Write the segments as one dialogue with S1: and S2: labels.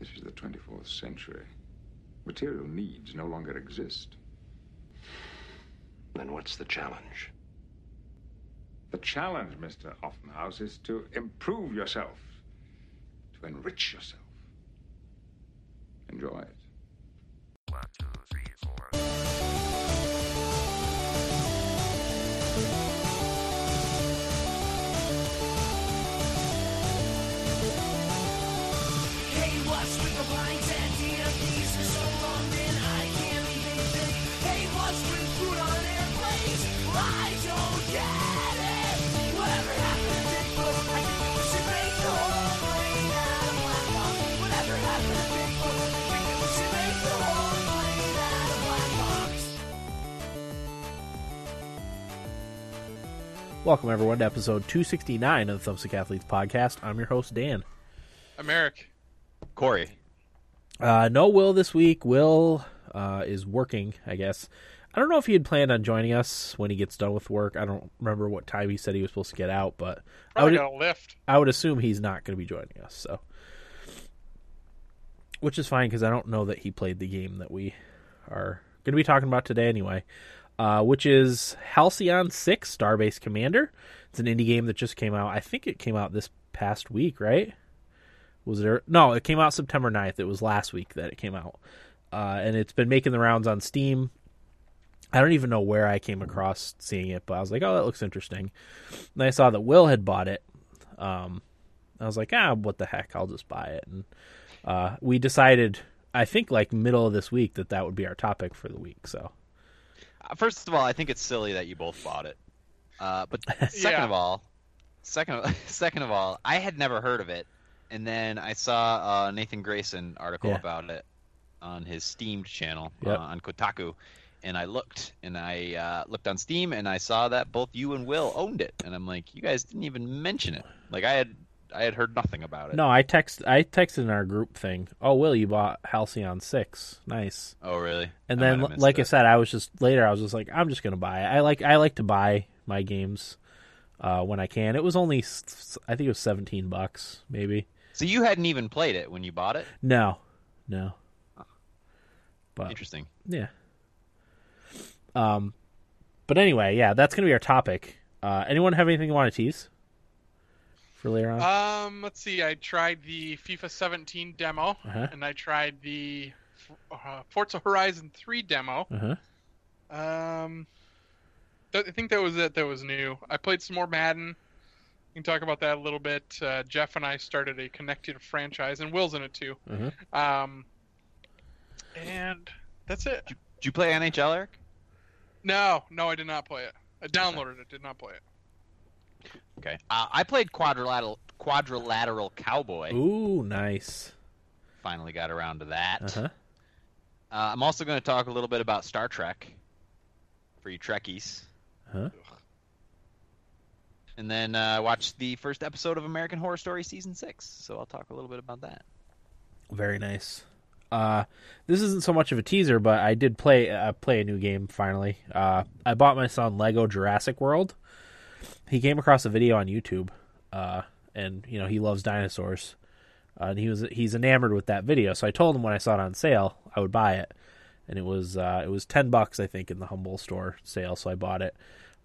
S1: This is the 24th century. Material needs no longer exist.
S2: Then what's the challenge?
S1: The challenge, Mr. Offenhouse, is to improve yourself, to enrich yourself. Enjoy it.
S3: Welcome, everyone, to episode 269 of the Thumbstick Athletes podcast. I'm your host, Dan.
S4: I'm Eric.
S5: Corey.
S3: Uh, no Will this week. Will uh, is working, I guess. I don't know if he had planned on joining us when he gets done with work. I don't remember what time he said he was supposed to get out, but I
S4: Probably
S3: would,
S4: got a lift.
S3: I would assume he's not going to be joining us. So, which is fine because I don't know that he played the game that we are going to be talking about today anyway. Uh, which is Halcyon Six Starbase Commander. It's an indie game that just came out. I think it came out this past week, right? Was it? No, it came out September 9th. It was last week that it came out, uh, and it's been making the rounds on Steam. I don't even know where I came across seeing it, but I was like, "Oh, that looks interesting." And I saw that Will had bought it. Um, I was like, "Ah, what the heck? I'll just buy it." And uh, we decided, I think, like middle of this week, that that would be our topic for the week. So,
S5: First of all, I think it's silly that you both bought it. Uh, but second
S4: Yeah.
S5: of all, second of, second of all, I had never heard of it, and then I saw a Nathan Grayson article
S3: Yeah.
S5: about it on his Steam channel
S3: Yep.
S5: uh, on Kotaku, and I looked and I uh, looked on Steam and I saw that both you and Will owned it, and I'm like, you guys didn't even mention it. Like I had I had heard nothing about it.
S3: no, I text, I texted in our group thing. Oh, Will, you bought Halcyon Six? Nice.
S5: Oh really?
S3: And
S5: I
S3: then, like I said, I was just later. I was just like, I'm just gonna buy it. I like I like to buy my games uh, when I can. It was only, I think it was 17 bucks, maybe.
S5: so you hadn't even played it when you bought it.
S3: No, no. But
S5: Interesting.
S3: yeah. Um, but anyway, yeah, that's gonna be our topic. Uh, anyone have anything you want to tease for later on?
S4: Um, let's see. I tried the FIFA 17 demo,
S3: Uh-huh.
S4: and I tried the uh, Forza Horizon 3 demo.
S3: Uh huh.
S4: Um, th- I think that was it. That was new. I played some more Madden. We can talk about that a little bit. Uh, Jeff and I started a connected franchise, and Will's in it too.
S3: Mhm.
S4: Um, and that's it.
S5: Did you play NHL, Eric?
S4: No, no, I did not play it. I downloaded it, did not play it.
S5: Okay. Uh, I played quadrilateral quadrilateral cowboy.
S3: Ooh, nice.
S5: Finally got around to that.
S3: Uh huh.
S5: Uh, I'm also going to talk a little bit about Star Trek for you Trekkies,
S3: Huh.
S5: and then uh, watch the first episode of American Horror Story season six. So I'll talk a little bit about that.
S3: Very nice. Uh, this isn't so much of a teaser, but I did play uh, play a new game finally. Uh, I bought my son Lego Jurassic World. He came across a video on YouTube, uh, and you know he loves dinosaurs, uh, and he was he's enamored with that video. So I told him when I saw it on sale, I would buy it, and it was uh, it was ten bucks I think in the Humble Store sale. So I bought it.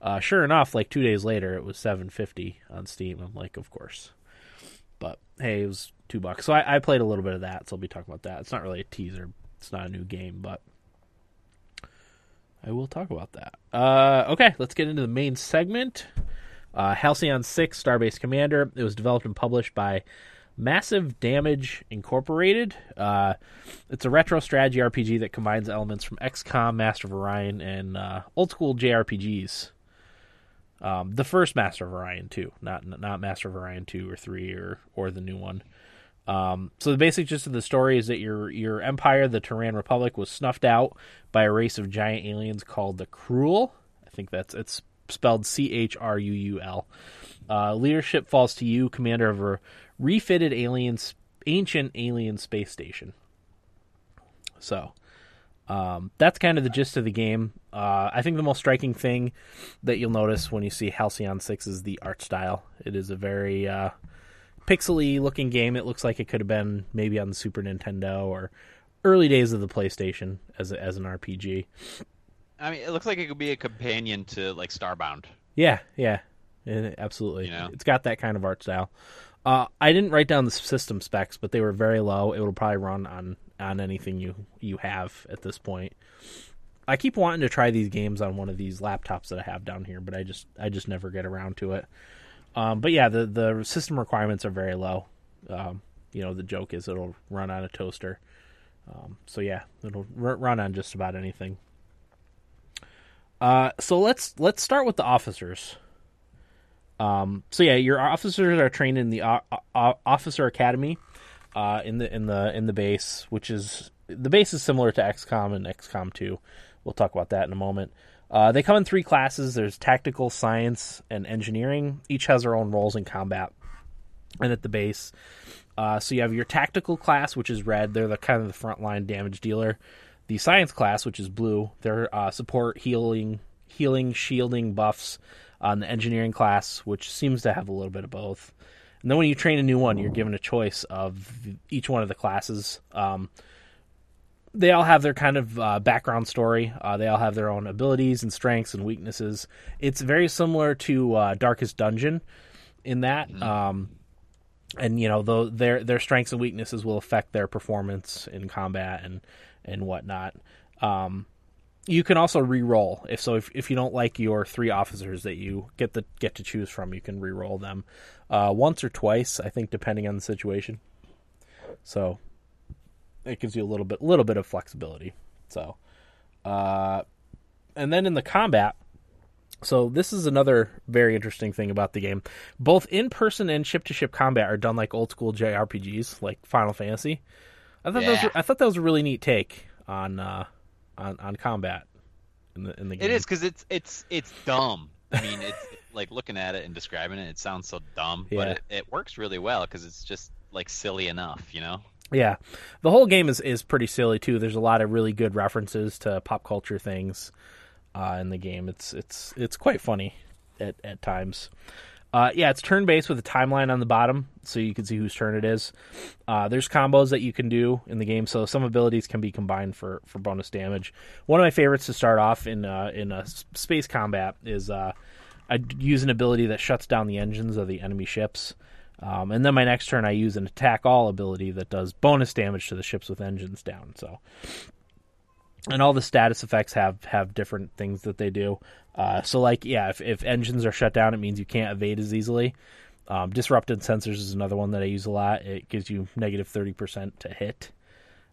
S3: Uh, sure enough, like two days later, it was seven fifty on Steam. I'm like, of course. But hey, it was two bucks. So I, I played a little bit of that. So I'll be talking about that. It's not really a teaser. It's not a new game, but I will talk about that. Uh, okay, let's get into the main segment. Uh, Halcyon Six Starbase Commander. It was developed and published by Massive Damage Incorporated. Uh, it's a retro strategy RPG that combines elements from XCOM, Master of Orion, and uh, old school JRPGs. Um, the first Master of Orion too, not not Master of Orion two or three or or the new one. Um, so the basic gist of the story is that your your empire, the Terran Republic, was snuffed out by a race of giant aliens called the Chruul. I think that's it's spelled C H R U U L. Uh, leadership falls to you, commander of a refitted alien, ancient alien space station. So, um, that's kind of the gist of the game. Uh, I think the most striking thing that you'll notice when you see Halcyon Six is the art style. It is a very uh, pixely looking game. It looks like it could have been maybe on the Super Nintendo or early days of the PlayStation as a, as an RPG.
S5: I mean, it looks like it could be a companion to like Starbound.
S3: Yeah, yeah, Yeah, absolutely.
S5: You know?
S3: It's got that kind of art style. Uh, I didn't write down the system specs, but they were very low. It will probably run on on anything you you have at this point. I keep wanting to try these games on one of these laptops that I have down here, but I just I just never get around to it. Um, but yeah, the the system requirements are very low. Um, you know, the joke is it'll run on a toaster. Um, so yeah, it'll r- run on just about anything. Uh, so let's let's start with the officers. Um, so yeah, your officers are trained in the o- o- officer academy, uh, in the in the in the base, which is the base is similar to XCOM and XCOM two. We'll talk about that in a moment. Uh, they come in three classes. There's tactical, science, and engineering. Each has their own roles in combat. And at the base, uh, so you have your tactical class, which is red. They're the kind of the frontline damage dealer. The science class, which is blue, they're uh, support, healing, healing, shielding buffs. On the engineering class, which seems to have a little bit of both. And then when you train a new one, you're given a choice of each one of the classes. Um, they all have their kind of uh, background story. Uh, they all have their own abilities and strengths and weaknesses. It's very similar to uh, Darkest Dungeon in that. Um, and you know, though their their strengths and weaknesses will affect their performance in combat and and whatnot. Um, you can also re-roll if so. If, if you don't like your three officers that you get the get to choose from, you can re-roll them uh, once or twice, I think, depending on the situation. So it gives you a little bit little bit of flexibility. So, uh, and then in the combat, so this is another very interesting thing about the game. Both in person and ship to ship combat are done like old school JRPGs, like Final Fantasy. I thought that was,
S5: Yeah.
S3: I thought that was a really neat take on uh, on on combat in the in the game.
S5: It is because it's it's it's dumb. I mean, it's like looking at it and describing it, it sounds so dumb,
S3: Yeah.
S5: but it, it works really well because it's just like silly enough, you know.
S3: Yeah, the whole game is is pretty silly too. There's a lot of really good references to pop culture things uh, in the game. It's it's it's quite funny at at times. Uh, yeah, it's turn based with a timeline on the bottom, so you can see whose turn it is. Uh, there's combos that you can do in the game, so some abilities can be combined for, for bonus damage. One of my favorites to start off in uh, in space combat is uh, I use an ability that shuts down the engines of the enemy ships. Um, and then my next turn, I use an attack all ability that does bonus damage to the ships with engines down. So, and all the status effects have have different things that they do. Uh, so, like, yeah, if, if engines are shut down, it means you can't evade as easily. Um, disrupted sensors is another one that I use a lot. It gives you negative thirty percent to hit,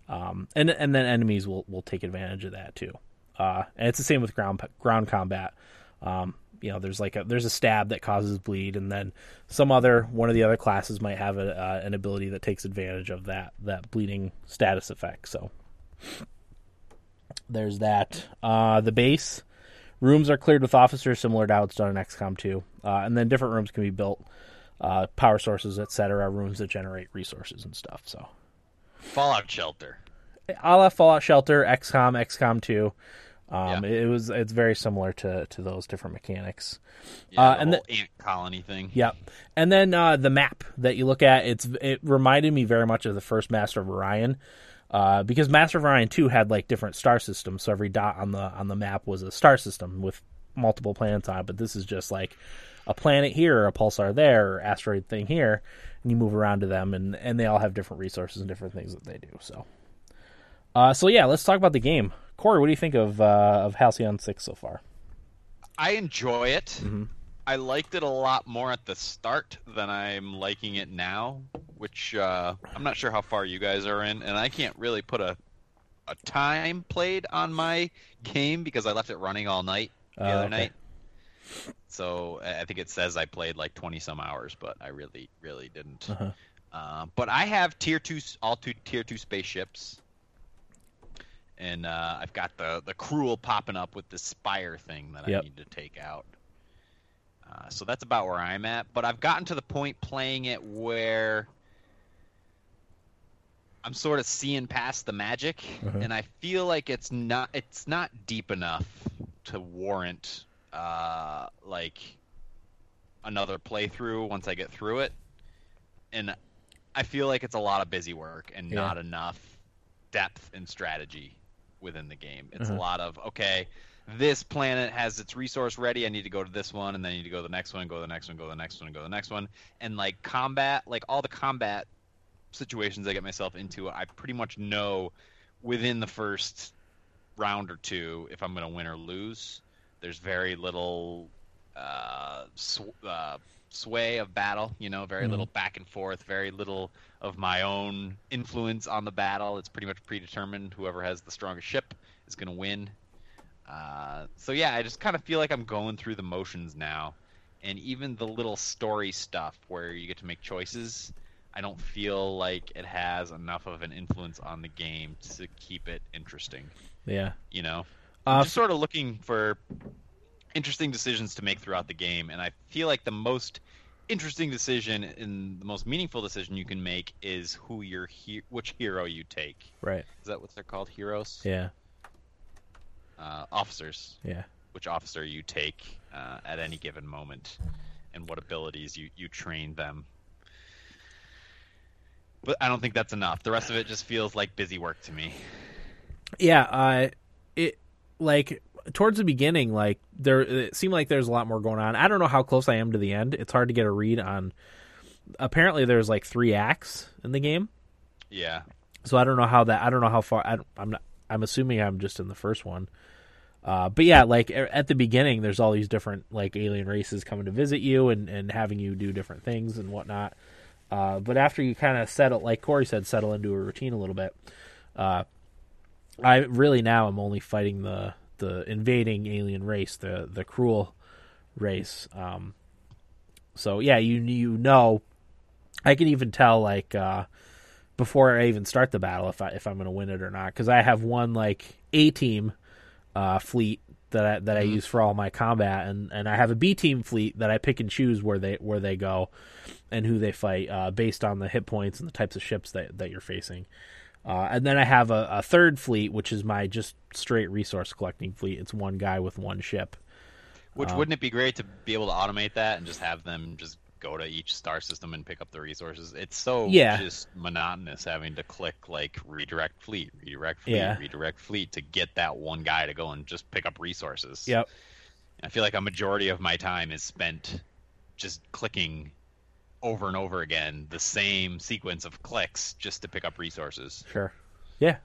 S3: um, and and then enemies will will take advantage of that too. Uh, and it's the same with ground ground combat. Um, you know, there's like a there's a stab that causes bleed, and then some other one of the other classes might have a, uh, an ability that takes advantage of that that bleeding status effect. So there's that. Uh, the base rooms are cleared with officers, similar to how it's done in XCOM 2, uh, and then different rooms can be built, uh, power sources, etc. Rooms that generate resources and stuff. So
S5: Fallout Shelter.
S3: a la Fallout Shelter, XCOM, XCOM 2. Um,
S5: Yeah.
S3: it, was it's very similar to to those different mechanics.
S5: Yeah,
S3: Uh,
S5: the
S3: and
S5: whole ant colony thing.
S3: Yep. And then uh, the map that you look at, it's it reminded me very much of the first Master of Orion, uh, because Master of Orion two had like different star systems. So every dot on the on the map was a star system with multiple planets on it. But this is just like a planet here, or a pulsar there, or asteroid thing here, and you move around to them, and and they all have different resources and different things that they do. So, uh, so yeah, let's talk about the game. Corey, what do you think of uh, of Halcyon Six so far?
S5: I enjoy it.
S3: Mm-hmm.
S5: I liked it a lot more at the start than I'm liking it now, which uh, I'm not sure how far you guys are in, and I can't really put a a time played on my game because I left it running all night the
S3: Uh,
S5: other
S3: okay.
S5: night. So I think it says I played like 20 some hours, but I really, really didn't.
S3: Uh-huh.
S5: Uh, but I have tier two, all two tier two spaceships, and uh, I've got the the Chruul popping up with the spire thing that
S3: Yep.
S5: I need to take out. Uh, so that's about where I'm at. But I've gotten to the point playing it where I'm sort of seeing past the magic,
S3: Uh-huh.
S5: and I feel like it's not it's not deep enough to warrant uh, like another playthrough once I get through it. and I feel like it's a lot of busy work and
S3: Yeah.
S5: not enough depth and strategy within the game. It's a lot of okay, this planet has its resource ready. I need to go to this one, and then I need to go to the next one, go to the next one, go to the next one, go to the next one, and like combat, like all the combat situations I get myself into, I pretty much know within the first round or two if I'm going to win or lose. There's very little uh, sw- uh, sway of battle, you know, very
S3: Mhm.
S5: little back and forth, very little of my own influence on the battle. It's pretty much predetermined. Whoever has the strongest ship is going to win. Uh, so yeah, I just kind of feel like I'm going through the motions now, and even the little story stuff where you get to make choices, I don't feel like it has enough of an influence on the game to keep it interesting.
S3: Yeah.
S5: You know,
S3: Uh,
S5: I'm just sort of looking for interesting decisions to make throughout the game, and I feel like the most interesting decision and the most meaningful decision you can make is who your he- which hero you take.
S3: right.
S5: Is that what they're called? Heroes?
S3: Yeah.
S5: Uh, officers.
S3: Yeah.
S5: Which officer you take uh, at any given moment, and what abilities you you train them. But I don't think that's enough. The rest of it just feels like busy work to me.
S3: Yeah, uh it like towards the beginning like there it seemed like there's a lot more going on. I don't know how close I am to the end. It's hard to get a read on apparently there's like 3 acts in the game.
S5: Yeah.
S3: So I don't know how that I don't know how far I, I'm not I'm assuming I'm just in the first one. Uh, but yeah, like at the beginning, there's all these different like alien races coming to visit you and, and having you do different things and whatnot. Uh, but after you kind of settle, like Corey said, settle into a routine a little bit. Uh, I really now I'm only fighting the the invading alien race, the the Chruul race. Um, so yeah, you you know, I can even tell like uh, before I even start the battle if I if I'm going to win it or not because I have one like A team uh, fleet that I, that I use for all my combat and, and I have a B team fleet that I pick and choose where they where they go and who they fight uh, based on the hit points and the types of ships that that you're facing. Uh, and then I have a, a third fleet, which is my just straight resource collecting fleet. It's one guy with one ship.
S5: Which
S3: Um,
S5: wouldn't it be great to be able to automate that and just have them just go to each star system and pick up the resources? It's so
S3: Yeah.
S5: just monotonous having to click like redirect fleet, redirect fleet,
S3: Yeah.
S5: redirect fleet to get that one guy to go and just pick up resources.
S3: Yep.
S5: I feel like a majority of my time is spent just clicking over and over again the same sequence of clicks just to pick up resources.
S3: Sure. Yeah.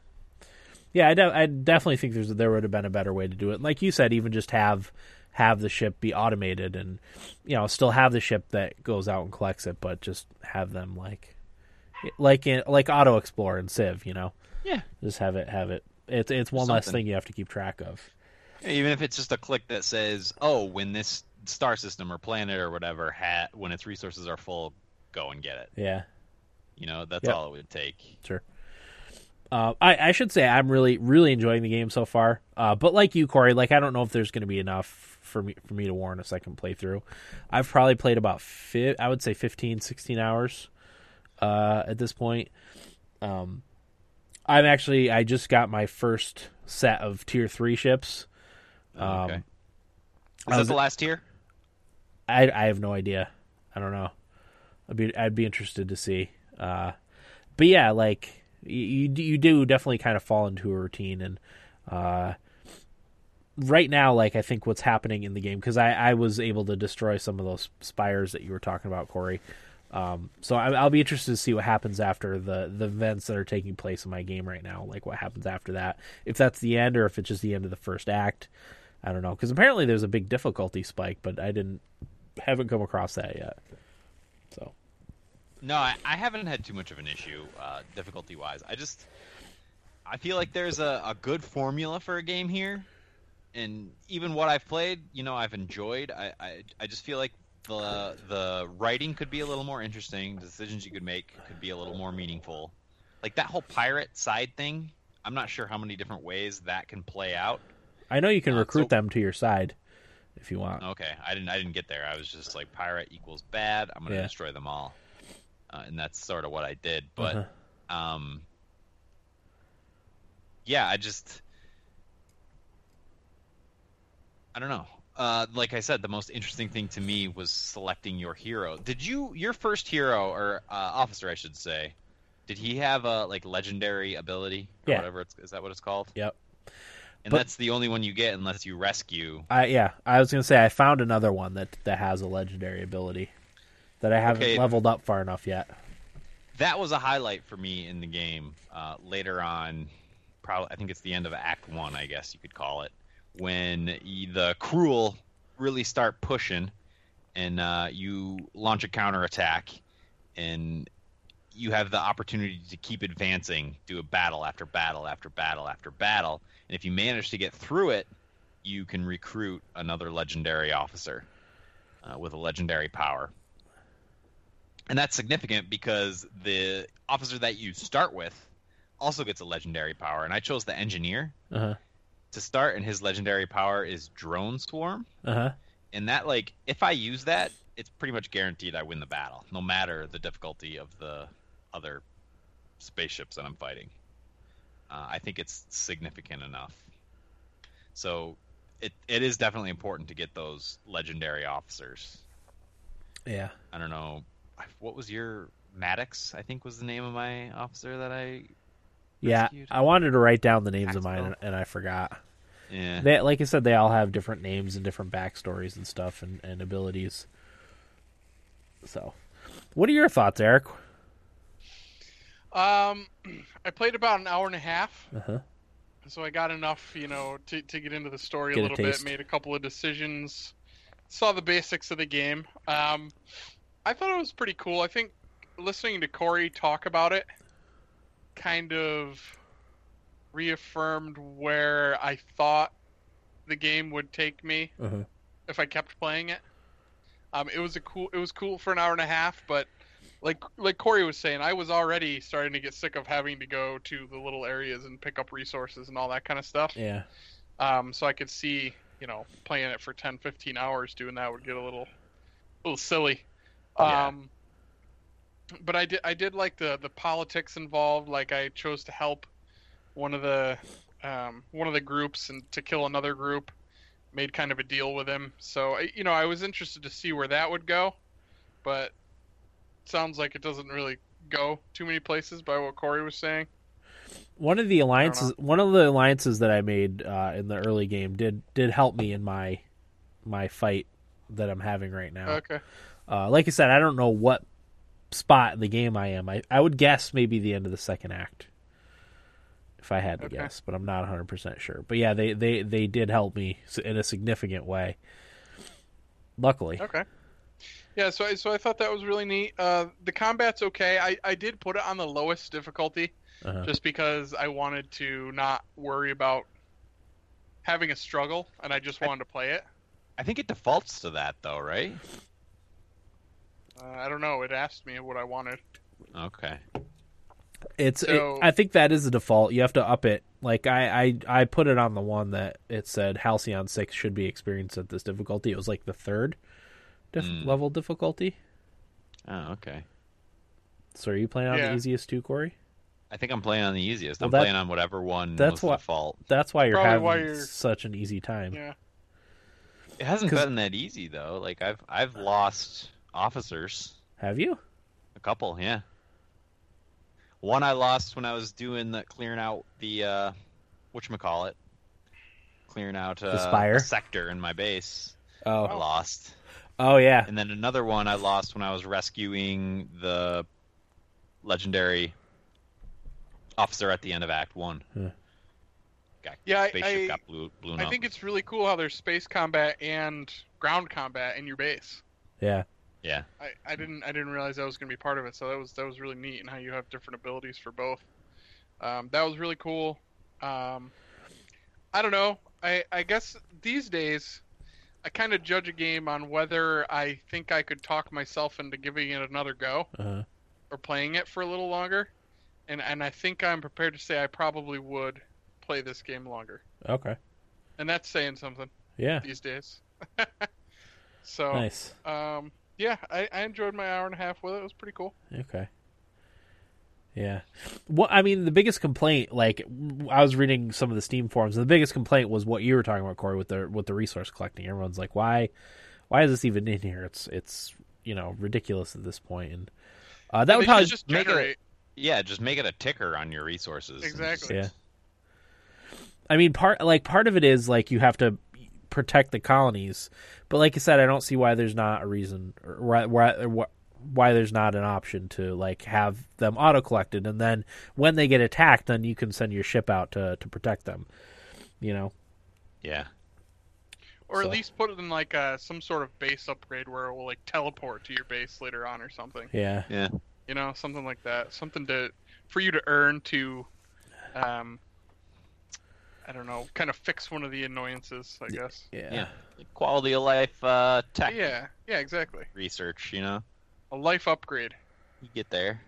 S3: Yeah, I, de- I definitely think there's there would have been a better way to do it. Like you said, even just have have the ship be automated and you know still have the ship that goes out and collects it, but just have them like like in like Auto Explorer and Civ, you know,
S5: Yeah.
S3: just have it have it. It's it's one less thing you have to keep track of.
S5: Even if it's just a click that says, "Oh, when this star system or planet or whatever ha- when its resources are full, go and get it."
S3: Yeah.
S5: You know, that's
S3: Yep.
S5: all it would take.
S3: Sure. Uh, I, I should say I'm really really enjoying the game so far. Uh, but like you, Corey, like I don't know if there's going to be enough for me for me to warrant a second playthrough. I've probably played about fi- I would say 15, 16 hours uh, at this point. Um, I'm actually I just got my first set of tier three ships. Um,
S5: okay. Is that the last tier?
S3: I I have no idea. I don't know. I'd be I'd be interested to see. Uh, but yeah, like you you do- definitely kind of fall into a routine, and uh, right now, like I think what's happening in the game because I I was able to destroy some of those spires that you were talking about, Corey. Um, so I, I'll be interested to see what happens after the the events that are taking place in my game right now. Like what happens after that, if that's the end or if it's just the end of the first act. I don't know because apparently there's a big difficulty spike, but I didn't haven't come across that yet. So
S5: No, I, I haven't had too much of an issue uh, difficulty wise. I just I feel like there's a, a good formula for a game here, and even what I've played, you know, I've enjoyed. I, I I just feel like the the writing could be a little more interesting. The decisions you could make could be a little more meaningful. Like that whole pirate side thing. I'm not sure how many different ways that can play out.
S3: I know you can
S5: Uh,
S3: recruit
S5: so-
S3: them to your side if you want.
S5: Okay, I didn't. I didn't get there. I was just like pirate equals bad. I'm gonna
S3: Yeah.
S5: destroy them all, uh, and that's sort of what I did. But
S3: Uh-huh.
S5: um, yeah, I just I don't know. uh, like I said, the most interesting thing to me was selecting your hero. Did you your first hero or uh, officer, I should say? Did he have a like legendary ability or
S3: Yeah.
S5: whatever? It's, is that what it's called?
S3: Yep.
S5: And
S3: But-
S5: that's the only one you get unless you rescue.
S3: I yeah, I was gonna say I found another one that that has a legendary ability that I haven't
S5: Okay.
S3: leveled up far enough yet.
S5: That was a highlight for me in the game. Uh, later on, probably I think it's the end of Act One, I guess you could call it, when the Chruul really start pushing, and uh, you launch a counterattack, and you have the opportunity to keep advancing, do a battle after battle after battle after battle, and if you manage to get through it, you can recruit another legendary officer uh, with a legendary power. And that's significant because the officer that you start with also gets a legendary power, and I chose the engineer
S3: Uh huh.
S5: to start, and his legendary power is drone swarm.
S3: Uh huh.
S5: And that, like, if I use that, it's pretty much guaranteed I win the battle, no matter the difficulty of the other spaceships that I'm fighting. Uh, I think it's significant enough. So, it it is definitely important to get those legendary officers.
S3: Yeah.
S5: I don't know. What was your Maddox? I think was the name of my officer that I.
S3: Yeah. I wanted to write down the names of mine and, and I forgot.
S5: Yeah.
S3: They like I said, they all have different names and different backstories and stuff and, and abilities. So, what are your thoughts, Eric?
S4: Um, I played about an hour and a half,
S3: Uh huh.
S4: so I got enough, you know, to to get into the story
S3: Get
S4: a
S3: a
S4: little bit. Made a couple of decisions, saw the basics of the game. Um, I thought it was pretty cool. I think listening to Corey talk about it kind of reaffirmed where I thought the game would take me
S3: Uh huh.
S4: if I kept playing it. Um, it was a cool. It was cool for an hour and a half, but like like Corey was saying, I was already starting to get sick of having to go to the little areas and pick up resources and all that kind of stuff.
S3: Yeah.
S4: Um, so I could see, you know, playing it for 10, 15 hours doing that would get a little, a little silly.
S5: Yeah.
S4: Um, but I did, I did like the the politics involved. Like I chose to help one of the, um, one of the groups and to kill another group. Made kind of a deal with him. So I- you know, I was interested to see where that would go, but sounds like it doesn't really go too many places by what Corey was saying.
S3: One of the alliances, one of the alliances that I made uh, in the early game did did help me in my my fight that I'm having right now.
S4: Okay.
S3: Uh, like I said, I don't know what spot in the game I am. I, I would guess maybe the end of the second act, if I had to
S4: Okay.
S3: guess, but I'm not 100 percent sure. But yeah, they, they they did help me in a significant way. Luckily,
S4: Okay. Yeah, so I, so I thought that was really neat. Uh, the combat's okay. I, I did put it on the lowest difficulty
S3: Uh-huh.
S4: just because I wanted to not worry about having a struggle, and I just wanted to play it.
S5: I think it defaults to that though, right?
S4: Uh, I don't know. It asked me what I wanted.
S5: Okay.
S3: it's. it- I think that is the default. You have to up it. Like I, I I put it on the one that it said Halcyon six should be experienced at this difficulty. It was like the third dif-
S5: Mm.
S3: level difficulty.
S5: Oh, okay.
S3: So are you playing on
S4: Yeah.
S3: the easiest too, Corey?
S5: I think I'm playing on the easiest.
S3: Well,
S5: I'm
S3: that-
S5: playing on whatever one
S3: that's
S5: was
S3: what-
S5: default.
S3: That's why you're
S4: Probably
S3: having
S4: why you're-
S3: such an easy time.
S4: Yeah.
S5: It hasn't
S3: 'Cause-
S5: been that easy though. Like I've I've lost officers.
S3: Have you?
S5: A couple, yeah. One I lost when I was doing the clearing out the uh whatchamacallit. Clearing out uh,
S3: spire?
S5: a sector in my base. Oh I
S3: Oh,
S5: lost.
S3: Oh yeah.
S5: And then another one I lost when I was rescuing the legendary officer at the end of Act One. Got,
S4: Yeah, I- I-
S5: got blew, blown
S4: I
S5: up.
S4: think it's really cool how there's space combat and ground combat in your base.
S3: Yeah.
S5: Yeah,
S4: I, I didn't I didn't realize that was going to be part of it. So that was that was really neat and how you have different abilities for both. Um, that was really cool. Um, I don't know. I I guess these days I kind of judge a game on whether I think I could talk myself into giving it another go
S3: Uh,
S4: or playing it for a little longer. And and I think I'm prepared to say I probably would play this game longer.
S3: okay.
S4: And that's saying something
S3: Yeah.
S4: these days. so
S3: Nice.
S4: um, yeah, I, I enjoyed my hour and a half with it. It was pretty cool.
S3: Okay. Yeah. Well, I mean, the biggest complaint, like I was reading some of the Steam forums, and the biggest complaint was what you were talking about, Corey, with the with the resource collecting. Everyone's like, "Why, why is this even in here? It's it's you know ridiculous at this point." And uh, that
S4: They
S3: would probably
S4: just
S5: make it- Yeah, just make it a ticker on your resources.
S4: Exactly.
S3: yeah. I mean, part like part of it is like you have to protect the colonies, but like I said, I don't see why there's not a reason or why why why- why there's not an option to like have them auto collected, and then when they get attacked, then you can send your ship out to to protect them. You know,
S5: Yeah.
S4: Or
S3: So-
S4: at least put it in like uh, some sort of base upgrade where it will like teleport to your base later on or something.
S3: yeah,
S5: Yeah.
S4: You know, something like that. Something to for you to earn to, um, I don't know, kind of fix one of the annoyances. I guess.
S3: yeah,
S5: Yeah. Quality of life uh, tech
S4: Yeah. Yeah. Exactly.
S5: research, you know?
S4: A life upgrade.
S5: You get there.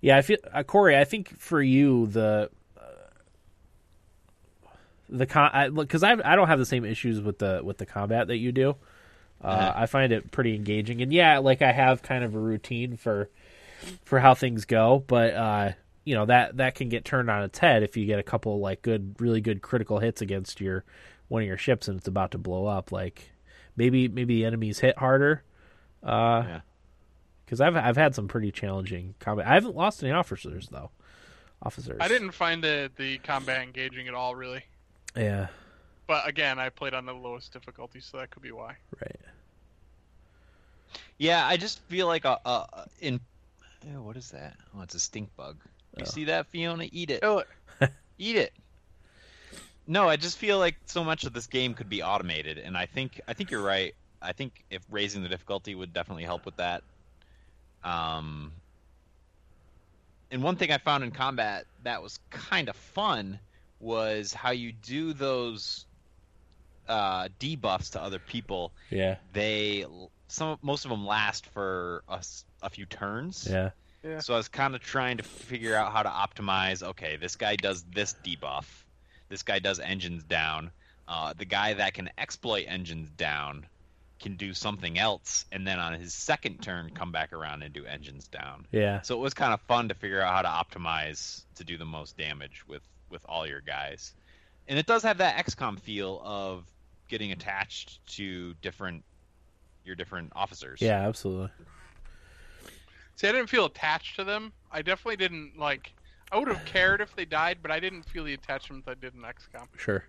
S3: Yeah, I feel uh, Corey. I think for you the uh, the con because I, I don't have the same issues with the with the combat that you do. Uh,
S5: Uh-huh.
S3: I find it pretty engaging, and yeah, like I have kind of a routine for for how things go, but uh, you know that that can get turned on its head if you get a couple like good, really good critical hits against your one of your ships and it's about to blow up. Like maybe maybe the enemies hit harder. Uh,
S5: Yeah.
S3: Because I've I've had some pretty challenging combat. I haven't lost any officers though. Officers.
S4: I didn't find the the combat engaging at all, really.
S3: Yeah.
S4: But again, I played on the lowest difficulty, so that could be why.
S3: Right.
S5: Yeah, I just feel like a, a in Ew, what is that? Oh, it's a stink bug. You
S3: Oh.
S5: see that, Fiona? Eat it.
S4: Kill it.
S5: Eat it. No, I just feel like so much of this game could be automated, and I think I think you're right. I think if raising the difficulty would definitely help with that. Um, and one thing I found in combat that was kind of fun was how you do those uh, debuffs to other people.
S3: Yeah.
S5: They some most of them last for a few turns.
S3: Yeah.
S4: Yeah.
S5: So I was kind of trying to figure out how to optimize. Okay, this guy does this debuff. This guy does engines down. Uh, the guy that can exploit engines down can do something else, and then on his second turn, come back around and do engines down.
S3: Yeah.
S5: So it was kind of fun to figure out how to optimize to do the most damage with with all your guys. And it does have that XCOM feel of getting attached to different your different officers.
S3: Yeah. Absolutely.
S4: See, I didn't feel attached to them. I definitely didn't like. I would have cared if they died, but I didn't feel the attachment that I did in XCOM.
S3: Sure.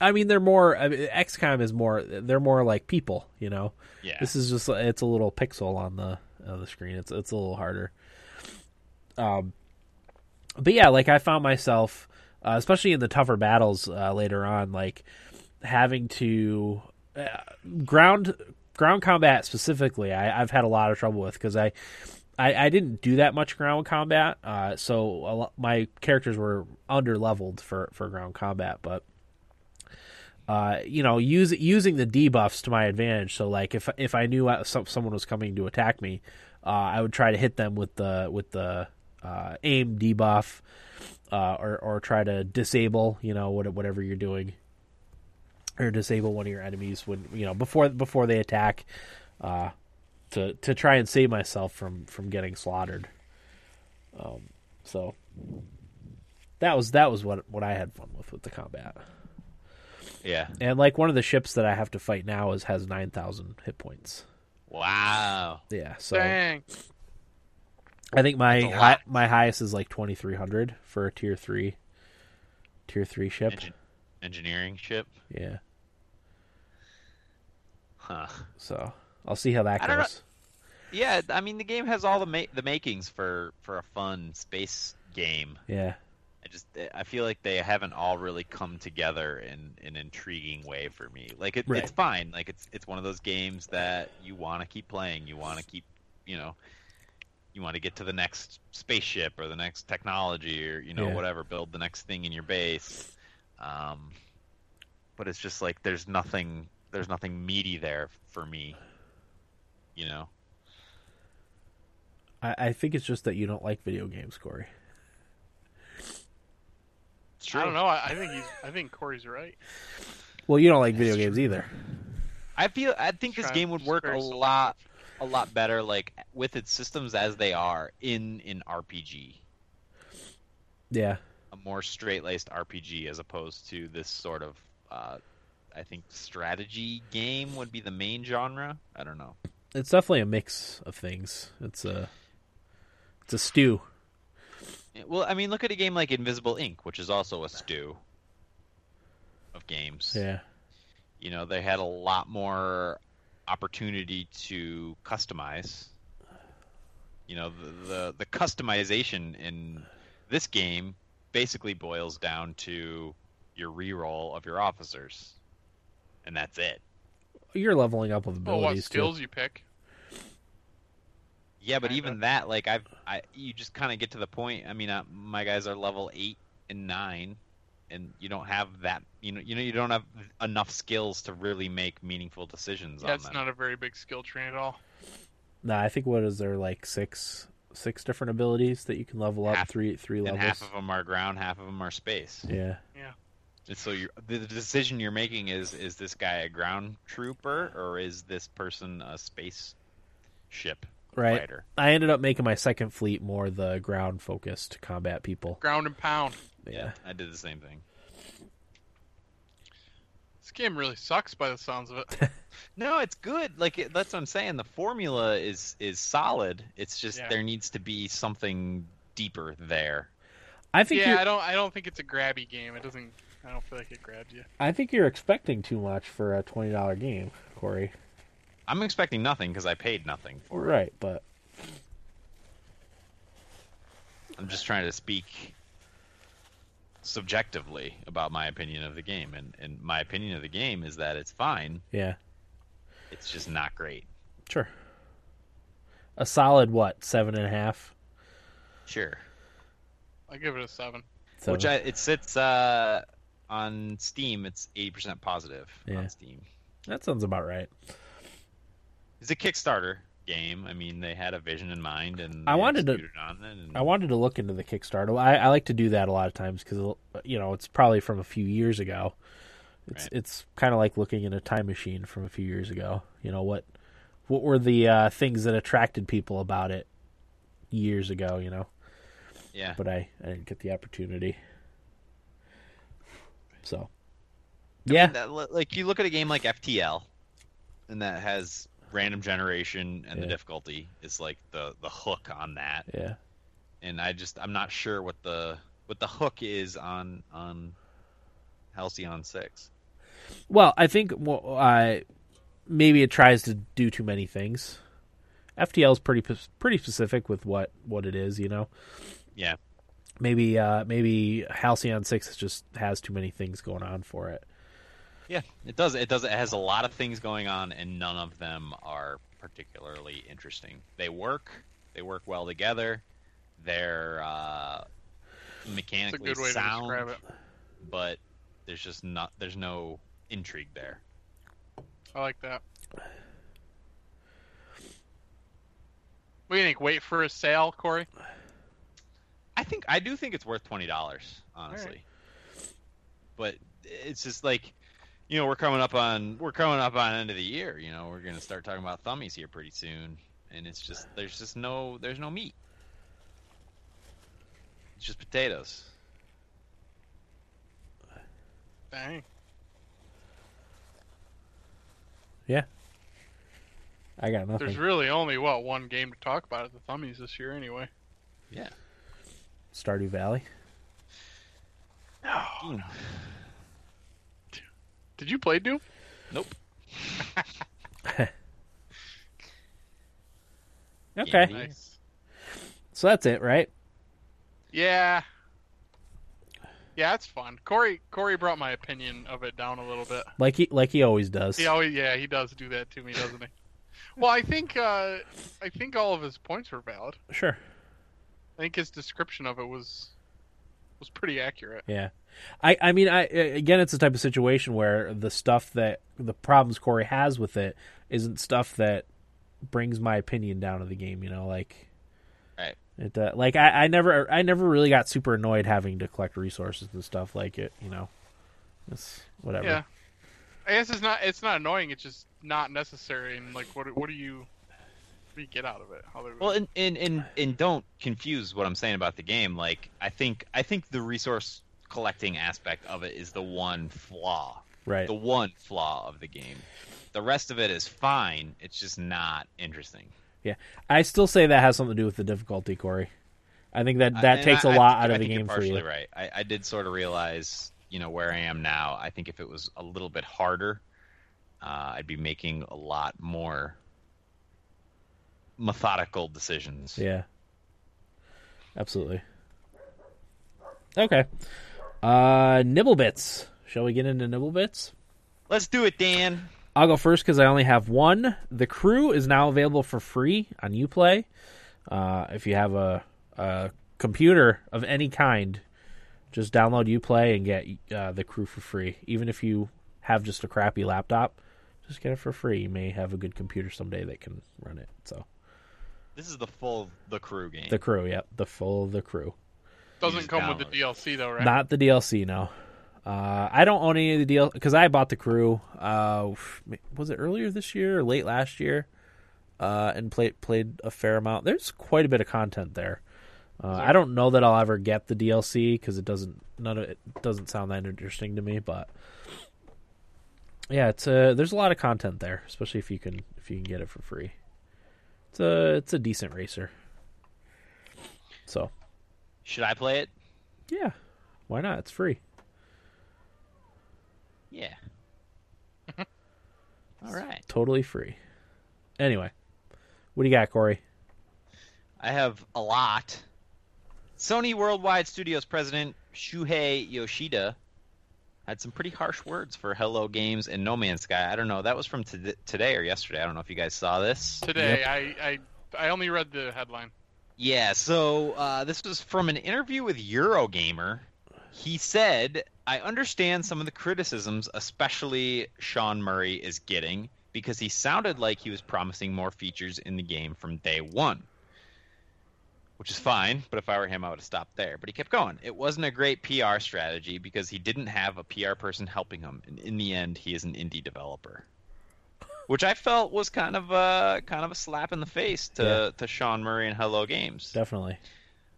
S3: I mean, they're more. I mean, XCOM is more. They're more like people. You know.
S5: Yeah.
S3: This is just. It's a little pixel on the on the screen. It's it's a little harder. Um. But yeah, like I found myself, uh, especially in the tougher battles uh, later on, like having to uh, ground ground combat specifically. I, I've had a lot of trouble with because I, I I didn't do that much ground combat, uh, so a lo- my characters were under leveled for for ground combat, but. Uh, you know, use, using the debuffs to my advantage. So, like, if if I knew uh, some, someone was coming to attack me, uh, I would try to hit them with the with the uh, aim debuff, uh, or or try to disable, you know, whatever you're doing, or disable one of your enemies when you know before before they attack, to to try and save myself from from getting slaughtered. Um, so that was that was what what I had fun with with the combat.
S5: Yeah.
S3: And like one of the ships that I have to fight now is has nine thousand hit points.
S5: Wow.
S3: Yeah, so
S4: Dang.
S3: I think my
S5: That's
S3: hi- my highest is like twenty three hundred for a tier three, tier three ship.
S5: Engin- engineering ship.
S3: Yeah,
S5: Huh.
S3: so I'll see how that
S5: I
S3: goes.
S5: Yeah, I mean the game has all the ma- the makings for for a fun space game.
S3: Yeah,
S5: I just I feel like they haven't all really come together in in an intriguing way for me. Like it,
S3: Right.
S5: it's fine. Like it's it's one of those games that you want to keep playing. You want to keep, you know, you want to get to the next spaceship or the next technology or you know
S3: Yeah.
S5: whatever, build the next thing in your base. Um, but it's just like there's nothing there's nothing meaty there for me. You know.
S3: I, I think it's just that you don't like video games, Corey.
S5: It's
S4: I don't know. I, I think he's. I think Corey's right.
S3: Well, you don't like video games either.
S5: I feel I think this
S4: Trying
S5: game would work a
S4: some
S5: lot a lot better like with its systems as they are in an RPG
S3: Yeah.
S5: a more straight laced RPG as opposed to this sort of uh, I think strategy game would be the main genre. I don't know.
S3: It's definitely a mix of things. It's a it's a stew.
S5: Yeah, Well, I mean, look at a game like Invisible Inc., which is also a stew of games.
S3: Yeah.
S5: You know, they had a lot more opportunity to customize. You know, the the, the customization in this game basically boils down to your reroll of your officers, and that's it.
S3: You're leveling up with
S4: Oh, what
S3: abilities
S4: skills
S3: too.
S4: you pick?
S5: Yeah, but
S4: Kinda.
S5: even that, like I've, I you just kind of get to the point. I mean, uh, my guys are level eight and nine, and you don't have that. You know, you know, you don't have enough skills to really make meaningful decisions
S4: That's
S5: on
S4: it's
S5: them.
S4: not a very big skill tree at all.
S3: Nah, I think what is there like six six different abilities that you can level up
S5: Half-
S3: three three
S5: and
S3: levels.
S5: half of them are ground, half of them are space.
S3: Yeah. Yeah.
S5: And so you're, the the decision you're making is: is this guy a ground trooper or is this person a space ship
S3: Right.
S5: fighter?
S3: I ended up making my second fleet more the ground focused combat people.
S4: Ground and pound.
S3: Yeah.
S5: I did the same thing.
S4: This game really sucks by the sounds of it.
S5: No, it's good. Like it, that's what I'm saying. The formula is is solid. It's just
S4: Yeah.
S5: there needs to be something deeper there.
S3: I think
S4: yeah,
S3: you're
S4: I don't. I don't think it's a grabby game. It doesn't. I don't feel like it grabbed you.
S3: I think you're expecting too much for a twenty dollar game, Corey.
S5: I'm expecting nothing because I paid nothing for it.
S3: Right, but
S5: I'm just trying to speak subjectively about my opinion of the game, and and my opinion of the game is that it's fine.
S3: yeah,
S5: It's just not great.
S3: sure. A solid what seven and a half.
S5: Sure.
S4: I give it a seven.
S3: So
S5: Which I, it sits uh, on Steam. It's 80% positive
S3: Yeah.
S5: on Steam.
S3: that sounds about right.
S5: It's a Kickstarter game. I mean, they had a vision in mind, and
S3: I wanted to-.
S5: And,
S3: I wanted to look into the Kickstarter. I, I like to do that a lot of times because you know it's probably from a few years ago. It's
S5: Right.
S3: it's kind of like looking in a time machine from a few years ago. You know what what were the uh, things that attracted people about it years ago? You know,
S5: yeah,
S3: but I I didn't get the opportunity. So
S5: I
S3: yeah,
S5: mean, that- like you look at a game like FTL, and that has random generation, and the difficulty is like the the hook on that.
S3: yeah.
S5: And I just I'm not sure what the what the hook is on on Halcyon Six.
S3: Well, I think well, uh, maybe it tries to do too many things. FTL is pretty pretty specific with what what it is, you know.
S5: Yeah,
S3: Maybe uh, maybe Halcyon Six just has too many things going on for it.
S5: Yeah, it does. It does. It has a lot of things going on, and none of them are particularly interesting. They work. They work well together. They're uh, mechanically
S4: good way
S5: sound,
S4: to it.
S5: but there's just not. There's no intrigue there.
S4: I like that. What do you think? Wait for a sale, Corey?
S5: I think I do think it's worth twenty dollars, honestly. But it's just like, you know, we're coming up on we're coming up on end of the year. You know, we're gonna start talking about thummies here pretty soon, and it's just there's just no there's no meat. It's just potatoes.
S4: Dang. Yeah.
S3: I got nothing.
S4: There's really only what one game to talk about at the Thummies this year, anyway.
S5: Yeah.
S3: Stardew Valley.
S5: Doom.
S4: Did you play Doom?
S5: Nope.
S3: Okay,
S5: Yeah.
S4: Nice.
S3: so that's it, right?
S4: Yeah. Yeah, it's fun. Corey Corey brought my opinion of it down a little bit.
S3: Like he like he always does.
S4: He always yeah, he does do that to me, doesn't he? Well, I think uh, I think all of his points were valid.
S3: Sure.
S4: I think his description of it was was pretty accurate.
S3: Yeah. I, I mean, I again, it's the type of situation where the stuff that the problems Corey has with it isn't stuff that brings my opinion down of the game. You know, like
S5: Right.
S3: it. Uh, like I, I never, I never really got super annoyed having to collect resources and stuff like it. You know, it's whatever.
S4: Yeah. I guess it's not it's not annoying. It's just not necessary. And like, what what are you you get out of it. How
S5: Well, and, and and and don't confuse what I'm saying about the game. Like, I think I think the resource collecting aspect of it is the one flaw,
S3: Right.
S5: the one flaw of the game. The rest of it is fine. It's just not interesting.
S3: Yeah, I still say that has something to do with the difficulty, Corey. I think that that
S5: and
S3: takes
S5: I-
S3: a
S5: I
S3: lot
S5: think-
S3: out
S5: I
S3: of the game for you.
S5: right. I, I did sort of realize, you know, where I am now. I think if it was a little bit harder, uh, I'd be making a lot more methodical decisions.
S3: Yeah, absolutely. Okay, uh, nibble bits. Shall we get into nibble bits?
S5: Let's do it, Dan.
S3: I'll go first because I only have one. The Crew is now available for free on UPlay. Uh, if you have a, a computer of any kind, just download UPlay and get uh, the Crew for free. Even if you have just a crappy laptop, just get it for free. You may have a good computer someday that can run it. So
S5: This is the full the crew game.
S3: the Crew, yep, the full the Crew.
S4: Doesn't
S5: just
S4: come with the DLC though, right?
S3: Not the DLC, no. Uh, I don't own any of the DLC because I bought the crew. Uh, was it earlier this year or late last year? Uh, and played played a fair amount. There's quite a bit of content there. Uh, I don't know that I'll ever get the DLC because it doesn't none of it doesn't sound that interesting to me. But yeah, it's a there's a lot of content there, especially if you can if you can get it for free. It's a it's a decent racer. So
S5: Should I play it?
S3: yeah, why not? It's free.
S5: Yeah. All right.
S3: totally free. Anyway, what do you got, Corey?
S5: I have a lot. Sony Worldwide Studios president Shuhei Yoshida had some pretty harsh words for Hello Games and No Man's Sky. I don't know. That was from to- today or yesterday. I don't know if you guys saw this.
S4: Today, I, I I only read the headline.
S5: Yeah, so uh, this was from an interview with Eurogamer. He said, I understand some of the criticisms, especially Sean Murray is getting, because he sounded like he was promising more features in the game from day one. Which is fine, but if I were him, I would have stopped there. But he kept going. It wasn't a great PR strategy because he didn't have a PR person helping him. And in the end, he is an indie developer. Which I felt was kind of a kind of a slap in the face to,
S3: Yeah.
S5: to Sean Murray and Hello Games
S3: Definitely.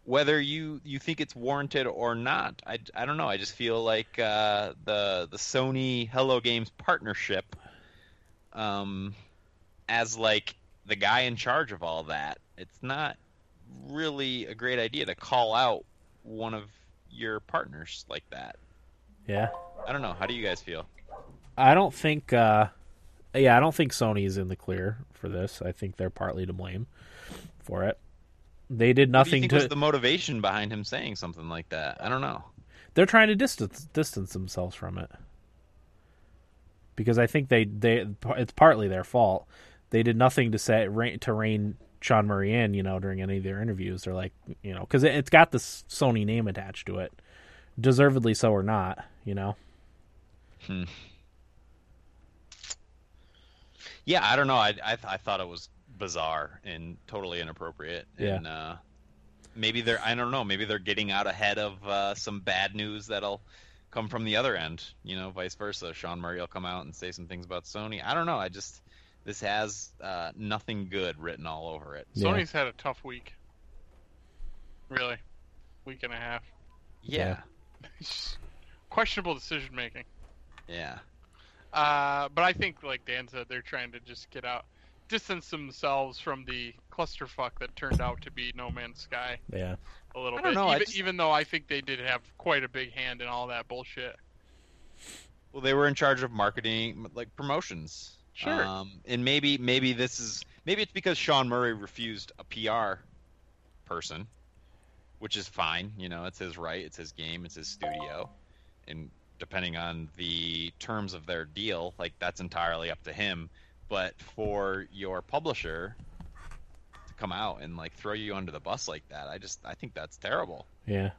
S5: whether you you think it's warranted or not i, I don't know i just feel like uh, the the sony hello games partnership um as like the guy in charge of all that it's not really a great idea to call out one of your partners like that
S3: Yeah.
S5: i don't know how do you guys feel
S3: I don't think. Uh, yeah, I don't think Sony is in the clear for this. I think they're partly to blame for it. They did
S5: what do you
S3: nothing
S5: think
S3: to.
S5: was the motivation behind him saying something like that i don't know
S3: They're trying to distance distance themselves from it because I think they they it's partly their fault. They did nothing to say to rein Sean Murray in, you know, during any of their interviews. They're like, you know, because it, it's got this Sony name attached to it, deservedly so or not, you know. Hmm.
S5: Yeah, I don't know. I I, I thought it was bizarre and totally inappropriate.
S3: Yeah.
S5: And uh, maybe they're I don't know. Maybe they're getting out ahead of uh, some bad news that'll come from the other end. You know, vice versa. Sean Murray will come out and say some things about Sony. I don't know. I just this has uh, nothing good written all over it.
S3: Yeah.
S4: Sony's had a tough week. Really, week and a half.
S5: Yeah.
S4: Questionable decision making.
S5: Yeah.
S4: Uh, but I think, like Dan said, they're trying to just get out, distance themselves from the clusterfuck that turned out to be No Man's Sky
S3: Yeah,
S4: a little
S5: I don't
S4: bit.
S5: know, I
S4: even,
S5: just-
S4: even though I think they did have quite a big hand in all that bullshit.
S5: Well, they were in charge of marketing, like promotions.
S4: Sure.
S5: Um, and maybe maybe this is maybe it's because Sean Murray refused a PR person, which is fine. You know, it's his right, it's his game, it's his studio, and depending on the terms of their deal, like that's entirely up to him. But for your publisher to come out and like throw you under the bus like that, I just I think that's terrible.
S3: yeah,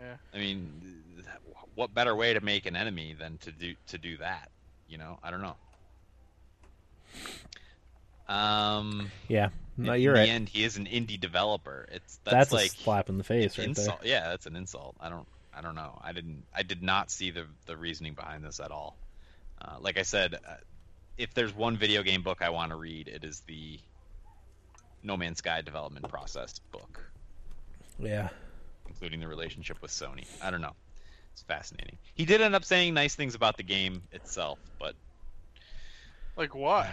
S3: Yeah.
S5: I mean, what better way to make an enemy than to do to do that? You know, I don't know. Um,
S3: yeah. No,
S5: in
S3: you're
S5: the
S3: right.
S5: end, he is an indie developer. It's
S3: That's,
S5: that's,
S3: a
S5: like
S3: slap in the face, right
S5: insult. Yeah, that's an insult. I don't, I don't know. I didn't, I did not see the the reasoning behind this at all. Uh, like I said, uh, if there's one video game book I want to read, it is the No Man's Sky development process book,
S3: Yeah.
S5: including the relationship with Sony. I don't know. It's fascinating. He did end up saying nice things about the game itself, but
S4: Like what?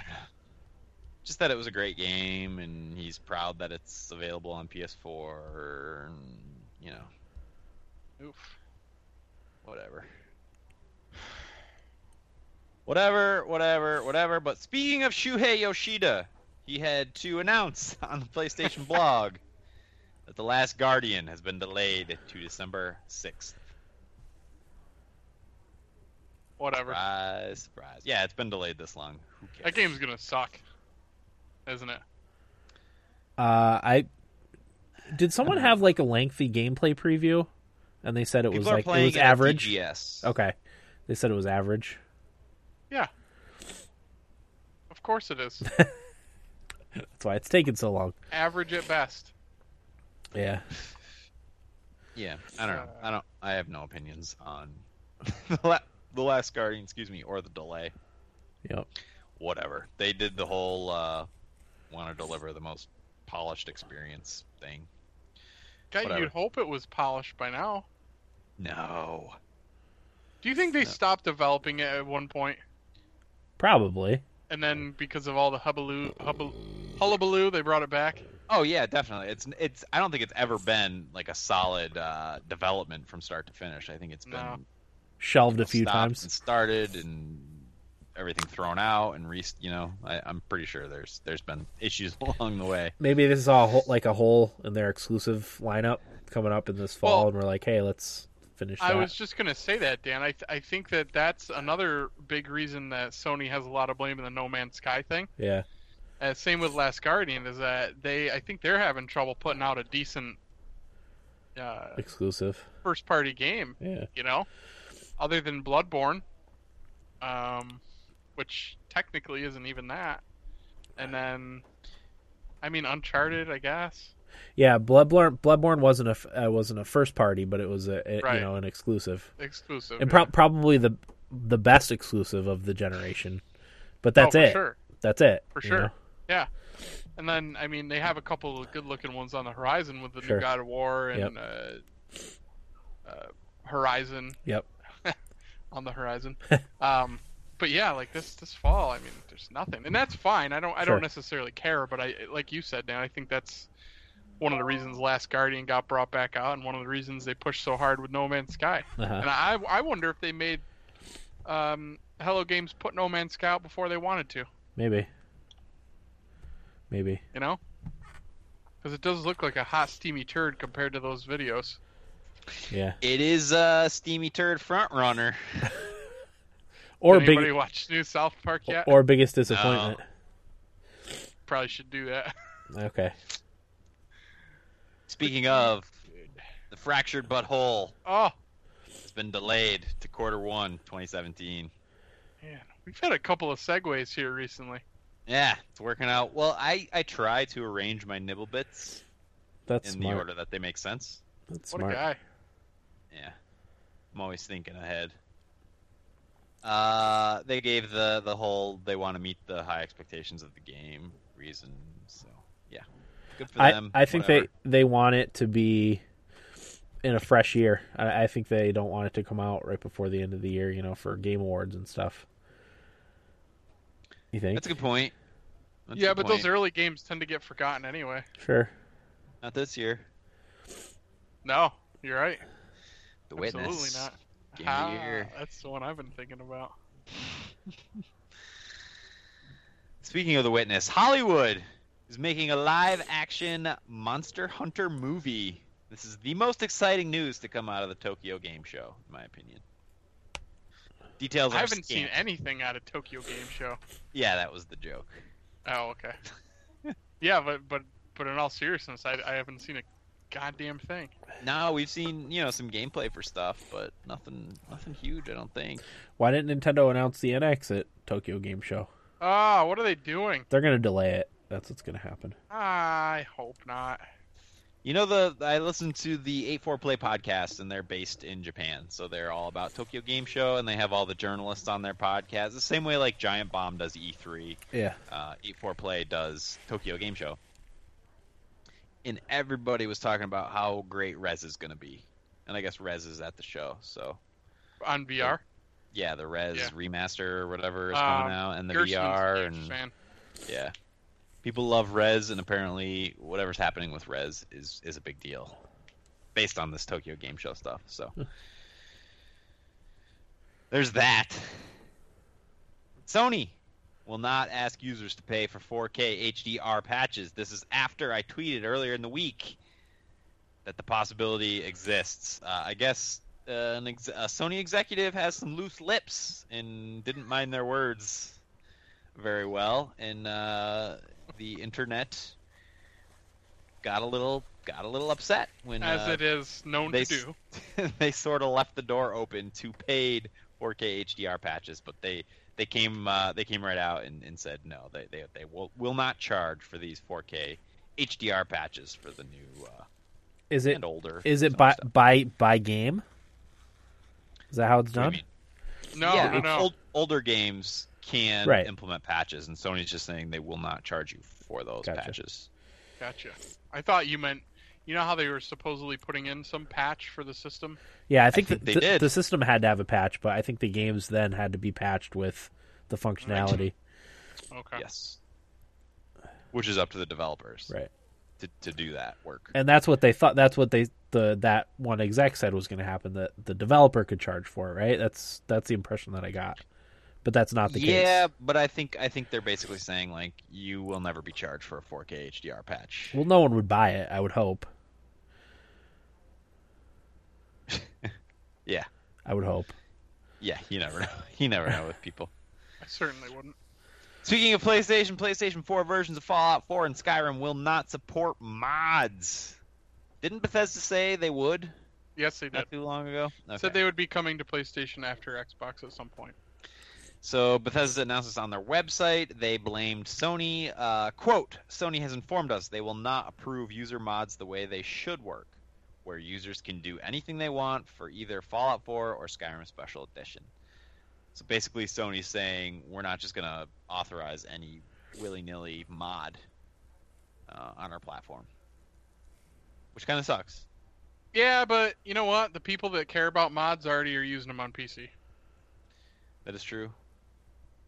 S5: just that it was a great game, and he's proud that it's available on PS4. And, you know,
S4: Oof.
S5: whatever. Whatever, whatever, whatever. But speaking of Shuhei Yoshida, he had to announce on the PlayStation blog that The Last Guardian has been delayed to December 6th.
S4: Whatever.
S5: Surprise, surprise. Yeah, it's been delayed this long. Who cares?
S4: That game's gonna suck, isn't it?
S3: Uh, I did someone have like a lengthy gameplay preview, and they said it
S5: People
S3: was
S5: are
S3: like it was average.
S5: Yes.
S3: Okay, they said it was average.
S4: Yeah. Of course it is.
S3: That's why it's taking so long.
S4: Average at best.
S3: Yeah.
S5: Yeah, I don't know. I don't. I have no opinions on the, la- the Last Guardian, excuse me, or the delay.
S3: Yep.
S5: Whatever. They did the whole uh, want to deliver the most polished experience thing.
S4: God,
S5: Whatever.
S4: you'd hope it was polished by now.
S5: No.
S4: Do you think they
S5: No.
S4: stopped developing it at one point,
S3: Probably.
S4: and then because of all the hubbaloo, hubbal, hullabaloo, they brought it back?
S5: Oh yeah, definitely. It's it's. I don't think it's ever been like a solid uh, development from start to finish. I think it's been
S4: No.
S3: Shelved a few times.
S5: and started and everything thrown out and re. You know, I, I'm pretty sure there's there's been issues along the way.
S3: Maybe this is all like a hole in their exclusive lineup coming up in this fall,
S4: Well,
S3: and we're like, hey, let's finish that.
S4: I was just gonna say that, Dan. I th- I think that that's another big reason that Sony has a lot of blame in the No Man's Sky thing.
S3: Yeah.
S4: Uh, same with Last Guardian is that they I think they're having trouble putting out a decent uh,
S3: Exclusive.
S4: first party game.
S3: Yeah.
S4: You know, other than Bloodborne, um, which technically isn't even that. And then, I mean, Uncharted, I guess.
S3: Yeah. Bloodborne. Bloodborne wasn't a uh, wasn't a first party, but it was a, a
S4: Right.
S3: you know an exclusive,
S4: Exclusive.
S3: and
S4: yeah.
S3: probably the the best exclusive of the generation. But
S4: Oh,
S3: that's
S4: for
S3: it.
S4: Sure.
S3: That's it.
S4: For sure.
S3: know?
S4: Yeah. And then, I mean, they have a couple of good-looking ones on the horizon with the
S3: Sure.
S4: new God of War and uh, uh, Horizon
S3: Yep.
S4: on the horizon. um, but yeah, like this this fall, I mean, there's nothing, and that's fine. I don't I
S3: Sure.
S4: don't necessarily care, but I like you said, Dan. I think that's one of the reasons Last Guardian got brought back out, and one of the reasons they pushed so hard with No Man's Sky.
S3: Uh-huh.
S4: And I I wonder if they made um, Hello Games put No Man's Sky out before they wanted to.
S3: Maybe. Maybe.
S4: you know? Because it does look like a hot, steamy turd compared to those videos.
S3: Yeah.
S5: It is a steamy turd front runner.
S3: Or
S4: Did
S3: big.
S4: anybody watch new South Park yet?
S3: Or biggest disappointment.
S4: Probably should do that.
S3: Okay.
S5: Speaking of the fractured butthole,
S4: Oh,
S5: it's been delayed to quarter one, 2017.
S4: man. We've had a couple of segues here recently.
S5: Yeah, it's working out. Well, I I try to arrange my nibble bits
S3: That's
S5: in
S3: smart.
S5: the order that they make sense.
S3: That's
S4: What
S3: smart.
S4: a guy.
S5: Yeah, I'm always thinking ahead. Uh, they gave the the whole they want to meet the high expectations of the game reason. So yeah, good for
S3: I,
S5: them.
S3: I think
S5: whatever.
S3: they they want it to be in a fresh year. I, I think they don't want it to come out right before the end of the year, you know, for game awards and stuff. You think?
S5: That's a good point. That's
S4: yeah,
S5: good
S4: but
S5: point.
S4: those early games tend to get forgotten anyway.
S3: Sure.
S5: not this year.
S4: No, you're right.
S5: The witness.
S4: Absolutely not.
S5: Game of
S4: Ah,
S5: the year.
S4: That's the one I've been thinking about.
S5: Speaking of the witness, Hollywood is making a live action Monster Hunter movie. This is the most exciting news to come out of the Tokyo Game Show, in my opinion. Details are
S4: I haven't seen anything out of Tokyo Game Show.
S5: Yeah, that was the joke.
S4: Oh, okay. yeah, but but but in all seriousness, I, I haven't seen a goddamn thing.
S5: No, we've seen you know some gameplay for stuff, but nothing nothing huge. I don't think.
S3: Why didn't Nintendo announce the NX at Tokyo Game Show?
S4: Ah, what are they doing?
S3: They're gonna delay it. That's what's gonna happen.
S4: I hope not.
S5: You know the I listened to the 84 Play podcast and they're based in Japan, so they're all about Tokyo Game Show and they have all the journalists on their podcast. The same way like Giant Bomb does E3,
S3: Yeah.
S5: uh, 84 Play does Tokyo Game Show. and everybody was talking about how great Rez is going to be. And I guess Rez is at the show, so
S4: on VR.
S5: yeah, the Rez
S4: Yeah.
S5: remaster or whatever is
S4: Um,
S5: coming out, and the
S4: Gersten's a
S5: VR, and
S4: fan.
S5: yeah, people love Rez, and apparently whatever's happening with Rez is is a big deal, based on this Tokyo Game Show stuff. So there's that. Sony will not ask users to pay for 4K HDR patches. This is after I tweeted earlier in the week that the possibility exists. Uh, I guess uh, an ex- a Sony executive has some loose lips and didn't mind their words very well, and uh, the internet got a little got a little upset when
S4: as
S5: uh,
S4: it is known
S5: they
S4: to do.
S5: they sort of left the door open to paid 4K HDR patches, but they they came uh, they came right out and, and said no, they they, they will will not charge for these 4K HDR patches for the new uh,
S3: Is it
S5: and older.
S3: is it by
S5: stuff.
S3: by by game? Is that how it's
S5: What do you
S3: done?
S4: No,
S5: yeah,
S4: no, no.
S5: Old, older games can
S3: Right.
S5: implement patches, and Sony's just saying they will not charge you for those
S3: Gotcha.
S5: patches.
S4: Gotcha. I thought you meant. You know how they were supposedly putting in some patch for the system?
S3: Yeah, I think,
S5: think
S3: the,
S5: they
S3: the-
S5: did.
S3: the system had to have a patch, but I think the games then had to be patched with the functionality.
S4: Okay.
S5: Yes, which is up to the developers
S3: Right.
S5: to, to do that work.
S3: And that's what they thought. That's what they the that one exec said was going to happen. That the developer could charge for it. Right. That's that's the impression that I got. But that's not the
S5: yeah,
S3: case.
S5: Yeah, but I think I think they're basically saying like you will never be charged for a 4K HDR patch.
S3: Well, no one would buy it. I would hope.
S5: Yeah,
S3: I would hope.
S5: yeah, you never know. You never know with people.
S4: I certainly wouldn't.
S5: Speaking of PlayStation, PlayStation 4 versions of Fallout 4 and Skyrim will not support mods. Didn't Bethesda say they would
S4: Yes, they did.
S5: not too long ago? Okay.
S4: Said they would be coming to PlayStation after Xbox at some point.
S5: So Bethesda announced this on their website. They blamed Sony. Uh, quote: Sony has informed us they will not approve user mods the way they should work, where users can do anything they want for either Fallout 4 or Skyrim Special Edition. So basically, Sony's saying we're not just going to authorize any willy-nilly mod uh, on our platform, which kind of sucks.
S4: Yeah, but you know what? The people that care about mods already are using them on PC.
S5: That is true.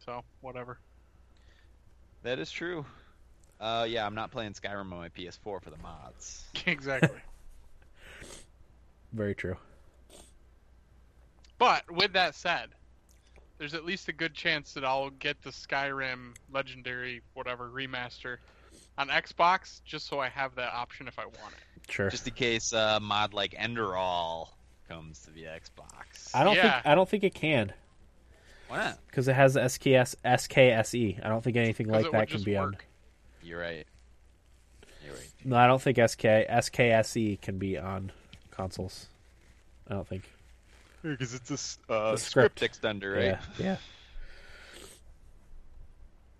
S4: So whatever.
S5: That is true. Uh, yeah, I'm not playing Skyrim on my PS4 for the mods.
S4: exactly.
S3: Very true.
S4: but with that said, there's at least a good chance that I'll get the Skyrim Legendary whatever remaster on Xbox just so I have that option if I want it.
S3: Sure.
S5: just in case uh, mod like Enderal comes to the Xbox.
S3: I don't
S4: Yeah.
S3: think I don't think it can
S5: Why not?
S3: because it has the SKS SKSE. I don't think anything like that can
S4: just
S3: be on.
S4: work.
S5: You're right. You're right.
S3: No, I don't think SK SKSE E can be on consoles. I don't think.
S5: Because it's a, uh,
S3: The script.
S5: script. extender, right?
S3: Yeah. Yeah.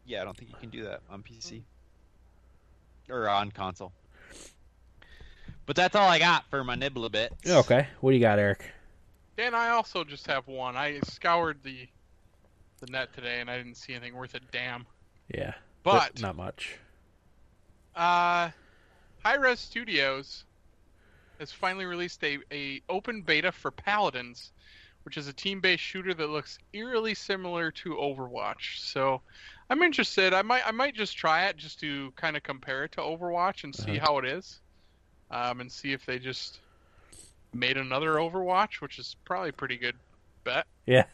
S5: Yeah, I don't think you can do that on PC or on console. But that's all I got for my nibble a bit.
S3: Okay. What do you got, Eric?
S4: Dan, I also just have one. I scoured the the net today and I didn't see anything worth a damn.
S3: Yeah.
S4: But
S3: not much.
S4: Uh, Hi-Rez Studios has finally released a, a open beta for Paladins, which is a team-based shooter that looks eerily similar to Overwatch. So, I'm interested. I might I might just try it just to kind of compare it to Overwatch and see
S3: Uh-huh.
S4: how it is, um, and see if they just made another Overwatch, which is probably a pretty good bet.
S3: Yeah.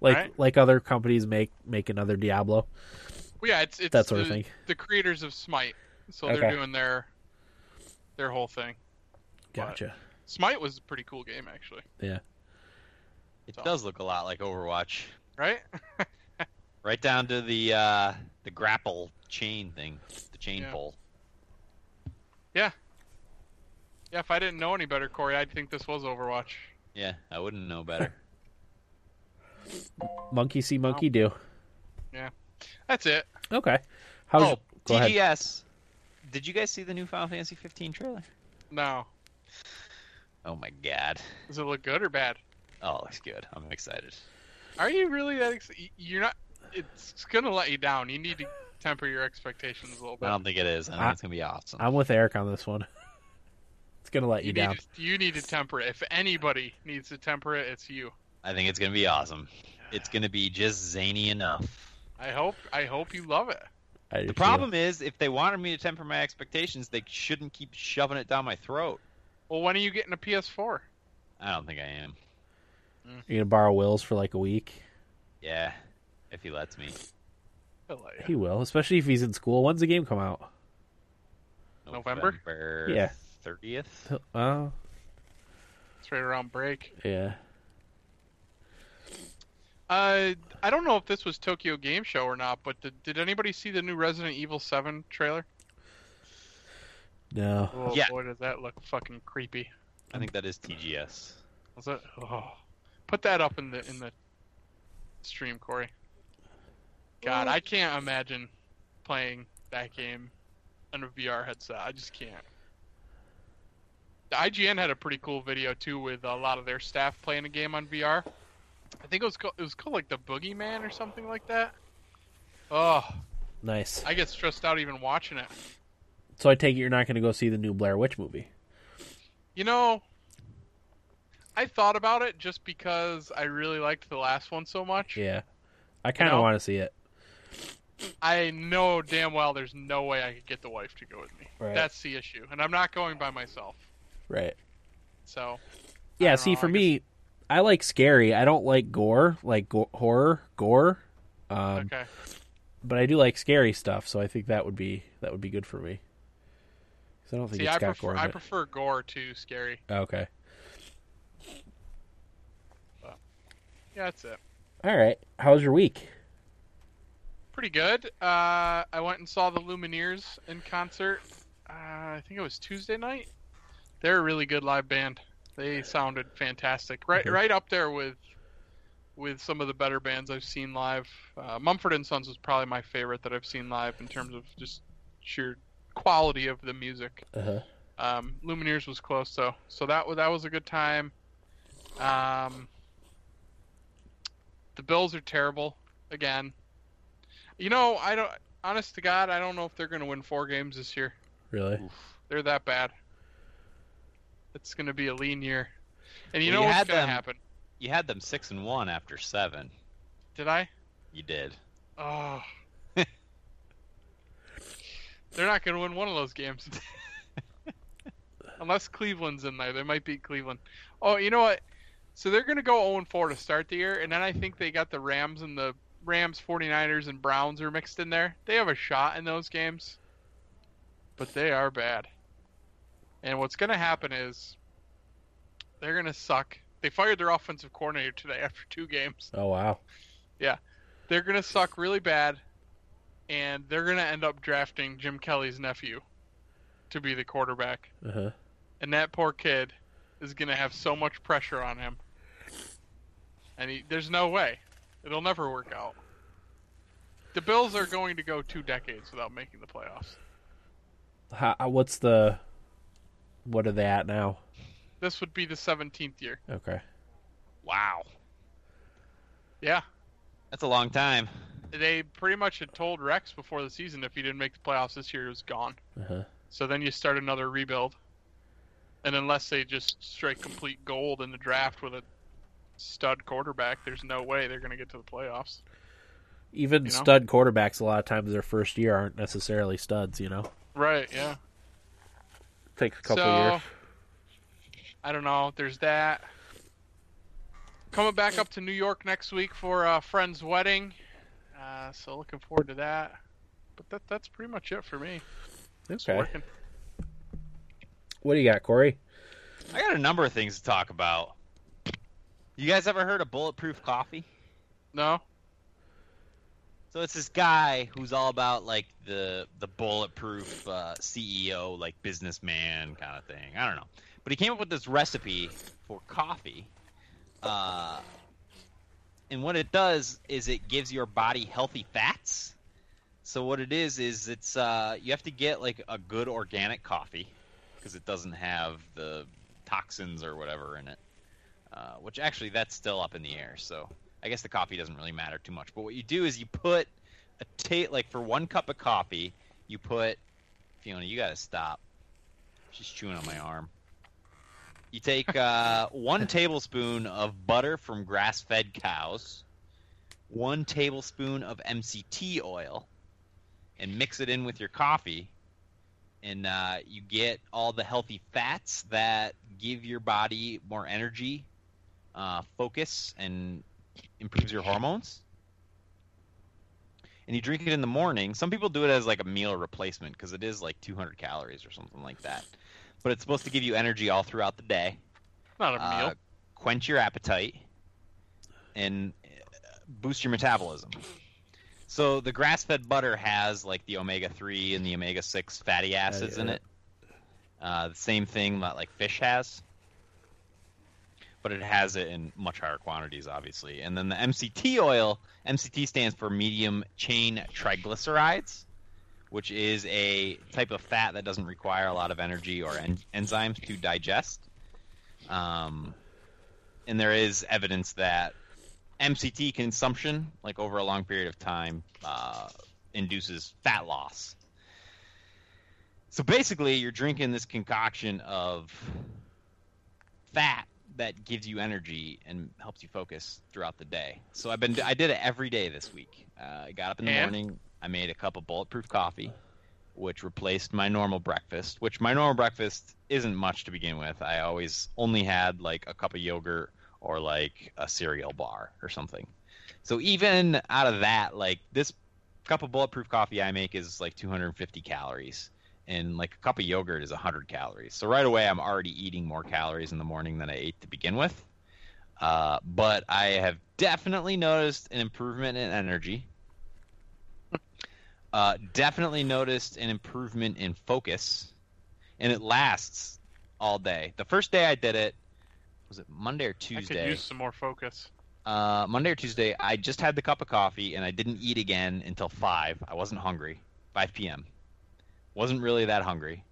S3: Like
S4: Right.
S3: like other companies make make another Diablo.
S4: Well, yeah, it's it's
S3: That sort
S4: the,
S3: of thing.
S4: the creators of Smite, so
S3: Okay.
S4: they're doing their their whole thing. But-
S3: Gotcha.
S4: Smite was a pretty cool game, actually.
S3: Yeah.
S5: It does look a lot like Overwatch.
S4: Right?
S5: Right down to the uh, the grapple chain thing, the chain
S4: Yeah.
S5: pole.
S4: Yeah. Yeah, if I didn't know any better, Corey, I'd think this was Overwatch.
S5: Yeah, I wouldn't know better.
S3: Monkey see, monkey do.
S4: Yeah, that's it.
S3: Okay. How's
S5: oh,
S3: go ahead.
S5: TGS. Did you guys see the new Final Fantasy 15 trailer?
S4: No.
S5: Oh my god.
S4: Does it look good or bad?
S5: Oh, it looks good. I'm excited.
S4: Are you really that? excited? you're not. It's gonna let you down. You need to temper your expectations a little bit.
S5: I don't think it is. I think
S3: I-
S5: it's gonna be awesome.
S3: I'm with Eric on this one. it's gonna let you,
S4: you,
S3: down.
S4: need to, you need to temper it. If anybody needs to temper it, it's you.
S5: I think it's gonna be awesome. It's gonna be just zany enough.
S4: I hope. I hope you love it.
S3: I do
S5: The
S3: too.
S5: problem is, if they wanted me to temper my expectations, they shouldn't keep shoving it down my throat.
S4: Well, when are you getting a PS4?
S5: I don't think I am. Mm.
S3: You're gonna borrow Will's for like a week.
S5: Yeah, if he lets me.
S4: I'll let you.
S3: He will, especially if he's in school. When's the game come out?
S4: November?
S3: Yeah.
S5: Thirtieth.
S3: Oh,
S4: It's right around break.
S3: yeah.
S4: Uh, I don't know if this was Tokyo Game Show or not, but did, did anybody see the new Resident Evil 7 trailer?
S3: No.
S4: Oh
S5: Yeah.
S4: boy, does that look fucking creepy.
S5: I think that is TGS.
S4: Was it? Oh, put that up in the in the stream, Corey. God, I can't imagine playing that game on a VR headset. I just can't. The IGN had a pretty cool video too, with a lot of their staff playing a game on VR. I think it was called, it was called like the Boogeyman or something like that. Oh,
S3: Nice.
S4: I get stressed out even watching it.
S3: So I take it you're not gonna go see the new Blair Witch movie.
S4: You know, I thought about it just because I really liked the last one so much.
S3: Yeah. I kind of
S4: know?
S3: want to see it.
S4: I know damn well there's no way I could get the wife to go with me.
S3: Right.
S4: That's the issue, and I'm not going by myself.
S3: Right.
S4: So
S3: Yeah. See,
S4: know,
S3: for me, I like scary. I don't like gore, like go- horror, gore. Um,
S4: okay,
S3: but I do like scary stuff, so I think that would be that would be good for me. 'Cause I don't think
S4: see,
S3: it's
S4: I
S3: got
S4: prefer
S3: gore. in
S4: I prefer gore to scary.
S3: Okay.
S4: Yeah, that's it.
S3: All right. How was your week?
S4: Pretty good. Uh, I went and saw the Lumineers in concert. Uh, I think it was Tuesday night. They're a really good live band. They sounded fantastic. Right, right up there with with some of the better bands I've seen live. Uh, Mumford and Sons was probably my favorite that I've seen live in terms of just sheer quality of the music.
S3: Uh huh.
S4: Um, Lumineers was close though, so that was that was a good time. Um, the Bills are terrible again. You know, I don't. Honest to God, I don't know if they're going to win four games this year.
S3: Really?
S4: They're that bad. It's going to be a lean year. And you
S5: Well,
S4: know
S5: you
S4: what's going to happen?
S5: You had them six and one after seven.
S4: Did I?
S5: You did.
S4: Oh. They're not going to win one of those games. Unless Cleveland's in there. They might beat Cleveland. Oh, you know what? So they're going to go 0 4 to start the year, and then I think they got the Rams and the Rams, 49ers, and Browns are mixed in there. They have a shot in those games, but they are bad. And what's going to happen is they're going to suck. They fired their offensive coordinator today after two games
S3: Oh wow. Yeah.
S4: They're gonna suck really bad, and they're gonna end up drafting Jim Kelly's nephew to be the quarterback,
S3: Uh huh.
S4: and that poor kid is gonna have so much pressure on him, and he, there's no way it'll never work out. The Bills are going to go two decades without making the playoffs.
S3: How, uh, what's the? What are they at now?
S4: This would be the 17th year.
S3: Okay.
S5: Wow.
S4: Yeah,
S5: That's a long time.
S4: they pretty much had told Rex before the season if he didn't make the playoffs this year, he was gone.
S3: Uh huh.
S4: So then you start another rebuild. And unless they just strike complete gold in the draft with a stud quarterback, there's no way they're going to get to the playoffs.
S3: Even
S4: You know?
S3: stud quarterbacks, a lot of times their first year aren't necessarily studs. You know,
S4: Right, yeah.
S3: Takes a couple
S4: so,
S3: years.
S4: I don't know. There's that. Coming back up to New York next week for a friend's wedding. Uh, so looking forward to that. But that that's pretty much it for me. Just
S3: Okay.
S4: working.
S3: What do you got, Corey?
S5: I got a number of things to talk about. You guys ever heard of bulletproof coffee?
S4: No?
S5: So it's this guy who's all about like the the bulletproof uh, CEO, like businessman kind of thing. I don't know, but he came up with this recipe for coffee, uh, and what it does is it gives your body healthy fats. So what it is is it's uh, you have to get like a good organic coffee because it doesn't have the toxins or whatever in it. Uh, which actually that's still up in the air. So I guess the coffee doesn't really matter too much. But what you do is you put a ta- like for one cup of coffee, you put Fiona, you gotta stop. She's chewing on my arm. You take uh, one tablespoon of butter from grass-fed cows, one tablespoon of MCT oil, and mix it in with your coffee, and uh, you get all the healthy fats that give your body more energy, uh, focus, and improves your hormones. And you drink it in the morning. Some people do it as like a meal replacement because it is like 200 calories or something like that. But it's supposed to give you energy all throughout the day
S4: Not a
S5: uh,
S4: meal.
S5: quench your appetite, and uh, boost your metabolism. So the grass-fed butter has like the omega-3 and the omega-6 fatty acids in
S3: yeah.
S5: it. Uh, the same thing that like fish has, but it has it in much higher quantities, obviously. And then the MCT oil, MCT stands for medium chain triglycerides, which is a type of fat that doesn't require a lot of energy or en- enzymes to digest. Um, and there is evidence that MCT consumption, like over a long period of time, uh, induces fat loss. So basically, you're drinking this concoction of fat that gives you energy and helps you focus throughout the day. So I've been I did it every day this week. Uh, I got up in the
S4: And?
S5: morning. I made a cup of bulletproof coffee, which replaced my normal breakfast. Which my normal breakfast isn't much to begin with. I always only had like a cup of yogurt or like a cereal bar or something. So even out of that, like this cup of bulletproof coffee I make is like 250 calories, and like a cup of yogurt is 100 calories. So right away, I'm already eating more calories in the morning than I ate to begin with. Uh, but I have definitely noticed an improvement in energy. Uh, definitely noticed an improvement in focus, and it lasts all day. The first day I did it was it Monday or Tuesday.
S4: I could use some more focus.
S5: uh, Monday or Tuesday, I just had the cup of coffee and I didn't eat again until five. I wasn't hungry. 5 p.m. Wasn't really that hungry,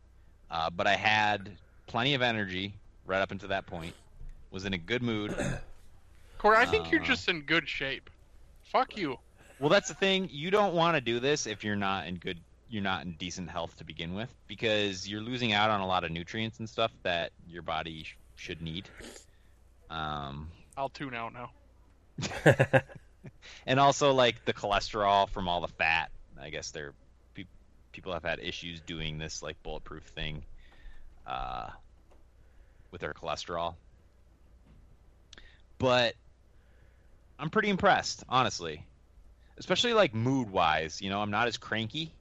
S5: uh, but I had plenty of energy right up until that point. Was in a good mood.
S4: Corey, I think you're
S5: Uh.
S4: just in good shape. Fuck you.
S5: Well, that's the thing. You don't want to do this if you're not in good, you're not in decent health to begin with, because you're losing out on a lot of nutrients and stuff that your body sh- should need. Um,
S4: I'll tune out now.
S5: and also like the cholesterol from all the fat. I guess they're pe- people have had issues doing this like bulletproof thing uh, with their cholesterol. But I'm pretty impressed, honestly. Especially like mood wise, you know, I'm not as cranky,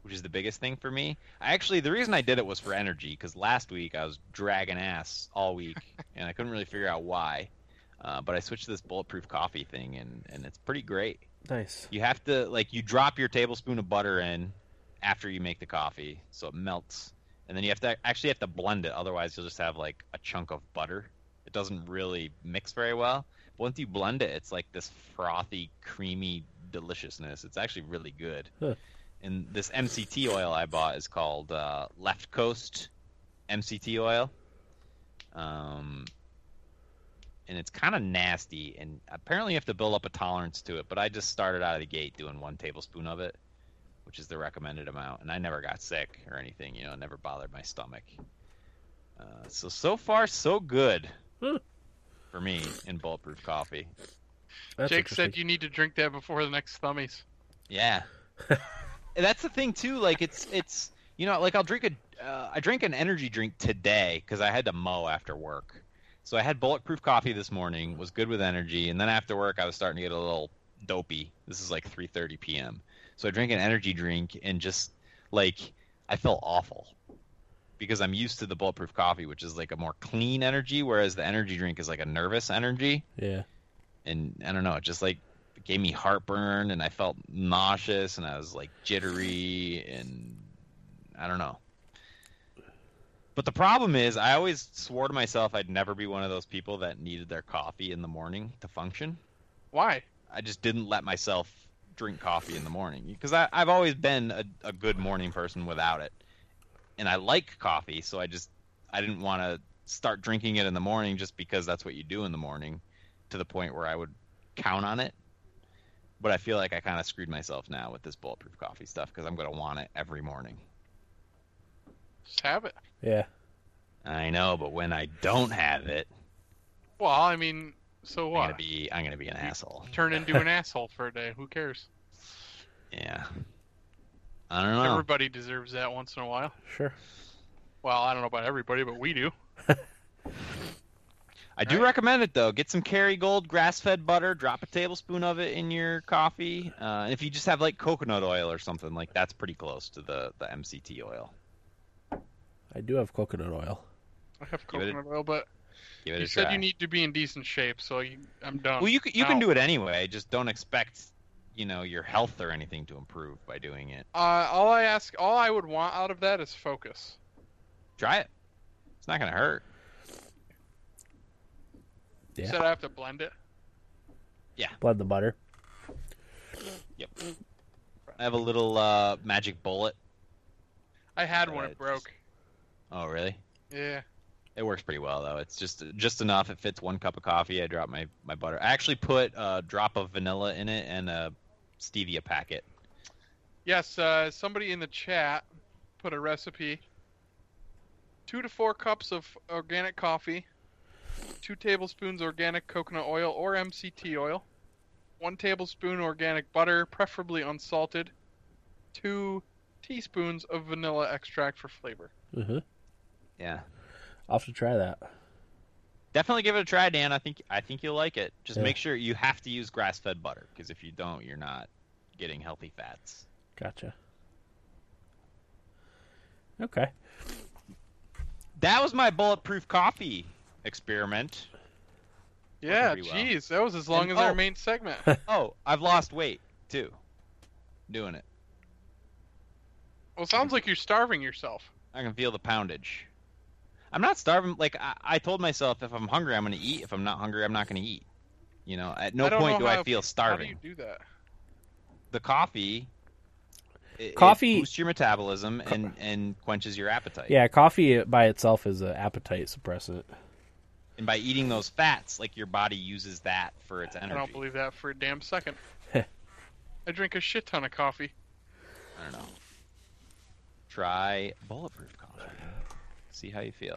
S5: which is the biggest thing for me. I actually the reason I did it was for energy because last week I was dragging ass all week and I couldn't really figure out why. Uh, but I switched to this bulletproof coffee thing, and, and it's pretty great.
S3: nice.
S5: You have to like you drop your tablespoon of butter in after you make the coffee, so it melts, and then you have to actually have to blend it. Otherwise, you'll just have like a chunk of butter. It doesn't really mix very well. But once you blend it, it's like this frothy, creamy deliciousness. It's actually really good.
S3: Huh.
S5: And this MCT oil I bought is called uh, Left Coast MCT oil. Um, and it's kind of nasty. And apparently, you have to build up a tolerance to it. But I just started out of the gate doing one tablespoon of it, which is the recommended amount. And I never got sick or anything. You know, it never bothered my stomach. Uh, so so far so good for me in bulletproof coffee.
S3: That's
S4: Jake said you need to drink that before the next thummies.
S5: Yeah. That's the thing too. Like it's it's you know like I'll drink a uh, I drank an energy drink today because I had to mow after work. So I had bulletproof coffee this morning. Was good with energy, and then after work I was starting to get a little dopey. This is like 3:30 p.m. So I drank an energy drink and just like I felt awful because I'm used to the bulletproof coffee, which is like a more clean energy, whereas the energy drink is like a nervous energy
S3: Yeah.
S5: and I don't know, it just like gave me heartburn and I felt nauseous and I was like jittery and I don't know. But the problem is I always swore to myself I'd never be one of those people that needed their coffee in the morning to function.
S4: Why?
S5: I just didn't let myself drink coffee in the morning because I, I've always been a, a good morning person without it, and I like coffee, so I just I didn't want to start drinking it in the morning just because that's what you do in the morning, to the point where I would count on it. But I feel like I kind of screwed myself now with this bulletproof coffee stuff because I'm gonna want it every morning.
S4: Just have it.
S3: Yeah.
S5: I know, but when I don't have it,
S4: Well, I mean, so what?
S5: I'm
S4: what?
S5: gonna be I'm gonna be an asshole.
S4: Turn into an asshole for a day. Who cares?
S5: Yeah. I don't know.
S4: Everybody deserves that once in a while.
S3: Sure.
S4: Well, I don't know about everybody, but we do.
S5: I do
S4: Right.
S5: recommend it though. Get some Kerrygold grass-fed butter. Drop a tablespoon of it in your coffee. Uh, if you just have like coconut oil or something, like that's pretty close to the the MCT oil.
S3: I do have coconut oil.
S4: I have
S5: Give a-
S4: coconut oil, but
S5: Give it
S4: you
S5: a
S4: said
S5: try.
S4: you need to be in decent shape, so you, I'm done.
S5: Well, you can, you can do it anyway. Just don't expect, you know, your health or anything to improve by doing it.
S4: Uh, all I ask, all I would want out of that is focus.
S5: Try it. It's not gonna hurt.
S4: You
S3: Yeah.
S4: said I have to blend it. Yeah.
S3: Blend the butter.
S5: Yep. I have a little uh, magic bullet.
S4: I had one, it
S5: it's-
S4: broke.
S5: Oh, really?
S4: Yeah.
S5: It works pretty well though. It's just just enough. It fits one cup of coffee. I drop my my butter. I actually put a drop of vanilla in it and a stevia packet.
S4: Yes, uh, somebody in the chat put a recipe. Two to four cups of organic coffee, two tablespoons organic coconut oil or MCT oil, one tablespoon organic butter, preferably unsalted, two teaspoons of vanilla extract for flavor.
S3: Mm-hmm.
S5: Yeah.
S3: I'll have to try that.
S5: Definitely give it a try, Dan. I think I think you'll like it. Just
S3: Yeah.
S5: make sure you have to use grass-fed butter because if you don't, you're not getting healthy fats.
S3: Gotcha. Okay.
S5: That was my bulletproof coffee experiment.
S4: Yeah,
S5: pretty well.
S4: jeez, that was as long
S5: And-
S4: as our
S5: oh.
S4: main segment.
S5: Oh, I've lost weight too. Doing it.
S4: well, sounds like you're starving yourself.
S5: I can feel the poundage. I'm not starving. Like I, I told myself, if I'm hungry, I'm going to eat. If I'm not hungry, I'm not going to eat. You know, at no point do
S4: how-
S5: I feel starving.
S4: How do
S5: starving.
S4: you do that?
S5: The coffee, it,
S3: Coffee-
S5: it boosts your metabolism and and quenches your appetite.
S3: Yeah, coffee by itself is an appetite suppressant.
S5: And by eating those fats, like your body uses that for its energy.
S4: I don't believe that for a damn second. I drink a shit ton of coffee.
S5: I don't know. Try bulletproof coffee. See how you feel.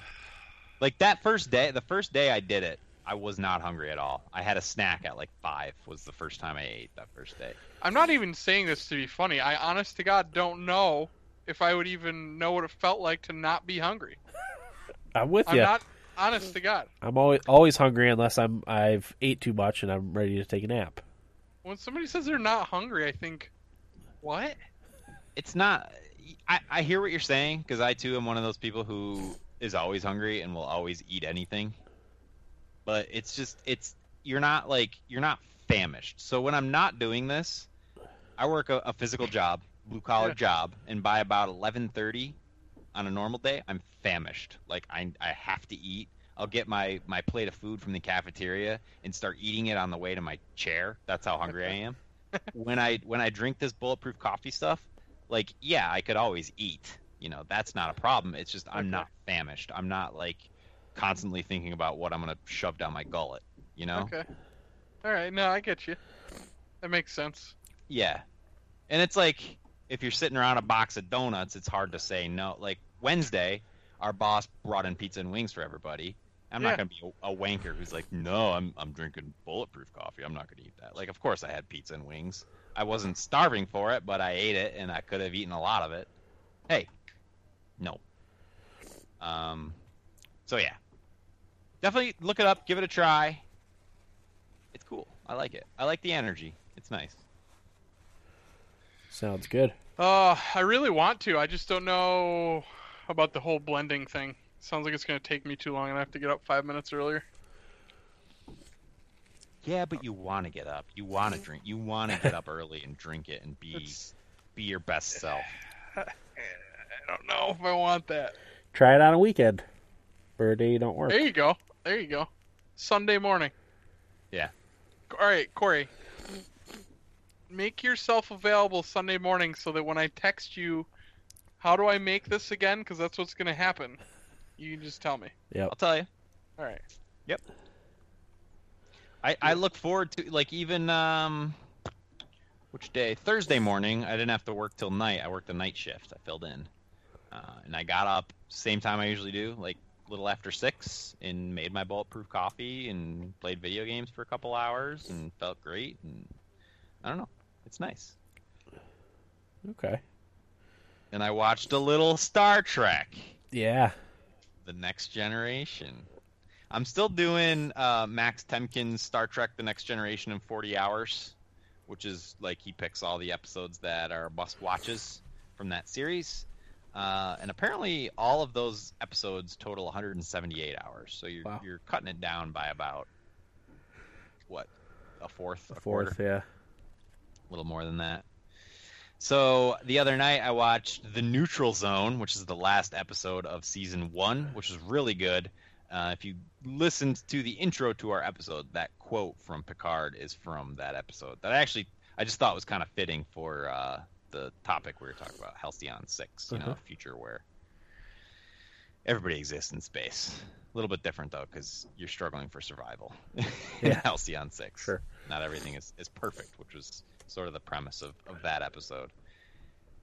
S5: Like that first day, the first day I did it, I was not hungry at all. I had a snack at like five. Was the first time I ate that first day.
S4: I'm not even saying this to be funny. I honest to God don't know if I would even know what it felt like to not be hungry.
S3: I'm with you.
S4: I'm
S3: you.
S4: not honest to God.
S3: I'm always always hungry unless I'm I've ate too much and I'm ready to take a nap.
S4: When somebody says they're not hungry, I think, what?
S5: It's not. I, I hear what you're saying because I too am one of those people who is always hungry and will always eat anything. But it's just it's you're not like you're not famished. So when I'm not doing this, I work a, a physical job, blue collar
S4: Yeah.
S5: job, and by about 11:30 on a normal day, I'm famished. Like I I have to eat. I'll get my my plate of food from the cafeteria and start eating it on the way to my chair. That's how hungry I am. when I when I drink this bulletproof coffee stuff, like yeah, I could always eat. You know, that's not a problem. It's just I'm
S4: Okay.
S5: not famished. I'm not like constantly thinking about what I'm gonna shove down my gullet. You know?
S4: Okay. All right. No, I get you. That makes sense.
S5: Yeah. And it's like if you're sitting around a box of donuts, it's hard to say no. Like Wednesday, our boss brought in pizza and wings for everybody. I'm
S4: Yeah.
S5: not gonna be a, a wanker who's like, no, I'm I'm drinking bulletproof coffee. I'm not gonna eat that. Like, of course I had pizza and wings. I wasn't starving for it, but I ate it, and I could have eaten a lot of it. Hey, no. Um, so yeah, definitely look it up, give it a try. It's cool. I like it. I like the energy. It's nice.
S3: Sounds good.
S4: Uh, I really want to. I just don't know about the whole blending thing. Sounds like it's going to take me too long, and I have to get up five minutes earlier.
S5: Yeah, but you want to get up. You want to drink. You want to get up early and drink it and be
S4: It's-
S5: be your best self.
S4: I don't know if I want that.
S3: Try it on a weekend. Or a day you don't work.
S4: There you go. There you go. Sunday morning.
S5: Yeah.
S4: All right, Corey. Make yourself available Sunday morning so that when I text you, how do I make this again? Because that's what's going to happen. You can just tell me.
S3: Yep.
S5: I'll tell you.
S4: All right.
S5: I, I look forward to like even um which day? Thursday morning. I didn't have to work till night. I worked a night shift. I filled in, uh, and I got up same time I usually do, like a little after six, and made my bulletproof coffee and played video games for a couple hours and felt great. And I don't know, it's nice.
S3: Okay.
S5: And I watched a little Star Trek.
S3: Yeah.
S5: The Next Generation. I'm still doing uh, Max Temkin's Star Trek: The Next Generation in 40 hours, which is like he picks all the episodes that are must watches from that series. Uh, and apparently, all of those episodes total 178 hours. So you're
S3: Wow.
S5: you're cutting it down by about what a fourth, a quarter?
S3: fourth, yeah.
S5: a little more than that. So the other night I watched The Neutral Zone, which is the last episode of season one, which is really good. Uh, if you listened to the intro to our episode, that quote from Picard is from that episode. That I actually I just thought was kind of fitting for uh, the topic we were talking about, Halcyon Six. You know,
S3: Uh-huh.
S5: future where everybody exists in space. A little bit different though, because you're struggling for survival in
S3: Yeah.
S5: Halcyon Six
S3: Sure.
S5: not everything is, is perfect, which was sort of the premise of, of that episode.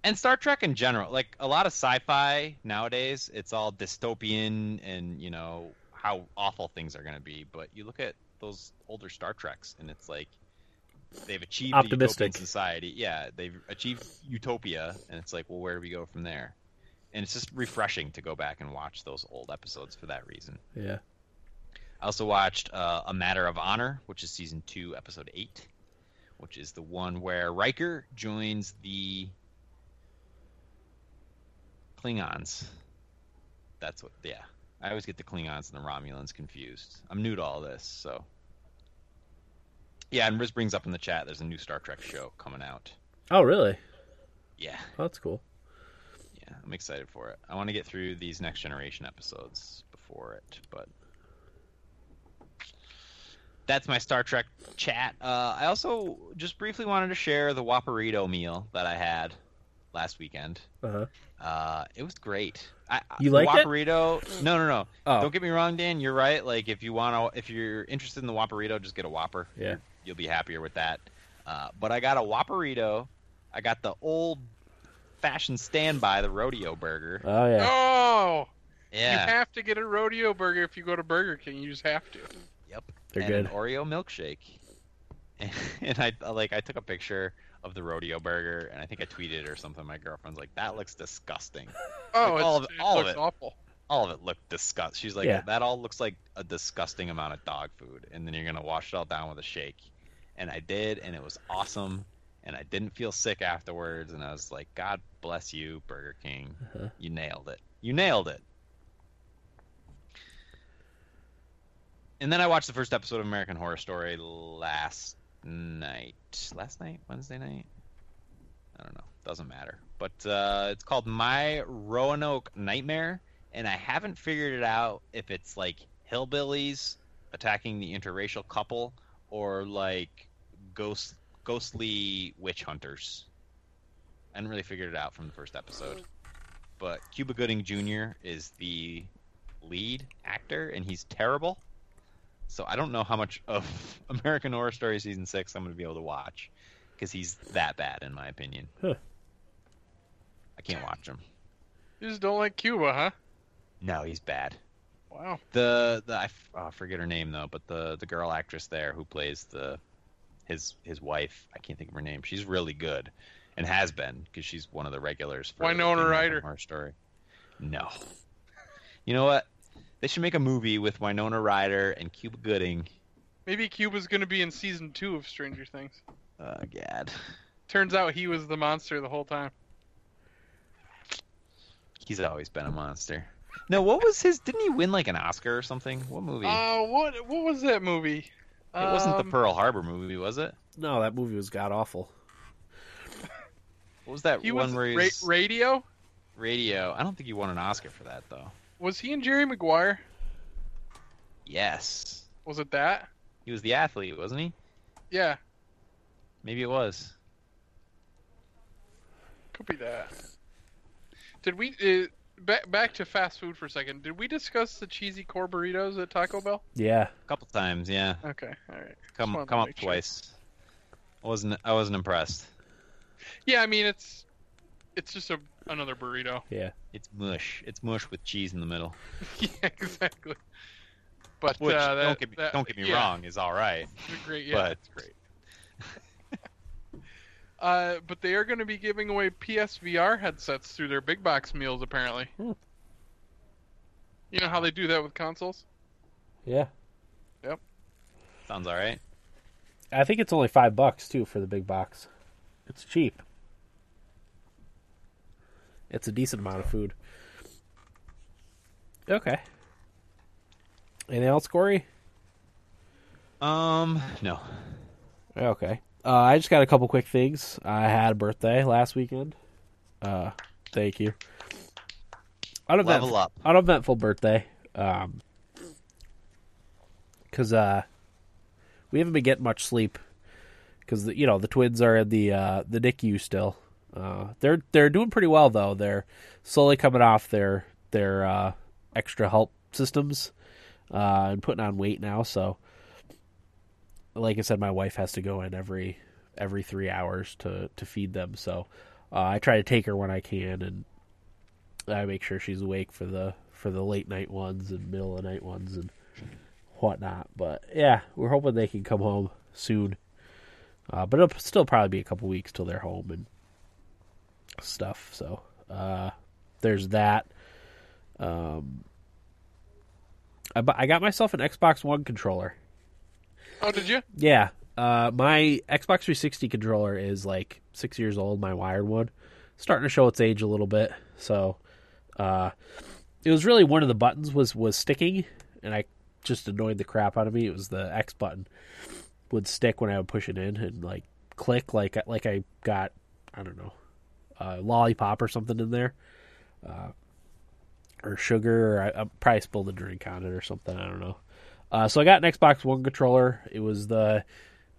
S5: And Star Trek in general, like a lot of sci-fi nowadays, it's all dystopian and you know how awful things are going to be. But you look at those older Star Treks, and it's like they've achieved
S3: Optimistic.
S5: society. Yeah, they've achieved utopia, and it's like, well, where do we go from there? And it's just refreshing to go back and watch those old episodes for that reason.
S3: Yeah.
S5: I also watched uh, A Matter of Honor, which is season two, episode eight, which is the one where Riker joins the Klingons. That's what, yeah. I always get the Klingons and the Romulans confused. I'm new to all this, so. Yeah, and Rez brings up in the chat there's a new Star Trek show coming out.
S3: Oh, really?
S5: Yeah,
S3: Oh, that's cool.
S5: yeah, I'm excited for it. I want to get through these next generation episodes before it, but that's my Star Trek chat. Uh, I also just briefly wanted to share the Whopperito meal that I had last weekend.
S3: Uh-huh.
S5: Uh, it was great. I,
S3: You
S5: the
S3: liked it?
S5: Whopperito? No, no, no.
S3: Oh.
S5: Don't get me wrong, Dan. You're right. Like if you want to, if you're interested in the Whopperito, just get a Whopper.
S3: Yeah.
S5: You'll be happier with that. Uh, but I got a Whopperito. I got the old fashioned standby, the rodeo burger.
S3: Oh, yeah.
S4: Oh,
S5: Yeah.
S4: you have to get a rodeo burger if you go to Burger King. You just have to.
S5: Yep.
S3: They're
S5: and
S3: good.
S5: An Oreo milkshake. And I like I took a picture of the rodeo burger and I think I tweeted or something. My girlfriend's like, "That looks disgusting."
S4: Oh,
S5: Like, all
S4: it's,
S5: of-
S4: it
S5: all of
S4: looks
S5: it.
S4: awful.
S5: All of it looked disgust. She's like,
S3: Yeah.
S5: "That all looks like a disgusting amount of dog food." And then you're gonna wash it all down with a shake. And I did, and it was awesome. And I didn't feel sick afterwards. And I was like, "God bless you, Burger King.
S3: Uh-huh.
S5: You nailed it. You nailed it." And then I watched the first episode of American Horror Story last night. Last night? Wednesday night? I don't know. Doesn't matter. But uh, it's called My Roanoke Nightmare, and I haven't figured it out if it's like hillbillies attacking the interracial couple or like ghost ghostly witch hunters. I didn't really figure it out from the first episode. But Cuba Gooding Jr. is the lead actor, and he's terrible. So I don't know how much of American Horror Story season six I'm going to be able to watch because he's that bad in my opinion.
S3: Huh.
S5: I can't watch him.
S4: You just don't like Cuba, huh?
S5: No, he's bad.
S4: Wow.
S5: The the I f- oh, I forget her name though, but the the girl actress there who plays the his his wife, I can't think of her name. She's really good and has been because she's one of the regulars for
S4: Winona
S5: the American
S4: Ryder.
S5: Horror Story. No. You know what? They should make a movie with Winona Ryder and Cuba Gooding.
S4: Maybe Cuba's going to be in season two of Stranger Things.
S5: Oh God.
S4: Turns out he was the monster the whole time.
S5: He's always been a monster. No, what was his? Didn't he win like an Oscar or something? What movie?
S4: Uh, what what was that movie?
S5: it wasn't the
S4: Um,
S5: Pearl Harbor movie, was it?
S3: No, that movie was god awful.
S5: What was that
S4: He
S5: one
S4: was
S5: where
S4: ra- radio.
S5: radio? I don't think he won an Oscar for that though.
S4: Was he in Jerry Maguire?
S5: Yes,
S4: Was it that?
S5: he was the athlete, wasn't he?
S4: Yeah,
S5: Maybe it was.
S4: could be that. Did we uh, back back to fast food for a second? Did we discuss the cheesy core burritos at Taco Bell?
S3: Yeah.
S5: A couple times, yeah.
S4: Okay, all right.
S5: Come come up
S4: make sure.
S5: twice. I wasn't I wasn't impressed.
S4: Yeah, I mean it's it's just a another burrito.
S3: Yeah.
S5: It's mush. It's mush with cheese in the middle.
S4: yeah, exactly. But
S5: Which
S4: uh, that,
S5: don't get me
S4: that-
S5: don't get me
S4: yeah,
S5: wrong is all right.
S4: it's Great, yeah,
S5: but-
S4: it's great. uh, but they are going to be giving away PSVR headsets through their big box meals, apparently.
S3: Hmm.
S4: You know how they do that with consoles?
S3: Yeah. Yep.
S5: Sounds all right.
S3: I think it's only five bucks too for the big box. It's cheap. It's a decent amount of food. Okay. Anything else, Corey?
S5: Um, no.
S3: Okay. Uh, I just got a couple quick things. I had a birthday last weekend. Uh, thank you. Uneventful,
S5: Level up.
S3: uneventful birthday. Um, cause uh, we haven't been getting much sleep. Cause the, you know the twins are in the uh the NICU still. Uh, they're they're doing pretty well though. They're slowly coming off their their uh extra help systems, uh, and putting on weight now. So like I said, my wife has to go in every every three hours to to feed them. So uh, I try to take her when I can, and I make sure she's awake for the for the late night ones and middle of the night ones and whatnot. But yeah, we're hoping they can come home soon. Uh, but it'll still probably be a couple weeks till they're home and stuff. So uh, there's that. Um, I, I got myself an Xbox One controller.
S4: Oh, did you?
S3: Yeah. Uh, my Xbox 360 controller is like six years old, my wired one. Starting to show its age a little bit. So uh, it was really one of the buttons was, was sticking, and I just annoyed the crap out of me. It was the X button would stick when I would push it in and like click like like I got I don't know a lollipop or something in there, uh, or sugar. Or I, I probably spilled a drink on it or something. I don't know. Uh, so I got an Xbox One controller. It was the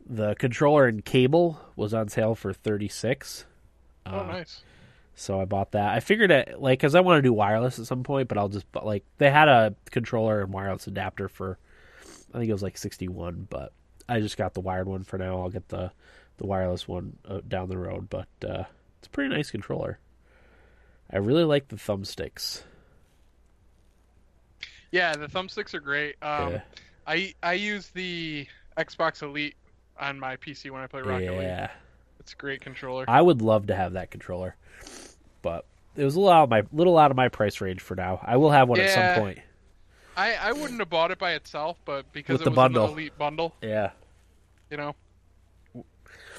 S3: the controller and cable was on sale for thirty six.
S4: Oh,
S3: Uh,
S4: nice.
S3: So I bought that. I figured it like because I want to do wireless at some point, but I'll just but like they had a controller and wireless adapter for I think it was like sixty one, but I just got the wired one for now. I'll get the the wireless one uh, down the road, but uh, it's a pretty nice controller. I really like the thumbsticks.
S4: Yeah, the thumbsticks are great. Um,
S3: yeah,
S4: I I use the Xbox Elite on my PC when I play Rocket League.
S3: yeah.
S4: It's a great controller.
S3: I would love to have that controller, but it was a little out of my little out of my price range for now. I will have one at some point.
S4: I, I wouldn't have bought it by itself, but because
S3: With
S4: it
S3: the bundle.
S4: an Elite bundle,
S3: Yeah,
S4: you know,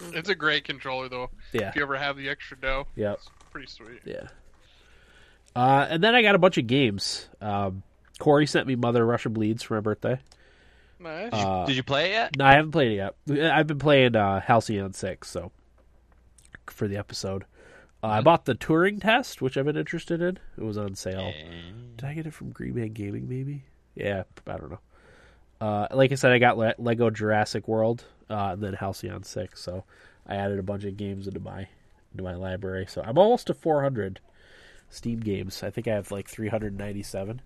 S4: it's a great controller though.
S3: yeah,
S4: If you ever have the extra dough,
S3: yep.
S4: it's pretty sweet.
S3: Yeah. Uh, and then I got a bunch of games. Um, Corey sent me Mother Russia Bleeds for my birthday.
S4: Nice.
S3: Uh,
S5: Did you play it yet?
S3: no, I haven't played it yet. I've been playing uh, Halcyon 6, so for the episode. Uh, I bought the Turing test, which I've been interested in. It was on sale. Did I get it from Green Man Gaming, maybe? Yeah, I don't know. Uh, like I said, I got Le- Lego Jurassic World uh, and then Halcyon 6, so I added a bunch of games into my into my library. So I'm almost to 400 Steam games. I think I have like 397.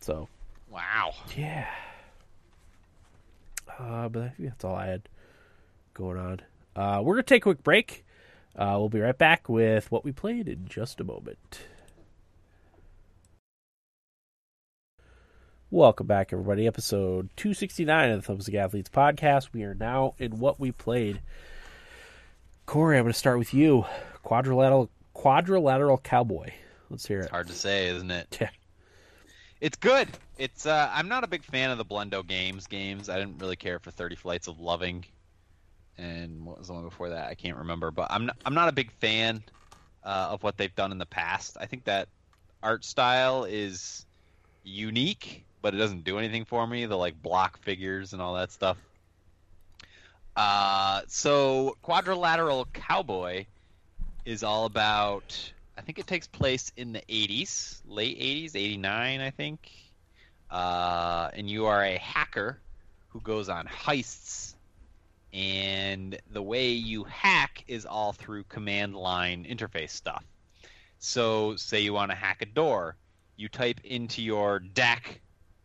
S3: So
S5: Wow.
S3: yeah. Uh, but I think that's all I had going on. Uh, we're gonna take a quick break. Uh, we'll be right back with what we played in just a moment. Welcome back, everybody. Episode 269 of the Thumbs Up Athletes podcast. We are now in what we played. Corey, I'm going to start with you. Quadrilateral, quadrilateral cowboy. Let's hear it.
S5: It's
S3: it.
S5: hard to say, isn't it?
S3: Yeah.
S5: It's good. It's uh, I'm not a big fan of the Blendo games. Games I didn't really care for Thirty Flights of Loving, and what was the one before that? I can't remember. But I'm not, I'm not a big fan uh, of what they've done in the past. I think that art style is unique, but it doesn't do anything for me. The like block figures and all that stuff. Uh, so Quadrilateral Cowboy is all about. I think it takes place in the 80s, late 80s, 89, I think. Uh, and you are a hacker who goes on heists. And the way you hack is all through command line interface stuff. So, say you want to hack a door, you type into your deck,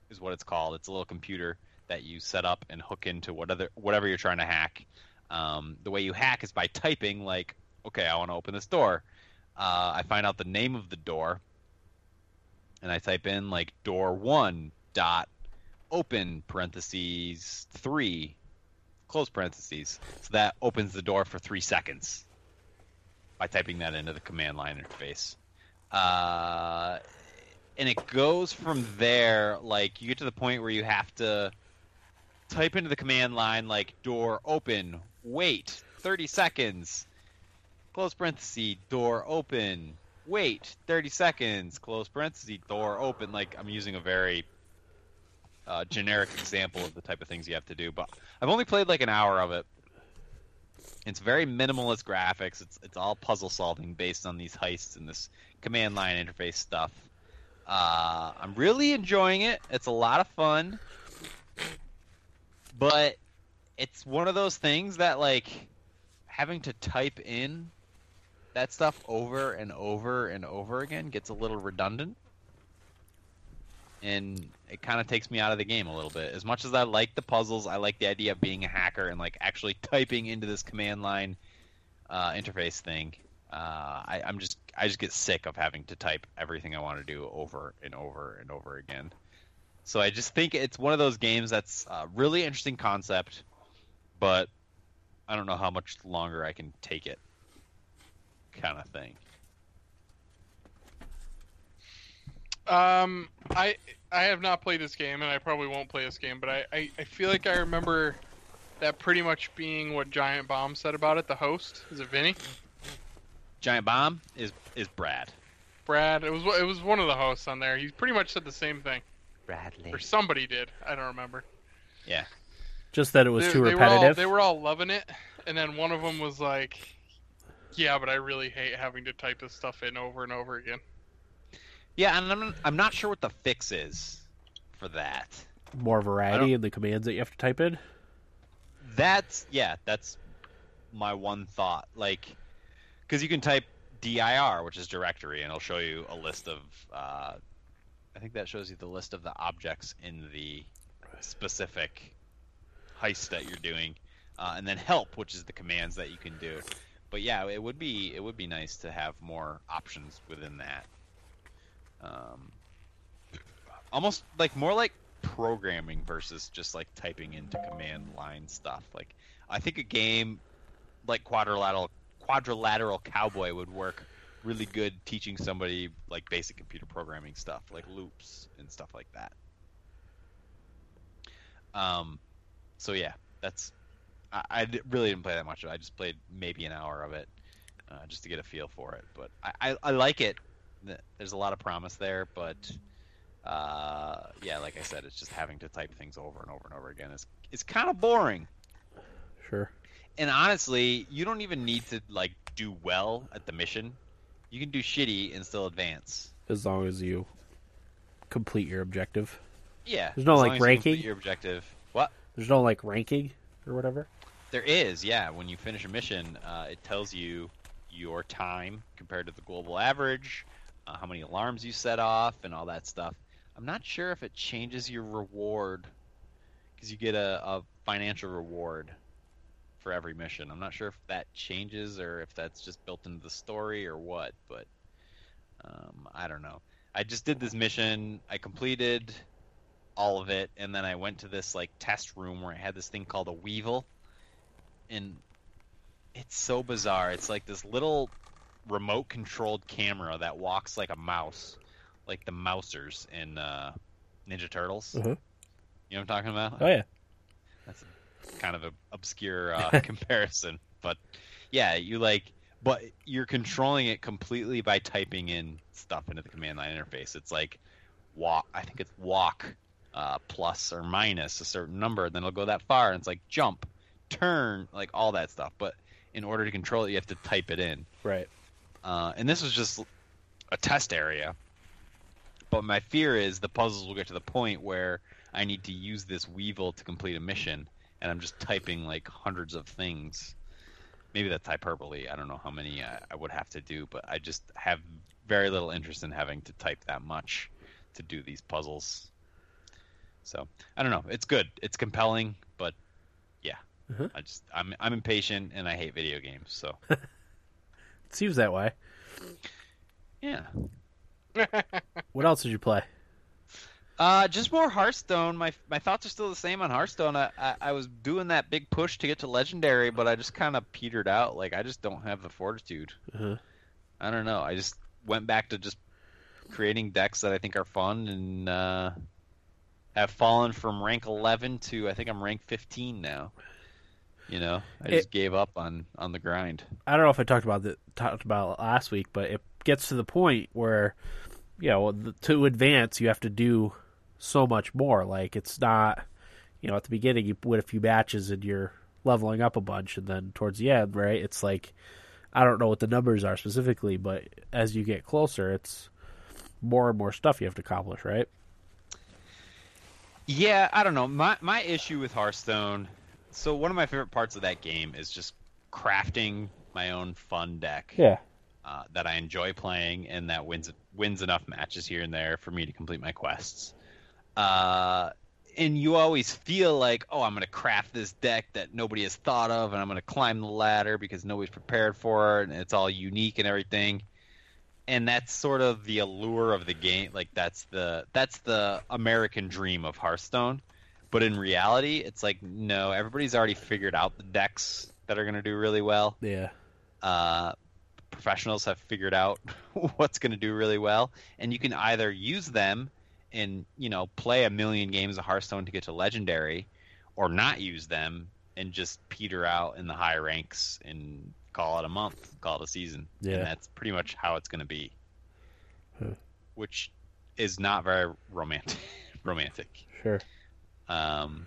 S5: is what it's called. It's a little computer that you set up and hook into whatever whatever you're trying to hack. Um, the way you hack is by typing like okay, I want to open this door. Uh, I find out the name of the door, and I type in like door one dot open parentheses three close parentheses. So that opens the door for three seconds by typing that into the command line interface. Uh, and it goes from there. Like you get to the point where you have to type into the command line like door open, wait, 30 seconds, close parenthesis, door open, wait, 30 seconds, close parenthesis, door open. Like I'm using a very uh, generic example of the type of things you have to do, but I've only played like an hour of it. It's very minimalist graphics. It's it's all puzzle solving based on these heists and this command line interface stuff. Uh, I'm really enjoying it. It's a lot of fun, but it's one of those things that like having to type in that stuff over and over and over again gets a little redundant and it kind of takes me out of the game a little bit. As much as I like the puzzles, I like the idea of being a hacker and like actually typing into this command line uh, interface thing. Uh, I, I'm just I just get sick of having to type everything I want to do over and over and over again. So I just think it's one of those games that's a really interesting concept, but I don't know how much longer I can take it, kind of thing.
S4: Um, I I have not played this game, and I probably won't play this game. But I, I, I feel like I remember that pretty much being what Giant Bomb said about it. The host is it Vinny?
S5: Giant Bomb is is Brad.
S4: Brad. It was it was one of the hosts on there. He pretty much said the same thing,
S5: Bradley.
S4: or somebody did. I don't remember.
S5: Yeah.
S3: Just that it was
S4: they,
S3: too
S4: they Were all,
S3: repetitive.
S4: they were all loving it, and then one of them was like, "Yeah, but I really hate having to type this stuff in over and over again."
S5: Yeah, and I'm I'm not sure what the fix is for that.
S3: More variety in the commands that you have to type in.
S5: That's yeah, that's my one thought. Like, because you can type dir, which is directory, and it'll show you a list of. Uh, I think that shows you the list of the objects in the specific heist that you're doing, uh, and then help, which is the commands that you can do. But yeah, it would be it would be nice to have more options within that. Um, almost like more like programming versus just like typing into command line stuff. Like I think a game like quadrilateral quadrilateral cowboy would work really good teaching somebody like basic computer programming stuff, like loops and stuff like that. Um, so yeah, that's I, I really didn't play that much. I just played maybe an hour of it uh, just to get a feel for it. But I, I, I like it. There's a lot of promise there, but uh, yeah, like I said, it's just having to type things over and over and over again. It's it's kind of boring.
S3: Sure.
S5: And honestly, you don't even need to like do well at the mission. You can do shitty and still advance.
S3: As long as you complete your objective.
S5: Yeah.
S3: There's no, like,
S5: as you
S3: ranking?
S5: Your objective. What?
S3: There's no like ranking or whatever.
S5: There is, yeah. When you finish a mission, uh, it tells you your time compared to the global average, uh, how many alarms you set off, and all that stuff. I'm not sure if it changes your reward because you get a, a financial reward for every mission. I'm not sure if that changes or if that's just built into the story or what, but um, I don't know. I just did this mission. I completed all of it, and then I went to this like test room where I had this thing called a Weevil, and it's so bizarre. It's like this little remote controlled camera that walks like a mouse, like the Mousers in uh, Ninja Turtles.
S3: Uh-huh.
S5: You know what I'm talking about?
S3: Oh yeah.
S5: That's a, kind of an obscure uh, comparison, but yeah, you like, but you're controlling it completely by typing in stuff into the command line interface. It's like walk. I think it's walk uh, plus or minus a certain number, and then it'll go that far, and it's like jump, turn, like all that stuff. But in order to control it, you have to type it in.
S3: Right.
S5: Uh, and this was just a test area. But my fear is the puzzles will get to the point where I need to use this Weevil to complete a mission, and I'm just typing like hundreds of things. Maybe that's hyperbole. I don't know how many I, I would have to do, but I just have very little interest in having to type that much to do these puzzles. So I don't know. It's good. It's compelling, but yeah,
S3: Mhm.
S5: I just I'm I'm impatient and I hate video games. So
S3: It seems that way.
S5: Yeah.
S3: What else did you play?
S5: Uh, just more Hearthstone. My my thoughts are still the same on Hearthstone. I, I, I was doing that big push to get to Legendary, but I just kind of petered out. Like I just don't have the fortitude.
S3: Uh-huh.
S5: I don't know. I just went back to just creating decks that I think are fun, and uh, have fallen from rank 11 to I think I'm rank 15 now. You know, I just
S3: It-
S5: gave up on on the grind.
S3: I don't know if I talked about that talked about it last week, but it gets to the point where, you know, the, to advance, you have to do so much more. Like it's not, you know, at the beginning you win a few matches and you're leveling up a bunch, and then towards the end, right? It's like I don't know what the numbers are specifically, but as you get closer, it's more and more stuff you have to accomplish, right?
S5: Yeah, I don't know. My my issue with Hearthstone. So one of my favorite parts of that game is just crafting my own fun deck.
S3: Yeah.
S5: uh, that I enjoy playing and that wins wins enough matches here and there for me to complete my quests. Uh, and you always feel like, oh, I'm going to craft this deck that nobody has thought of, and I'm going to climb the ladder because nobody's prepared for it, and it's all unique and everything. And that's sort of the allure of the game. Like that's the that's the American dream of Hearthstone. But in reality, it's like no, everybody's already figured out the decks that are going to do really well
S3: Yeah.
S5: uh, professionals have figured out what's going to do really well, and you can either use them and you know play a million games of Hearthstone to get to legendary, or not use them and just peter out in the high ranks and call it a month, call it a season,
S3: Yeah.
S5: and that's pretty much how it's going to be,
S3: Huh.
S5: which is not very romantic. romantic.
S3: Sure.
S5: Um,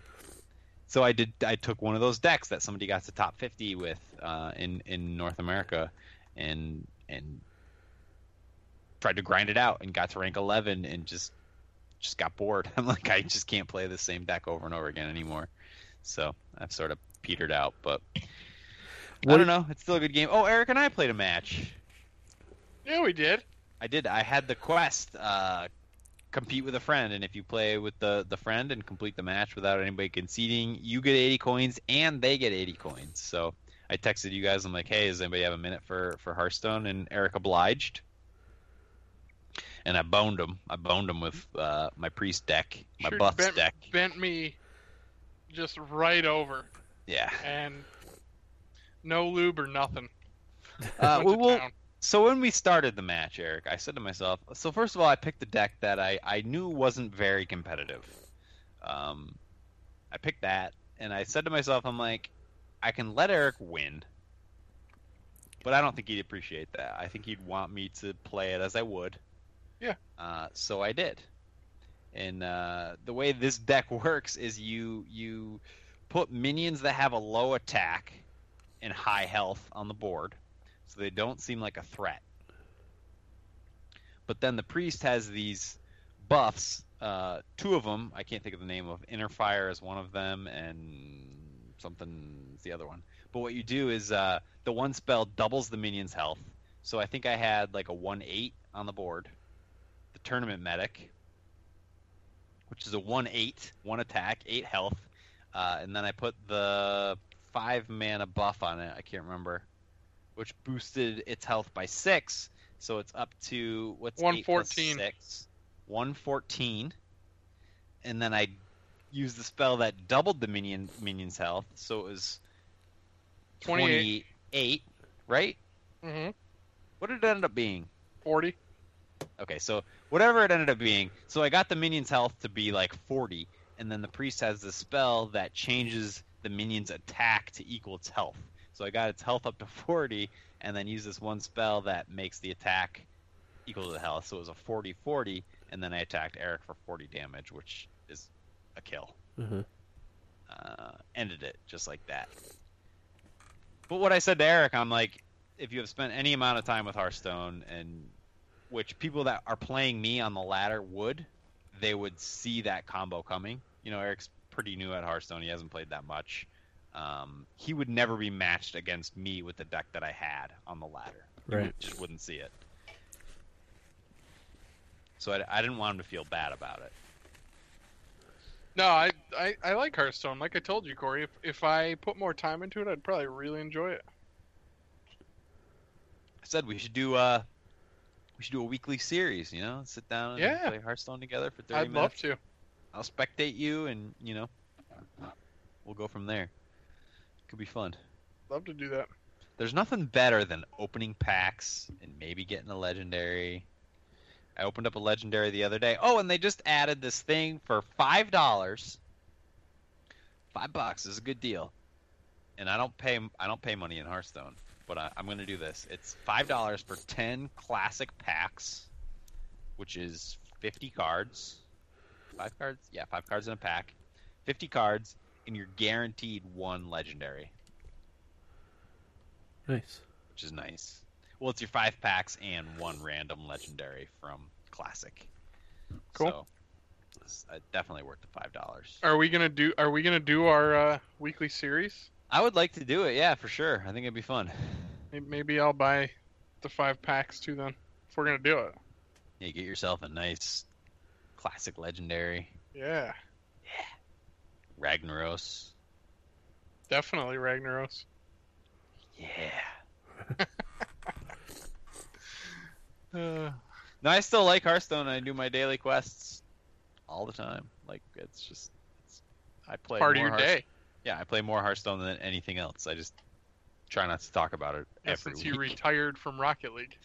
S5: so I did. I took one of those decks that somebody got to top fifty with uh, in in North America, and and tried to grind it out and got to rank eleven and just just got bored. I'm like, I just can't play the same deck over and over again anymore. So I've sort of petered out, but
S3: What-
S5: I don't know. It's still a good game. Oh, Eric and I played a match.
S4: yeah, we did.
S5: I did. I had the quest. Uh, compete with a friend, and if you play with the the friend and complete the match without anybody conceding, you get 80 coins and they get 80 coins. So I texted you guys. I'm like, hey, does anybody have a minute for for Hearthstone? And Eric obliged. And I boned him. I boned him with uh, my priest deck, my
S4: Sure
S5: buffs deck.
S4: bent me just right over,
S5: Yeah.
S4: and no lube or nothing.
S5: Uh,
S4: Went to
S5: well. So when we started the match, Eric, I said to myself, so first of all, I picked a deck that I, I knew wasn't very competitive. Um, I picked that, and I said to myself, I'm like, I can let Eric win, but I don't think he'd appreciate that. I think he'd want me to play it as I would.
S4: Yeah.
S5: Uh, so I did. And uh, the way this deck works is you you put minions that have a low attack and high health on the board so they don't seem like a threat. But then the priest has these buffs. Uh, two of them, I can't think of the name of. Inner Fire is one of them, and something's the other one. But what you do is uh, the one spell doubles the minion's health. So I think I had like a one eight on the board. Tournament medic, which is a one eight, one attack, eight health, uh, and then I put the five mana buff on it. I can't remember which boosted its health by six, so it's up to what's eight plus
S4: 114.
S5: six, one fourteen, and then I used the spell that doubled the minion minion's health, so it was
S4: 28.
S5: 28, right?
S4: hmm
S5: What did it end up being?
S4: 40.
S5: Okay, so whatever it ended up being, so I got the minion's health to be like 40, and then the priest has the spell that changes the minion's attack to equal its health. So I got its health up to 40, and then use this one spell that makes the attack equal to the health. So it was a 40 40, and then I attacked Eric for 40 damage, which is a kill.
S3: Mhm.
S5: Uh, ended it just like that. But what I said to Eric, I'm like, if you have spent any amount of time with Hearthstone, and which people that are playing me on the ladder would, they would see that combo coming. You know, Eric's pretty new at Hearthstone; he hasn't played that much. Um, he would never be matched against me with the deck that I had on the ladder.
S3: Right.
S5: would- just wouldn't see it. So I, I didn't want him to feel bad about it.
S4: No, I, I I like Hearthstone. Like I told you, Corey, if if I put more time into it, I'd probably really enjoy it.
S5: I said we should do uh we should do a weekly series. You know, sit down and
S4: Yeah.
S5: play Hearthstone together for 30
S4: I'd love
S5: minutes.
S4: to.
S5: I'll spectate you, and you know, we'll go from there. Could be fun.
S4: Love to do that.
S5: There's nothing better than opening packs and maybe getting a legendary. I opened up a legendary the other day. Oh, and they just added this thing for five dollars. Five bucks is a good deal, and I don't pay I don't pay money in Hearthstone, but I, I'm going to do this. It's five dollars for ten classic packs, which is fifty cards. Five cards, yeah, five cards in a pack. Fifty cards, and you're guaranteed one legendary
S3: Nice.
S5: which is nice. Well, it's your five packs and one random legendary from Classic.
S4: Cool.
S5: So, it's uh, definitely worth the five dollars.
S4: Are we gonna do? Are we gonna do our uh, weekly series?
S5: I would like to do it, yeah, for sure. I think it'd be fun.
S4: Maybe I'll buy the five packs too. Then, if we're gonna do it.
S5: Yeah, get yourself a nice classic legendary
S4: Yeah, Yeah.
S5: Ragnaros.
S4: definitely Ragnaros.
S5: Yeah.
S4: Uh,
S5: No, I still like Hearthstone. I do my daily quests all the time. Like it's just, it's, I play
S4: part of your day.
S5: Yeah, I play more Hearthstone than anything else. I just try not to talk about it
S4: Yeah,
S5: every
S4: since
S5: week.
S4: you retired from Rocket League,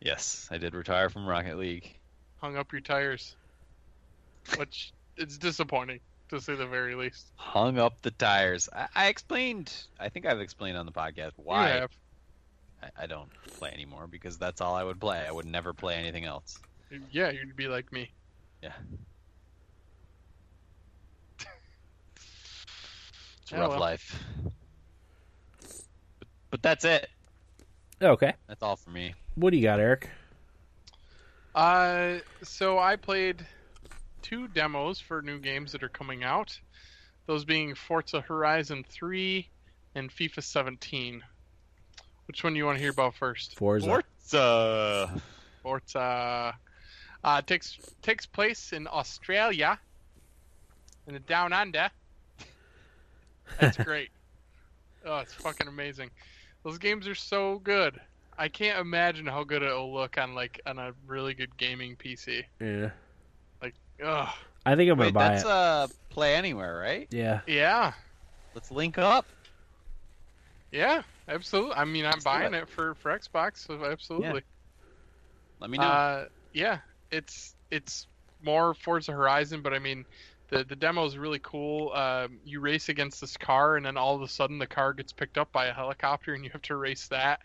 S5: Yes, I did retire from Rocket League.
S4: hung up your tires, which it's disappointing to say the very least.
S5: Hung up the tires. I, I explained. I think I've explained on the podcast why. I, I don't play anymore because that's all I would play. I would never play anything else.
S4: Yeah, you'd be like me.
S5: Yeah. It's a
S4: Yeah,
S5: rough
S4: well.
S5: life. But, but that's it.
S3: Okay.
S5: That's all for me.
S3: What do you got, Eric?
S4: Uh, so I played two demos for new games that are coming out. Those being Forza Horizon 3 and FIFA 17. Which one do you want to hear about first?
S3: Forza.
S5: Forza.
S4: Forza uh, takes takes place in Australia, in the Down Under. That's great. oh, it's fucking amazing. Those games are so good. I can't imagine how good it'll look on like on a really good gaming PC.
S3: Yeah.
S4: Like, ugh.
S3: I think I'm gonna
S5: Wait,
S3: buy
S5: that's
S3: it.
S5: That's uh play anywhere, right?
S3: Yeah.
S4: Yeah,
S5: Let's link up.
S4: yeah, absolutely. I mean, I'm
S5: Let's
S4: buying
S5: it.
S4: it for for Xbox, so absolutely.
S5: Let me know.
S4: Uh, yeah, it's it's more Forza Horizon, but I mean, the the demo is really cool. Um, you race against this car, and then all of a sudden, the car gets picked up by a helicopter, and you have to race that.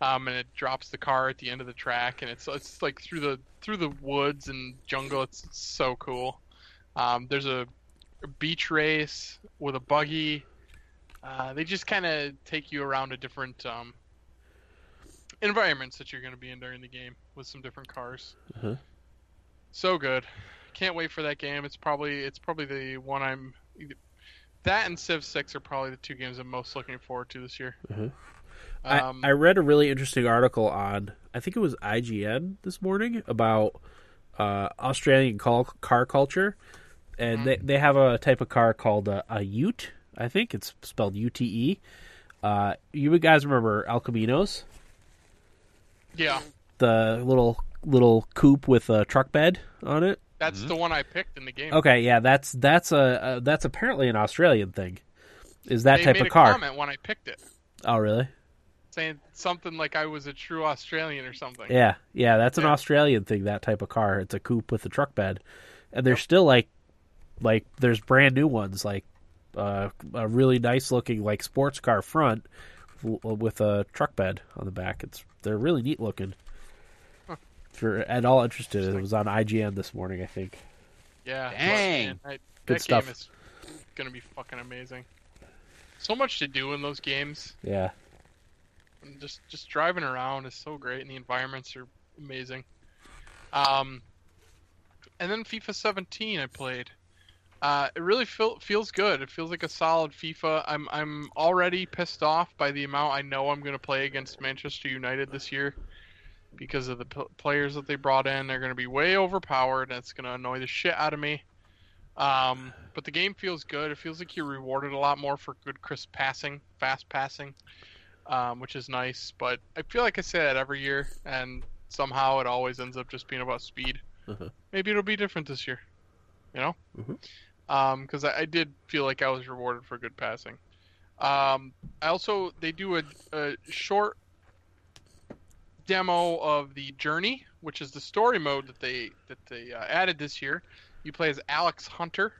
S4: Um, and it drops the car at the end of the track, and it's it's like through the through the woods and jungle. It's, it's so cool. Um, there's a, a beach race with a buggy. Uh, they just kind of take you around a different um, environments that you're going to be in during the game with some different cars.
S3: Uh-huh.
S4: So good. Can't wait for that game. It's probably it's probably the one I'm that and Civ 6 are probably the two games I'm most looking forward to this year.
S3: Uh-huh.
S4: Um,
S3: I, I read a really interesting article on I think it was IGN this morning about uh, Australian car, car culture, and they they have a type of car called a, a Ute. I think it's spelled U T E. Uh, you guys remember El Caminos,
S4: yeah,
S3: the little little coupe with a truck bed on it?
S4: That's
S5: Mm-hmm.
S4: the one I picked in the game.
S3: Okay, yeah, that's that's a, a that's apparently an Australian thing. Is that
S4: they
S3: type
S4: made
S3: of
S4: a
S3: car?
S4: comment when I picked it,
S3: Oh, really?
S4: saying something like I was a true Australian or something.
S3: Yeah, yeah, that's an
S4: Yeah.
S3: Australian thing. That type of car. It's a coupe with a truck bed, and there's still like, like there's brand new ones, like uh, a really nice looking like sports car front w- with a truck bed on the back. It's they're really neat looking. If you're at all interested, it was on IGN this morning, I think.
S4: Yeah.
S5: Dang.
S4: man, I,
S3: Good
S4: that
S3: stuff.
S4: game is gonna be fucking amazing. So much to do in those games.
S3: Yeah,
S4: And just just driving around is so great, and the environments are amazing. Um, and then FIFA 17 I played. Uh, it really feel, feels good. It feels like a solid FIFA. I'm I'm already pissed off by the amount I know I'm going to play against Manchester United this year because of the p- players that they brought in. They're going to be way overpowered, and it's going to annoy the shit out of me. Um, but the game feels good. It feels like you're rewarded a lot more for good, crisp passing, fast passing. um, which is nice. But I feel like I say that every year, and somehow it always ends up just being about speed.
S3: Uh-huh.
S4: Maybe it'll be different this year, you know? Because I, I did feel like I was rewarded for good passing. Um, I also they do a, a short demo of the journey, which is the story mode that they that they uh, added this year. You play as Alex Hunter,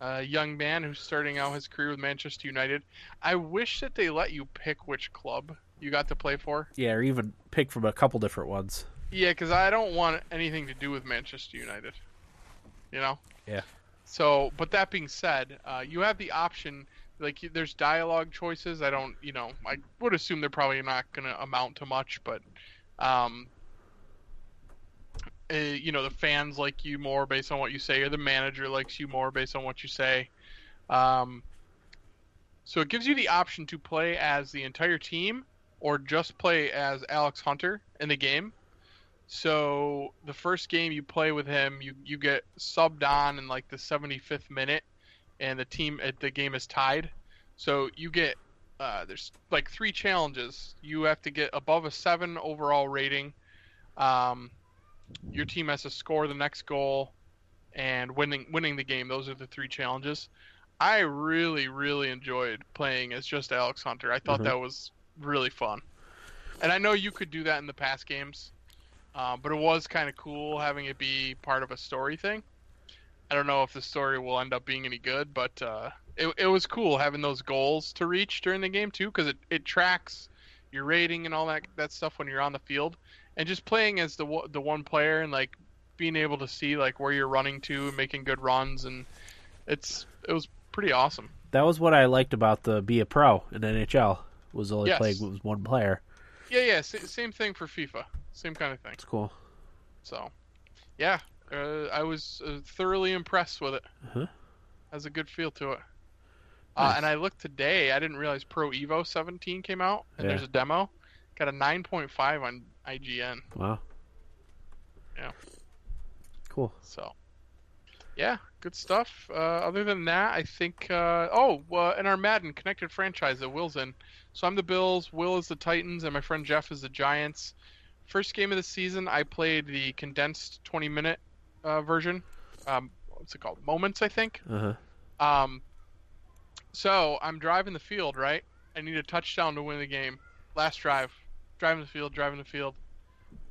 S4: a young man who's starting out his career with Manchester United. I wish that they let you pick which club you got to play for.
S3: Yeah, or even pick from a couple different ones.
S4: Yeah, because I don't want anything to do with Manchester United. You know.
S3: Yeah.
S4: So, but that being said, uh, you have the option. Like, there's dialogue choices. I don't, you know, I would assume they're probably not going to amount to much, but, um, uh, you know, the fans like you more based on what you say, or the manager likes you more based on what you say. Um, so it gives you the option to play as the entire team or just play as Alex Hunter in the game. So the first game you play with him, you you get subbed on in like the 75th minute, and the team at the game is tied. So you get uh, there's like three challenges. You have to get above a seven overall rating. Um, your team has to score the next goal, and winning winning the game. Those are the three challenges. I really really enjoyed playing as just Alex Hunter. I thought
S3: Mhm.
S4: that was really fun, and I know you could do that in the past games. Um, but it was kind of cool having it be part of a story thing. I don't know if the story will end up being any good, but uh, it, it was cool having those goals to reach during the game too, because it, it tracks your rating and all that that stuff when you're on the field, and just playing as the one- the one player and like being able to see like where you're running to and making good runs and it's it was pretty awesome.
S3: That was what I liked about the be a pro in NHL. Was only
S4: Yes.
S3: playing with one player.
S4: Yeah, yeah, same thing for FIFA, same kind of thing.
S3: It's cool.
S4: So, yeah, uh, I was uh, thoroughly impressed with it.
S3: Uh-huh.
S4: Has a good feel to it. Uh, and I looked today. I didn't realize Pro Evo 17 came out, and
S3: Yeah.
S4: there's a demo. Got a 9.5 on IGN.
S3: Wow.
S4: Yeah.
S3: Cool.
S4: So, yeah, good stuff. Uh, other than that, I think. Uh, oh, uh, in our Madden connected franchise that Will's in. So I'm the Bills, Will is the Titans, and my friend Jeff is the Giants. First game of the season, I played the condensed 20 minute uh, version. Um, what's it called? Moments, I think.
S3: Uh huh.
S4: Um, so I'm driving the field, right? I need a touchdown to win the game. Last drive, driving the field, driving the field.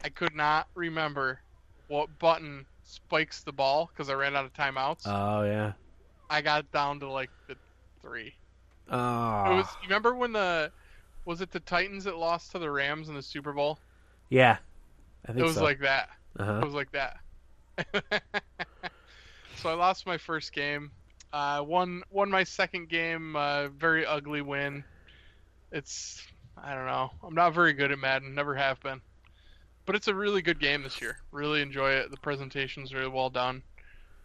S4: I could not remember what button spikes the ball because I ran out of timeouts.
S3: Oh yeah.
S4: I got down to like the three.
S3: Oh.
S4: It was. You remember when the was it the Titans that lost to the Rams in the Super Bowl?
S3: yeah. I think
S4: It was
S3: so.
S4: like that.
S3: uh-huh.
S4: It was like that. so I lost my first game. Uh, won won my second game. Uh, very ugly win. It's I don't know. I'm not very good at Madden. Never have been. But it's a really good game this year. Really enjoy it. The presentation's really well done.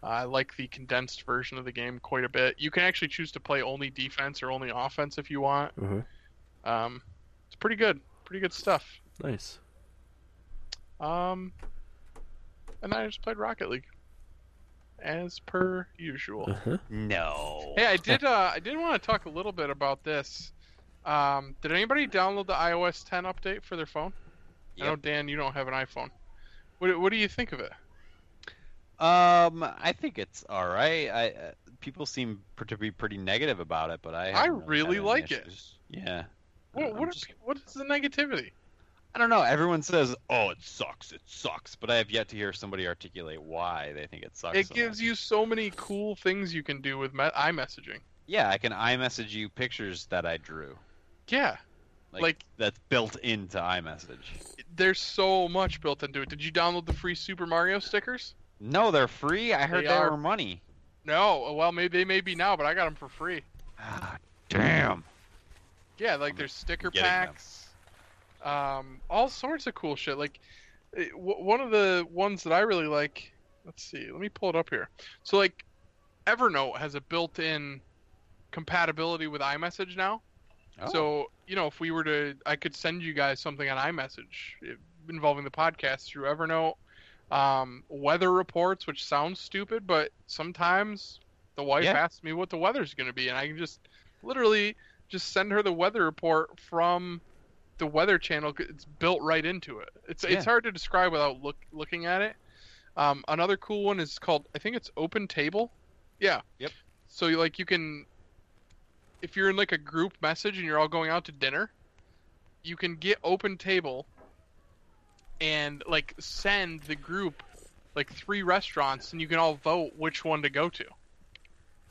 S4: I like the condensed version of the game quite a bit. You can actually choose to play only defense or only offense if you want.
S3: Mhm.
S4: Um, it's pretty good. Pretty good stuff.
S3: Nice.
S4: Um, and I just played Rocket League, as per usual.
S3: Uh-huh.
S5: No.
S4: Hey, I did. Uh, I did want to talk a little bit about this. Um, did anybody download the iOS 10 update for their phone? I know Dan, you don't have an iPhone. What What do you think of it?
S5: Um, I think it's all right. I uh, people seem pr- to be pretty negative about it, but I
S4: I
S5: haven't
S4: really
S5: had any
S4: like it.
S5: Yeah.
S4: What
S5: I'm
S4: What,
S5: just-
S4: are, what is the negativity?
S5: I don't know. Everyone says, "Oh, it sucks. It sucks," but I have yet to hear somebody articulate why they think it sucks.
S4: It
S5: so
S4: gives
S5: much.
S4: you so many cool things you can do with me- iMessaging.
S5: Yeah, I can iMessage you pictures that I drew.
S4: Yeah,
S5: Like,
S4: Like-
S5: that's built into iMessage.
S4: there's so much built into it. Did you download the free Super Mario stickers?
S5: No, they're free. I heard
S4: They
S5: they,
S4: are.
S5: were money.
S4: No. Well, maybe they may be now, but I got them for free.
S5: Ah, damn.
S4: Yeah, like there's sticker
S5: packs. them.
S4: Um, all sorts of cool shit. Like it- w- one of the ones that I really like. Let's see, let me pull it up here. So like, Evernote has a built-in compatibility with iMessage now.
S5: Oh.
S4: So you know, if we were to, I could send you guys something on iMessage eh, involving the podcast through Evernote. Um, weather reports, which sounds stupid, but sometimes the wife
S5: Yeah.
S4: asks me what the weather's going to be, and I can just literally just send her the weather report from the Weather Channel. It's built right into it. It's
S5: Yeah.
S4: it's hard to describe without look looking at it. Um, another cool one is called I think it's Open Table. Yeah.
S5: Yep.
S4: So like you can, if you're in like a group message and you're all going out to dinner, you can get Open Table. And like send the group like three restaurants, and you can all vote which one to go to,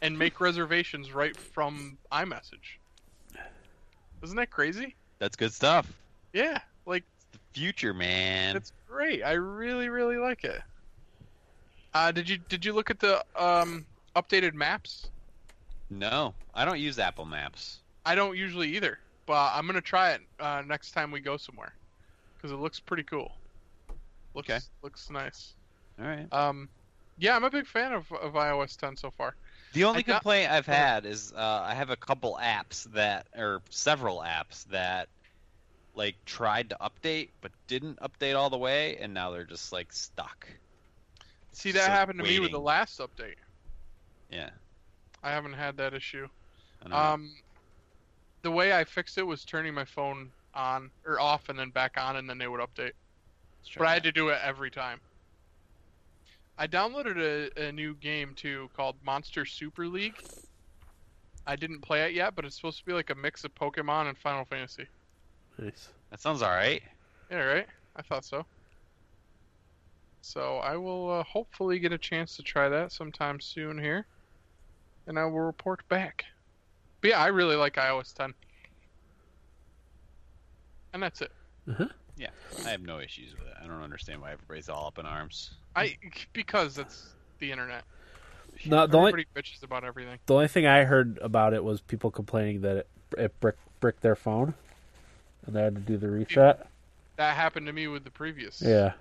S4: and make reservations right from iMessage. Isn't that crazy?
S5: That's good stuff.
S4: Yeah, like
S5: The future, man.
S4: it's great. I really, really like it. Uh, did you did you look at the um, updated maps?
S5: No, I don't use Apple Maps.
S4: I don't usually either, but I'm gonna try it uh, next time we go somewhere because it looks pretty cool. Looks
S5: Okay.
S4: looks nice.
S5: All right.
S4: Um, yeah, I'm a big fan of, of iOS 10 so far.
S5: The only
S4: got-
S5: complaint I've had is uh, I have a couple apps that, or several apps that, like tried to update but didn't update all the way, and now they're just like stuck.
S4: See, that
S5: So
S4: happened to me with the last update.
S5: Yeah.
S4: I haven't had that issue.
S5: I don't know.
S4: Um, the way I fixed it was turning my phone on or off and then back on, and then they would update. But I had to do it every time. I downloaded a, a new game too called Monster Super League. I didn't play it yet, but it's supposed to be like a mix of Pokemon and Final Fantasy.
S3: Nice.
S5: That sounds all right.
S4: Yeah, right? I thought so. So I will uh, hopefully get a chance to try that sometime soon here, and I will report back. But yeah, I really like iOS 10, and that's it.
S5: Yeah, I have no issues with it. I don't understand why everybody's all up in arms.
S4: I because it's the internet.
S3: No, the only
S4: Everybody bitches about everything.
S3: the only thing I heard about it was people complaining that it, it brick bricked their phone, and they had to do the reset.
S4: That happened to me with the previous
S3: Yeah,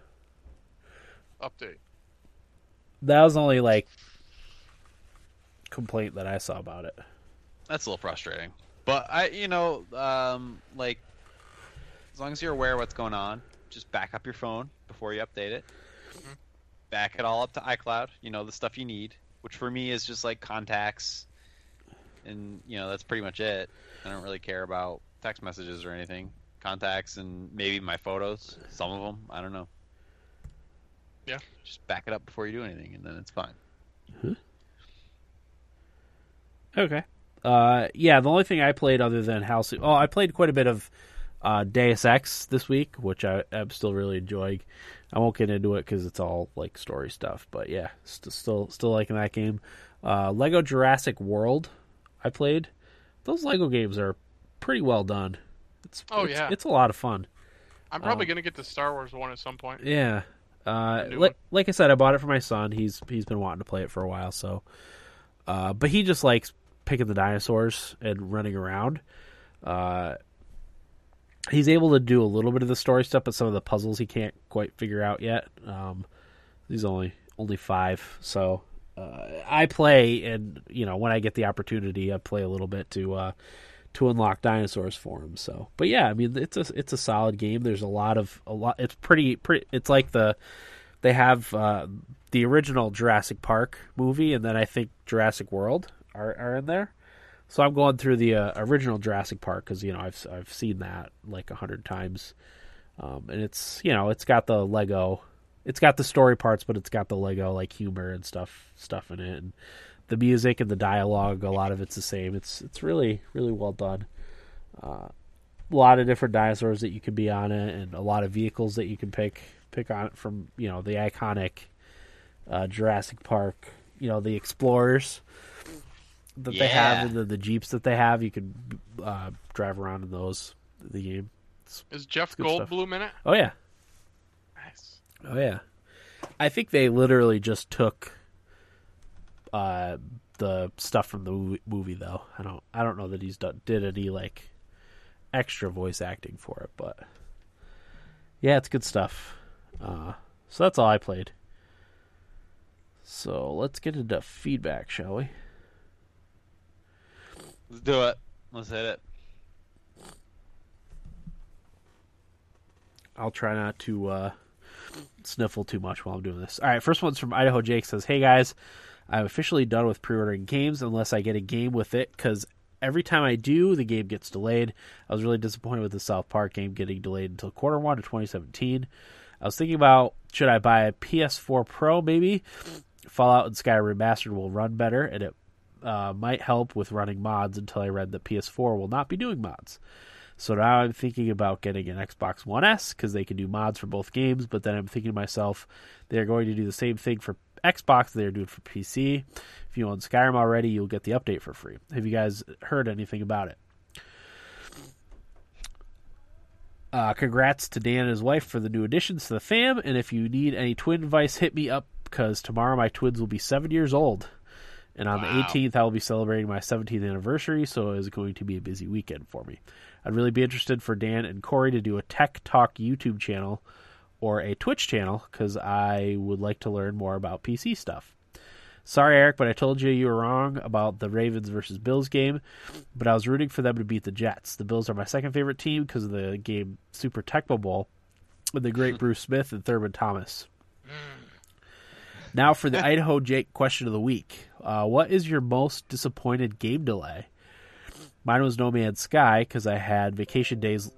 S4: update.
S3: that was only like complaint that I saw about it.
S5: That's a little frustrating. But I, you know, um, like as long as you're aware of what's going on, just back up your phone before you update it.
S4: Mhm.
S5: Back it all up to iCloud. You know the stuff you need, which for me is just like contacts, and you know that's pretty much it. I don't really care about text messages or anything. Contacts and maybe my photos, some of them. I don't know.
S4: Yeah.
S5: Just back it up before you do anything, and then it's fine. Hmm.
S3: Okay. Uh, yeah, the only thing I played other than House, oh, I played quite a bit of uh, Deus Ex this week, which I, I'm still really enjoying. I won't get into it because it's all like story stuff, but yeah, st- still still liking that game. Uh, Lego Jurassic World, I played. Those Lego games are pretty well done. It's
S4: Oh,
S3: it's,
S4: yeah.
S3: it's a lot of fun.
S4: I'm probably
S3: Um,
S4: gonna get the Star Wars one at some point.
S3: Yeah. Uh, like like I said, I bought it for my son. He's he's been wanting to play it for a while, so. Uh, but he just likes picking the dinosaurs and running around. Uh, he's able to do a little bit of the story stuff, but some of the puzzles he can't quite figure out yet. Um, he's only only five, so uh, I play, and you know when I get the opportunity, I play a little bit to uh, to unlock dinosaurs for him. So, but yeah, I mean it's a it's a solid game. There's a lot of a lot. It's pretty pretty. It's like the they have uh, the original Jurassic Park movie, and then I think Jurassic World are are in there. So I'm going through the uh, original Jurassic Park because you know I've I've seen that like a hundred times, um, and it's you know it's got the Lego, it's got the story parts, but it's got the Lego like humor and stuff stuff in it, and the music and the dialogue. A lot of it's the same. It's it's really really well done. Uh, a lot of different dinosaurs that you can be on it, and a lot of vehicles that you can pick pick on from you know the iconic uh, Jurassic Park. You know the explorers that they have and the, the jeeps that they have. You can uh, drive around in those. The game.
S4: Is Jeff
S3: good.
S4: Goldblum in it?
S3: Oh yeah.
S4: Nice.
S3: Oh yeah. I think they literally just took uh the stuff from the movie, movie though. I don't I don't know that he's done, did any like extra voice acting for it, but yeah, it's good stuff. Uh so that's all I played. So let's get into feedback, shall we?
S5: Let's do it. Let's hit it.
S3: I'll try not to uh, sniffle too much while I'm doing this. All right, first one's from Idaho Jake says, "Hey guys, I'm officially done with pre-ordering games unless I get a game with it because every time I do, the game gets delayed. I was really disappointed with the South Park game getting delayed until quarter one of 2017. I was thinking about should I buy a PS4 Pro maybe? Fallout and Skyrim Remastered will run better, and it uh, might help with running mods until I read that PS4 will not be doing mods. So now I'm thinking about getting an Xbox One S because they can do mods for both games. But then I'm thinking to myself, they're going to do the same thing for Xbox they're doing for PC. If you own Skyrim already, you'll get the update for free. Have you guys heard anything about it? Uh, congrats to Dan and his wife for the new additions to the fam. And if you need any twin advice, hit me up because tomorrow my twins will be seven years old. And on
S5: Wow.
S3: the 18th, I will be celebrating my 17th anniversary, so it is going to be a busy weekend for me. I'd really be interested for Dan and Corey to do a Tech Talk YouTube channel or a Twitch channel because I would like to learn more about PC stuff. Sorry, Eric, but I told you you were wrong about the Ravens versus Bills game, but I was rooting for them to beat the Jets. The Bills are my second favorite team because of the game Super Tecmo Bowl with the great Bruce Smith and Thurman Thomas. Mm. Now for the Idaho Jake question of the week. Uh, what is your most disappointed game delay? Mine was No Man's Sky because I had vacation days.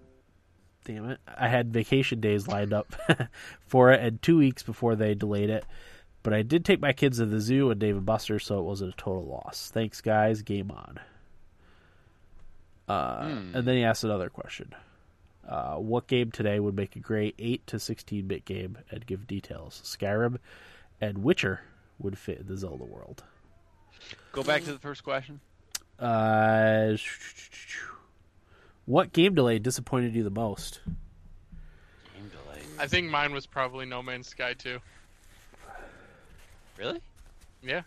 S3: Damn it! I had vacation days lined up for it, and two weeks before they delayed it. But I did take my kids to the zoo and Dave and Buster, so it wasn't a total loss. Thanks, guys. Game on. Uh, And then he asked another question: uh, What game today would make a great eight to sixteen bit game? And give details. Skyrim and Witcher would fit in the Zelda world.
S5: Go back to the first question.
S3: Uh, what game delay disappointed you the most?
S5: Game delay.
S4: I think mine was probably No Man's Sky too.
S5: Really?
S4: Yeah.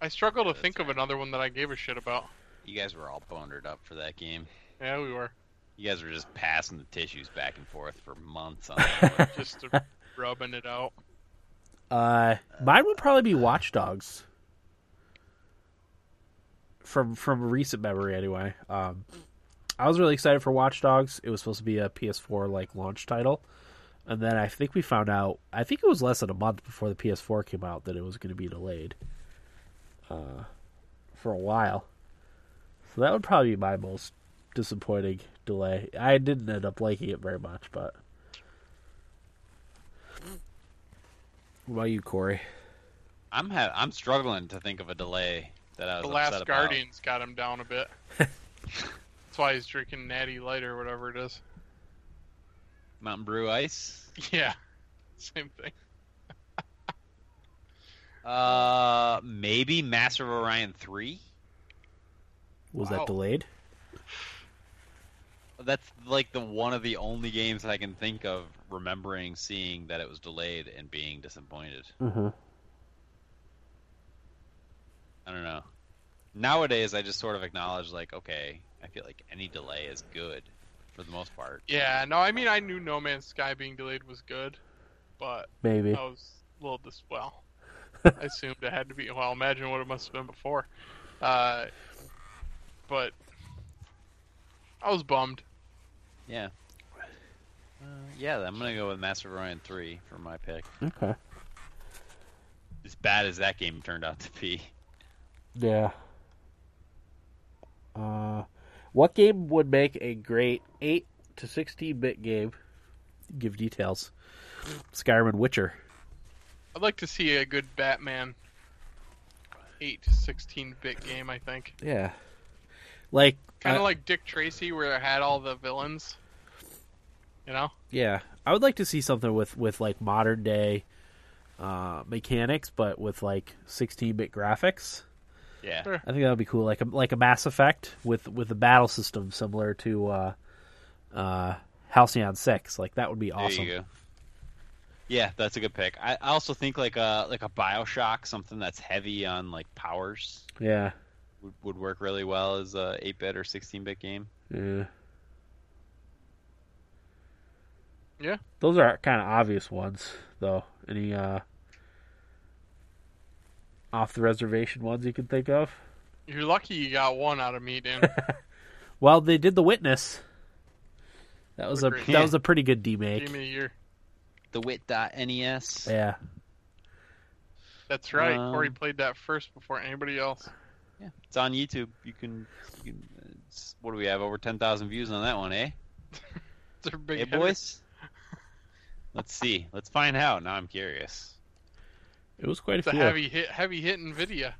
S4: I struggle to think of another one that I gave a shit about.
S5: You guys were all bondered up for that game.
S4: Yeah, we were
S5: You guys were just passing the tissues back and forth for months on end.
S4: just to rubbing it out.
S3: Uh, mine would probably be Watch Dogs. From from recent memory, anyway. Um, I was really excited for Watch Dogs. It was supposed to be a PS4 like launch title, and then I think we found out. I think it was less than a month before the PS4 came out that it was going to be delayed. Uh, for a while. So that would probably be my most disappointing delay. I didn't end up liking it very much, but. What about you, Corey?
S5: I'm ha- I'm struggling to think of a delay that I was
S4: The
S5: upset
S4: Last
S5: about.
S4: Guardians got him down a bit. That's why he's drinking Natty Light or whatever it is.
S5: Mountain Brew Ice.
S4: Yeah, same thing.
S5: Uh, maybe Master of Orion three.
S3: Was
S4: Wow.
S3: that delayed?
S5: That's like the one of the only games I can think of remembering seeing that it was delayed and being disappointed.
S3: Mm-hmm.
S5: I don't know. Nowadays, I just sort of acknowledge like, okay, I feel like any delay is good for the most part.
S4: Yeah, no, I mean I knew No Man's Sky being delayed was good, but
S3: Maybe.
S4: I was a little dis well. I assumed it had to be. Well, imagine what it must have been before. Uh, but I was bummed.
S5: Yeah. Uh, yeah, I'm gonna go with Master of Orion three for my pick.
S3: Okay.
S5: As bad as that game turned out to be.
S3: Yeah. Uh, what game would make a great eight to sixteen bit game? Give details. Skyrim and Witcher.
S4: I'd like to see a good Batman 8 to 16 bit game, I think.
S3: Yeah. Like
S4: Kind of
S3: uh,
S4: like Dick Tracy, where it had all the villains. You know?
S3: yeah, I would like to see something with with like modern day uh, mechanics, but with like sixteen bit graphics.
S5: Yeah.
S4: Sure.
S3: I think that would be cool, like a like a Mass Effect with with a battle system similar to uh, uh, Halcyon Six. Like that would be awesome.
S5: There you go. Yeah, that's a good pick. I, I also think like a like a Bioshock, something that's heavy on like powers,
S3: Yeah,
S5: would, would work really well as a eight bit or sixteen bit game.
S3: yeah,
S4: Yeah.
S3: Those are kind of obvious ones, though. Any uh, off the reservation ones you can think of?
S4: You're lucky you got one out of me, Dan.
S3: Well, they did The Witness. That was a
S4: Agreed.
S3: that was a pretty good demake.
S4: Give me a year.
S5: The Wit.NES.
S3: Yeah,
S4: That's right.
S5: Um,
S4: Corey played that first before anybody else.
S5: Yeah, it's on YouTube. You can. You can it's, what do we have? Over ten thousand views on that one, eh?
S4: They're big
S5: Hey, boys. Let's see. Let's find out. Now I'm curious.
S3: It was quite a
S4: It's a
S3: few.
S4: heavy hit, heavy hitting video.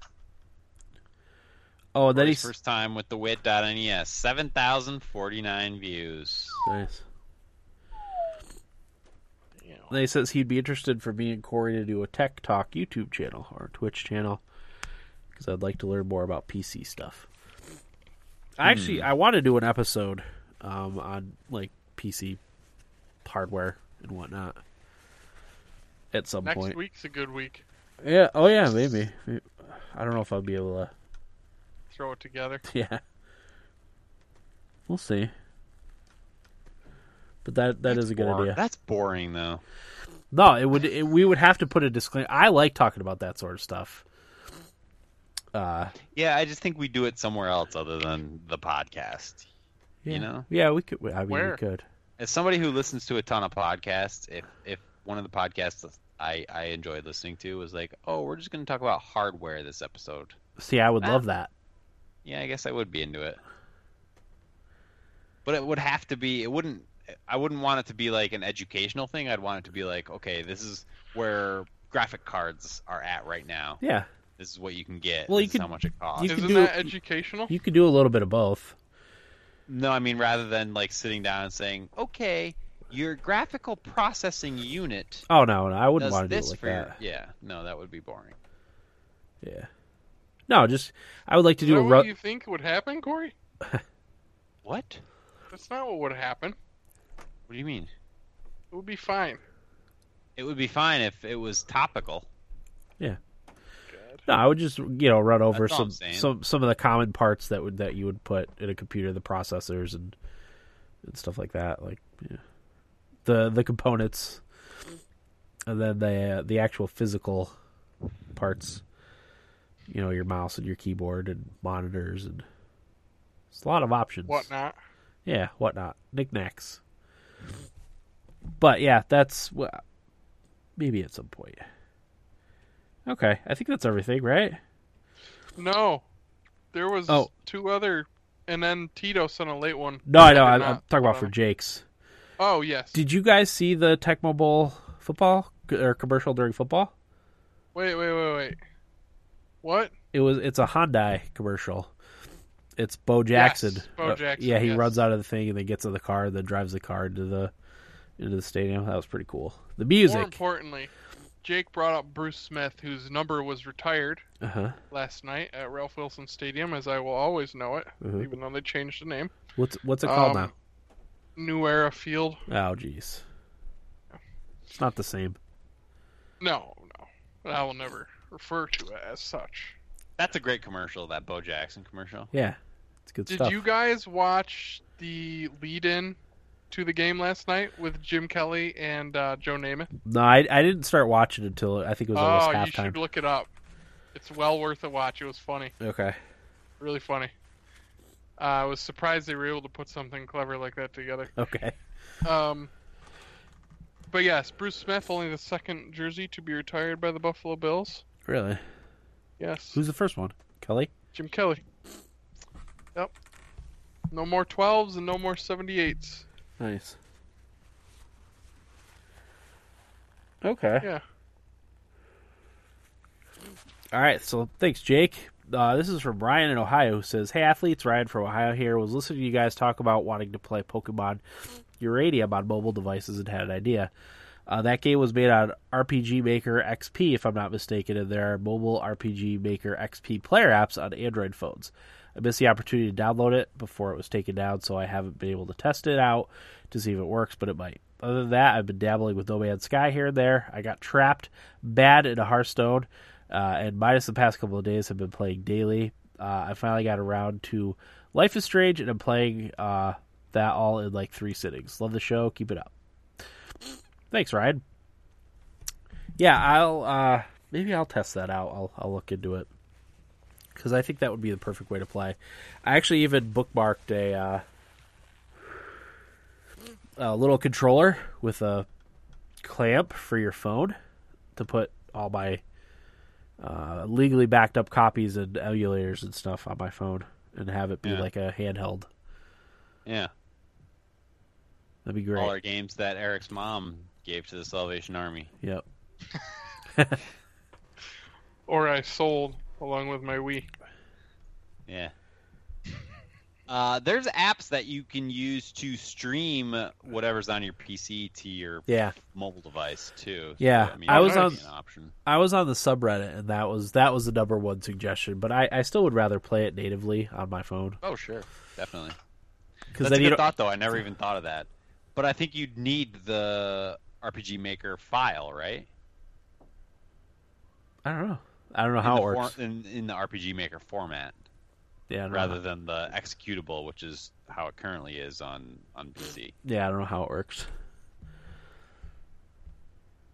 S3: oh, and then
S5: Roy's
S3: he's
S5: first time with the wit.nes. Seven thousand forty nine views.
S3: nice.
S4: You know.
S3: Then he says he'd be interested for me and Corey to do a Tech Talk YouTube channel or Twitch channel because I'd like to learn more about PC stuff. I Actually, I want to do an episode um, on like PC hardware and whatnot at some
S4: Next
S3: point.
S4: Next week's a good week.
S3: Yeah. Oh yeah. Maybe. I don't know if I'll be able to.
S4: Throw it together.
S3: Yeah. We'll see. But that that is a good
S5: Boring.
S3: idea.
S5: That's boring though.
S3: No, it would. It, we would have to put a disclaimer. I like talking about that sort of stuff. Uh,
S5: Yeah, I just think we do it somewhere else other than the podcast.
S3: yeah.
S5: You know?
S3: Yeah, we could. I mean,
S4: Where?
S3: we could.
S5: As somebody who listens to a ton of podcasts, if if one of the podcasts I I enjoyed listening to was like, oh, we're just going to talk about hardware this episode.
S3: See, I would
S5: Ah.
S3: love that.
S5: Yeah, I guess I would be into it. But it would have to be. It wouldn't. I wouldn't want it to be like an educational thing. I'd want it to be like, okay, this is where graphic cards are at right now.
S3: Yeah,
S5: This is what you can get.
S3: Well,
S5: this
S3: you
S5: is
S3: could-
S5: how much it costs.
S3: you could
S4: Isn't
S3: do-
S4: that educational?
S3: you could do a little bit of both.
S5: No, I mean rather than like sitting down and saying, okay, your graphical processing unit
S3: Oh no, no I wouldn't want to do it like
S5: for
S3: that.
S5: your. Yeah, no, that would be boring.
S3: Yeah. No, just I would like to
S4: Is
S3: do
S4: that
S3: a.
S4: what
S3: Ru-
S4: you think would happen, Corey?
S5: What?
S4: That's not what would happen.
S5: What do you mean?
S4: It would be fine.
S5: It would be fine if it was topical.
S3: No, I would just you know run over some some some of the common parts that would that you would put in a computer, the processors and and stuff like that, like yeah. the the components, and then the uh, the actual physical parts. You know, your mouse and your keyboard and monitors and it's a lot of options.
S4: Whatnot.
S3: Yeah, whatnot, knickknacks. But yeah, that's well, maybe at some point. Okay, I think that's everything, right?
S4: No, there was
S3: Oh.
S4: two other, and then Tito sent a late one.
S3: No, I know. I'm, I'm talking about for. Jake's.
S4: Oh yes.
S3: Did you guys see the Tecmo Bowl football or commercial during football?
S4: Wait, wait, wait, wait. What?
S3: It was. It's a Hyundai commercial. It's Bo Jackson.
S4: Yes, Bo
S3: Uh,
S4: Jackson,
S3: yeah, he
S4: yes.
S3: runs out of the thing and then gets in the car, and then drives the car into the into the stadium. That was pretty cool. The music.
S4: More importantly, Jake brought up Bruce Smith, whose number was retired
S3: Uh huh.
S4: last night at Ralph Wilson Stadium, as I will always know it,
S3: Mhm.
S4: even though they changed the name.
S3: What's what's it called
S4: Um, New Era Field.
S3: Oh, jeez. It's not the same.
S4: No, no, I will never refer to it as such.
S5: That's a great commercial. That Bo Jackson commercial.
S3: Yeah, it's good
S4: Did
S3: stuff.
S4: you guys watch the lead-in to the game last night with Jim Kelly and uh, Joe Namath?
S3: No, I I didn't start watching until I think it was
S4: Oh,
S3: almost
S4: you should look it up. It's well worth a watch. It was funny,
S3: Okay.
S4: really funny. Uh, I was surprised they were able to put something clever like that together.
S3: Okay.
S4: Um, but yes, Bruce Smith, only the second jersey to be retired by the Buffalo Bills.
S3: Really?
S4: Yes,
S3: Who's the first one? Kelly.
S4: Jim Kelly. Yep. No more 12s and no more 78s.
S3: Nice. Okay.
S4: Yeah.
S3: All right. So thanks, Jake. Uh, this is from Ryan in Ohio who says, Hey, athletes, Ryan from Ohio here. Was listening to you guys talk about wanting to play Pokemon Uranium on mobile devices and had an idea. Uh, that game was made on RPG Maker XP, if I'm not mistaken, and there are mobile RPG Maker XP player apps on Android phones. I missed the opportunity to download it before it was taken down, so I haven't been able to test it out to see if it works, but it might. Other than that, I've been dabbling with No Man's Sky here and there. I got trapped bad in a Hearthstone, uh, and minus the past couple of days, I've been playing daily. Uh, I finally got around to Life is Strange, and I'm playing uh, that all in like three sittings. Love the show. Keep it up. Thanks, Ryan. Yeah, I'll uh, maybe I'll test that out. I'll I'll look into it because I think that would be the perfect way to play. I actually even bookmarked a uh, a little controller with a clamp for your phone to put all my uh, legally backed up copies and emulators and stuff on my phone and have it be
S5: Yeah.
S3: like a handheld.
S5: Yeah,
S3: That'd be great.
S5: all our games that Eric's mom gave to the Salvation Army.
S3: Yep.
S4: Or I sold along with my Wii.
S5: Yeah. Uh, there's apps that you can use to stream whatever's on your PC to your
S3: Yeah.
S5: mobile device too.
S3: Yeah,
S5: I, mean,
S3: I was on-
S5: an option.
S3: I was on the subreddit and that was that was the number one suggestion, but I, I still would rather play it natively on my phone
S5: Oh sure, definitely.
S3: because
S5: That's
S3: then
S5: a
S3: you
S5: good
S3: don't.
S5: thought though. I never even thought of that. But I think you'd need the RPG Maker file, right?
S3: I don't know. I don't know how it works.
S5: for- in, in the RPG Maker format,
S3: yeah,
S5: rather
S3: know.
S5: than the executable, which is how it currently is on on PC.
S3: Yeah, I don't know how it works.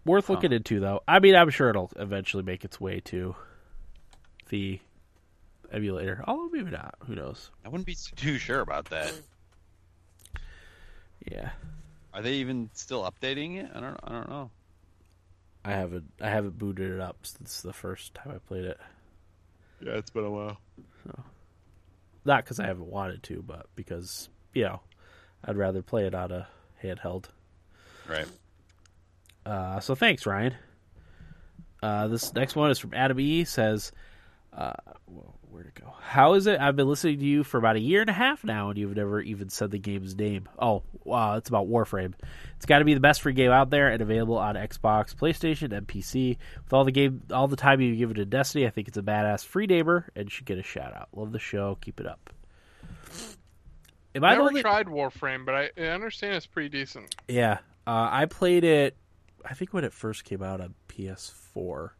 S3: Worth
S5: Huh.
S3: looking into though. I mean, I'm sure it'll eventually make its way to the emulator. Although maybe not. Who knows?
S5: I wouldn't be too sure about that.
S3: Yeah,
S5: Are they even still updating it? I don't. I don't know.
S3: I haven't I haven't booted it up since the first time I played it.
S5: Yeah, it's been a while.
S3: So, Not because I haven't wanted to, but because you know, I'd rather play it on a handheld.
S5: Right.
S3: Uh, so thanks, Ryan. Uh, this next one is from Adam E. Says, uh, where'd it go? How is it? I've been listening to you for about a year and a half now, and you've never even said the game's name. Oh, wow, it's about Warframe. It's got to be the best free game out there and available on Xbox, PlayStation, and PC. With all the game, all the time you've given to Destiny, I think it's a badass free neighbor and should get a shout out. Love the show. Keep it up. Am I
S4: Never
S3: only?
S4: tried Warframe, but I, I understand it's pretty decent.
S3: Yeah, uh, I played it. I think when it first came out on PS4,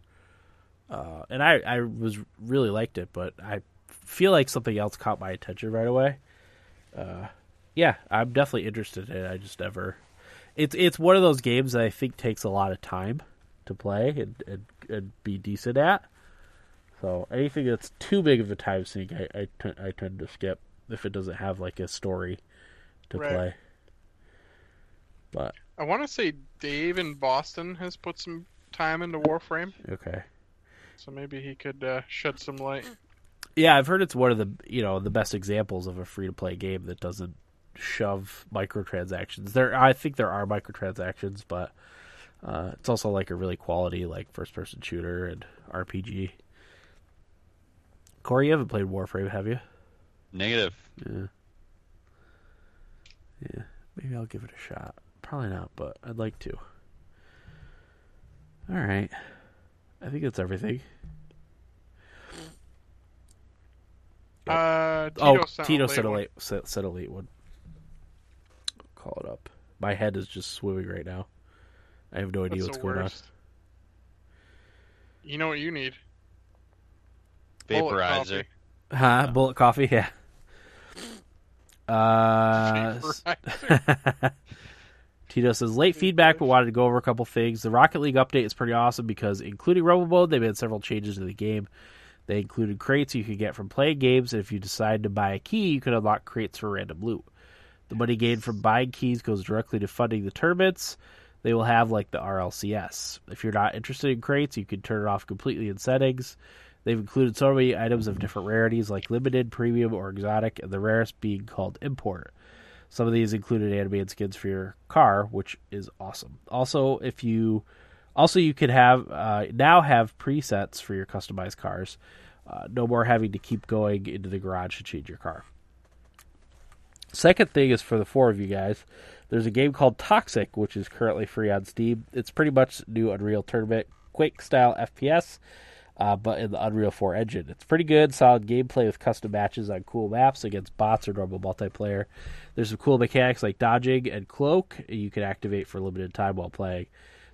S3: uh, and I I was really liked it, but I feel like something else caught my attention right away. Uh, yeah, I'm definitely interested in it. I just never. It's it's one of those games that I think takes a lot of time to play and and, and be decent at. So anything that's too big of a time sink, I I, t- I tend to skip if it doesn't have like a story to
S4: Right.
S3: play. But
S4: I want to say Dave in Boston has put some time into Warframe,
S3: okay.
S4: So maybe he could uh, shed some light.
S3: Yeah, I've heard it's one of the you know the best examples of a free to play game that doesn't shove microtransactions. There, I think there are microtransactions, but uh, it's also like a really quality like first person shooter and RPG. Corey, you haven't played Warframe, have you?
S5: Negative.
S3: Yeah. Yeah, maybe I'll give it a shot. Probably not, but I'd like to. All right, I think that's everything.
S4: Uh, Tito
S3: oh,
S4: sent
S3: Tito
S4: a
S3: said a late said, said a late one. Call it up. My head is just swimming right now. I have no idea
S4: That's
S3: what's going
S4: worst. You know what you need?
S5: Vaporizer.
S3: on. Huh? Bullet coffee? Yeah. Uh,
S4: Vaporizer.
S3: Tito says late feedback, but wanted to go over a couple things. The Rocket League update is pretty awesome because, including Rumble Mode, they made several changes to the game. They included crates you could get from playing games, and if you decide to buy a key, you can unlock crates for random loot. The money gained from buying keys goes directly to funding the tournaments. They will have like the RLCS. If you're not interested in crates, you can turn it off completely in settings. They've included so many items of different rarities, like limited, premium, or exotic, and the rarest being called import. Some of these included animated skins for your car, which is awesome. Also, if you also you could have uh, now have presets for your customized cars. Uh, no more having to keep going into the garage to change your car. Second thing is for the four of you guys. There's a game called Toxikk, which is currently free on Steam. It's pretty much new Unreal Tournament Quake style FPS, uh, but in the Unreal 4 engine. It's pretty good, solid gameplay with custom matches on cool maps against bots or normal multiplayer. There's some cool mechanics like dodging and cloak you can activate for a limited time while playing.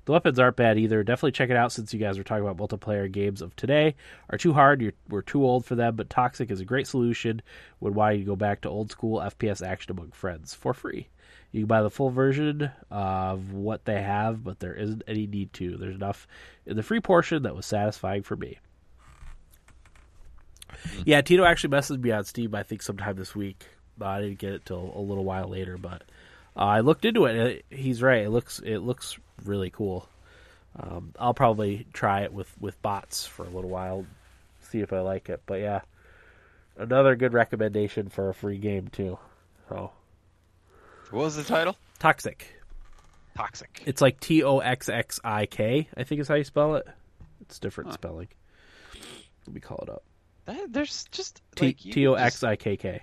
S3: The weapons aren't bad either. Definitely check it out since you guys were talking about multiplayer games of today are too hard. You're, we're too old for them, but Toxikk is a great solution when wanting to go back to old school FPS action among friends for free. You can buy the full version of what they have, but there isn't any need to. There's enough in the free portion that was satisfying for me. Hmm. Yeah, Tito actually messaged me on Steam. I think sometime this week. Uh, I didn't get it till a little while later, but uh, I looked into it. And it he's right. It looks it looks really cool. Um, I'll probably try it with with bots for a little while, see if I like it. But yeah, another good recommendation for a free game too. So
S5: What was the title?
S3: Toxikk.
S5: Toxikk.
S3: It's like T O X X I K. I think is how you spell it. It's different
S5: Huh.
S3: spelling. Let me call it up.
S5: That, there's just
S3: T
S5: like, you
S3: T O X I K K.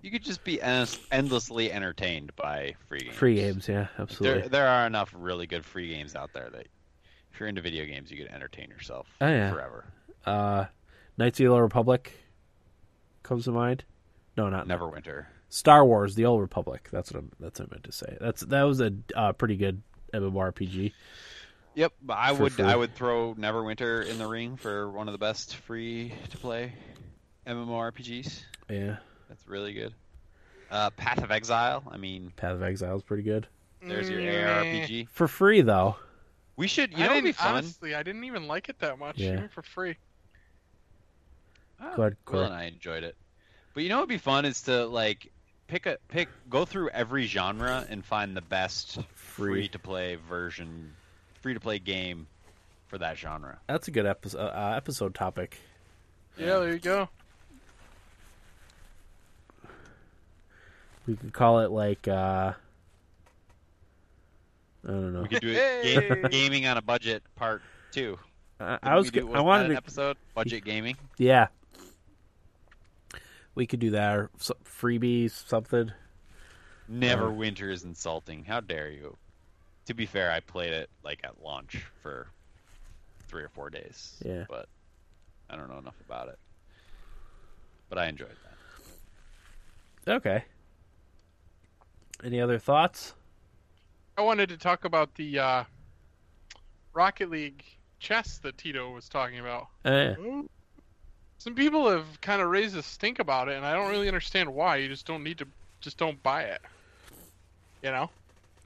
S5: You could just be en- endlessly entertained by free games.
S3: Free games, yeah,
S5: There,
S3: absolutely.
S5: there are enough really good free games out there that if you're into video games, you could entertain yourself
S3: Oh, yeah.
S5: forever.
S3: Uh, Knights of the Old Republic comes to mind. No, not
S5: Neverwinter.
S3: Star Wars: The Old Republic. That's what I'm, that's what I meant to say. That's that was a uh, pretty good MMORPG.
S5: Yep, but I would
S3: free.
S5: I would throw Neverwinter in the ring for one of the best free to play MMORPGs.
S3: Yeah,
S5: That's really good. Uh, Path of Exile. I mean,
S3: Path of Exile is pretty good
S5: there's your
S4: Mm,
S5: ARPG.
S3: for free though.
S5: We should. You
S4: I
S5: know, it'd be fun.
S4: honestly, I didn't even like it that much,
S3: Yeah.
S4: even for free.
S5: Ah,
S3: Go ahead,
S5: Will and I enjoyed it. But you know what'd be fun is to like pick a pick go through every genre and find the best
S3: Free.
S5: free to play version, free to play game for that genre.
S3: That's a good episode uh, episode topic.
S4: Yeah, there you go.
S3: We could call it like uh, I don't know.
S5: We could do it game, gaming on a budget part two.
S3: I, I was
S5: we do-
S3: go- I wanted
S5: an
S3: to
S5: episode budget gaming.
S3: yeah. We could do that or so- freebies something.
S5: Neverwinter is insulting. How dare you? To be fair, I played it like at launch for three or four days.
S3: Yeah.
S5: But I don't know enough about it. But I enjoyed that.
S3: Okay. Any other thoughts?
S4: I wanted to talk about the uh, Rocket League chess that Tito was talking about.
S3: Eh,
S4: Some people have kind of raised a stink about it, and I don't really understand why. You just don't need to, just don't buy it. You know,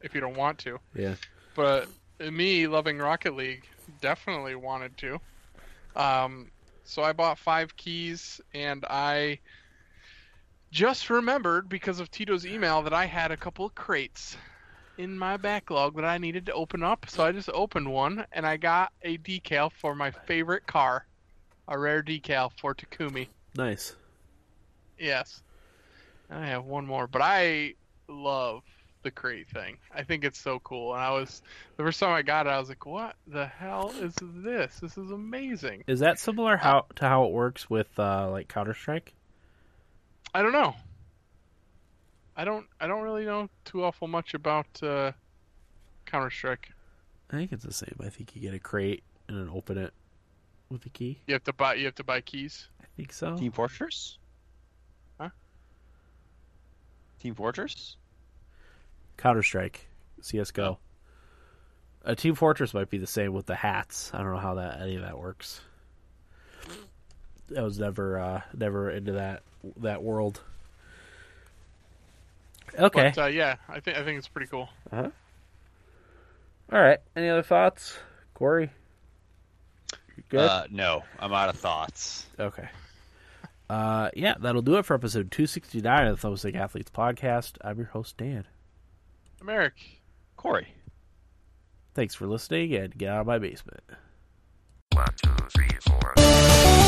S4: if you don't want to.
S3: yeah.
S4: But me loving Rocket League, definitely wanted to. Um, so I bought five keys, and I just remembered because of Tito's email that I had a couple of crates in my backlog that I needed to open up. So I just opened one, and I got a decal for my favorite car, a rare decal for Takumi.
S3: Nice.
S4: Yes. I have one more, but I love the crate thing. I think it's so cool. And I was the first time I got it, I was like, "What the hell is this? This is amazing."
S3: Is that similar how to how it works with uh, like Counter Strike?
S4: I don't know. I don't. I don't really know too awful much about uh, Counter Strike.
S3: I think it's the same. I think you get a crate and then open it with a key.
S4: You have to buy. You have to buy keys.
S3: I think so.
S5: Team Fortress?
S4: Huh?
S5: Team Fortress?
S3: Counter Strike, CS:GO. A Team Fortress might be the same with the hats. I don't know how that any of that works. I was never uh, never into that that world. Okay.
S4: But uh, yeah, I think I think it's pretty cool.
S3: All right. Any other thoughts, Corey? Good.
S5: Uh, no, I'm out of thoughts.
S3: Okay. Uh, yeah, that'll do it for episode 269 of the Thumbstick Athletes podcast. I'm your host, Dan.
S4: I'm Eric.
S5: Corey.
S3: Thanks for listening and get out of my basement.
S6: One, two, three, four.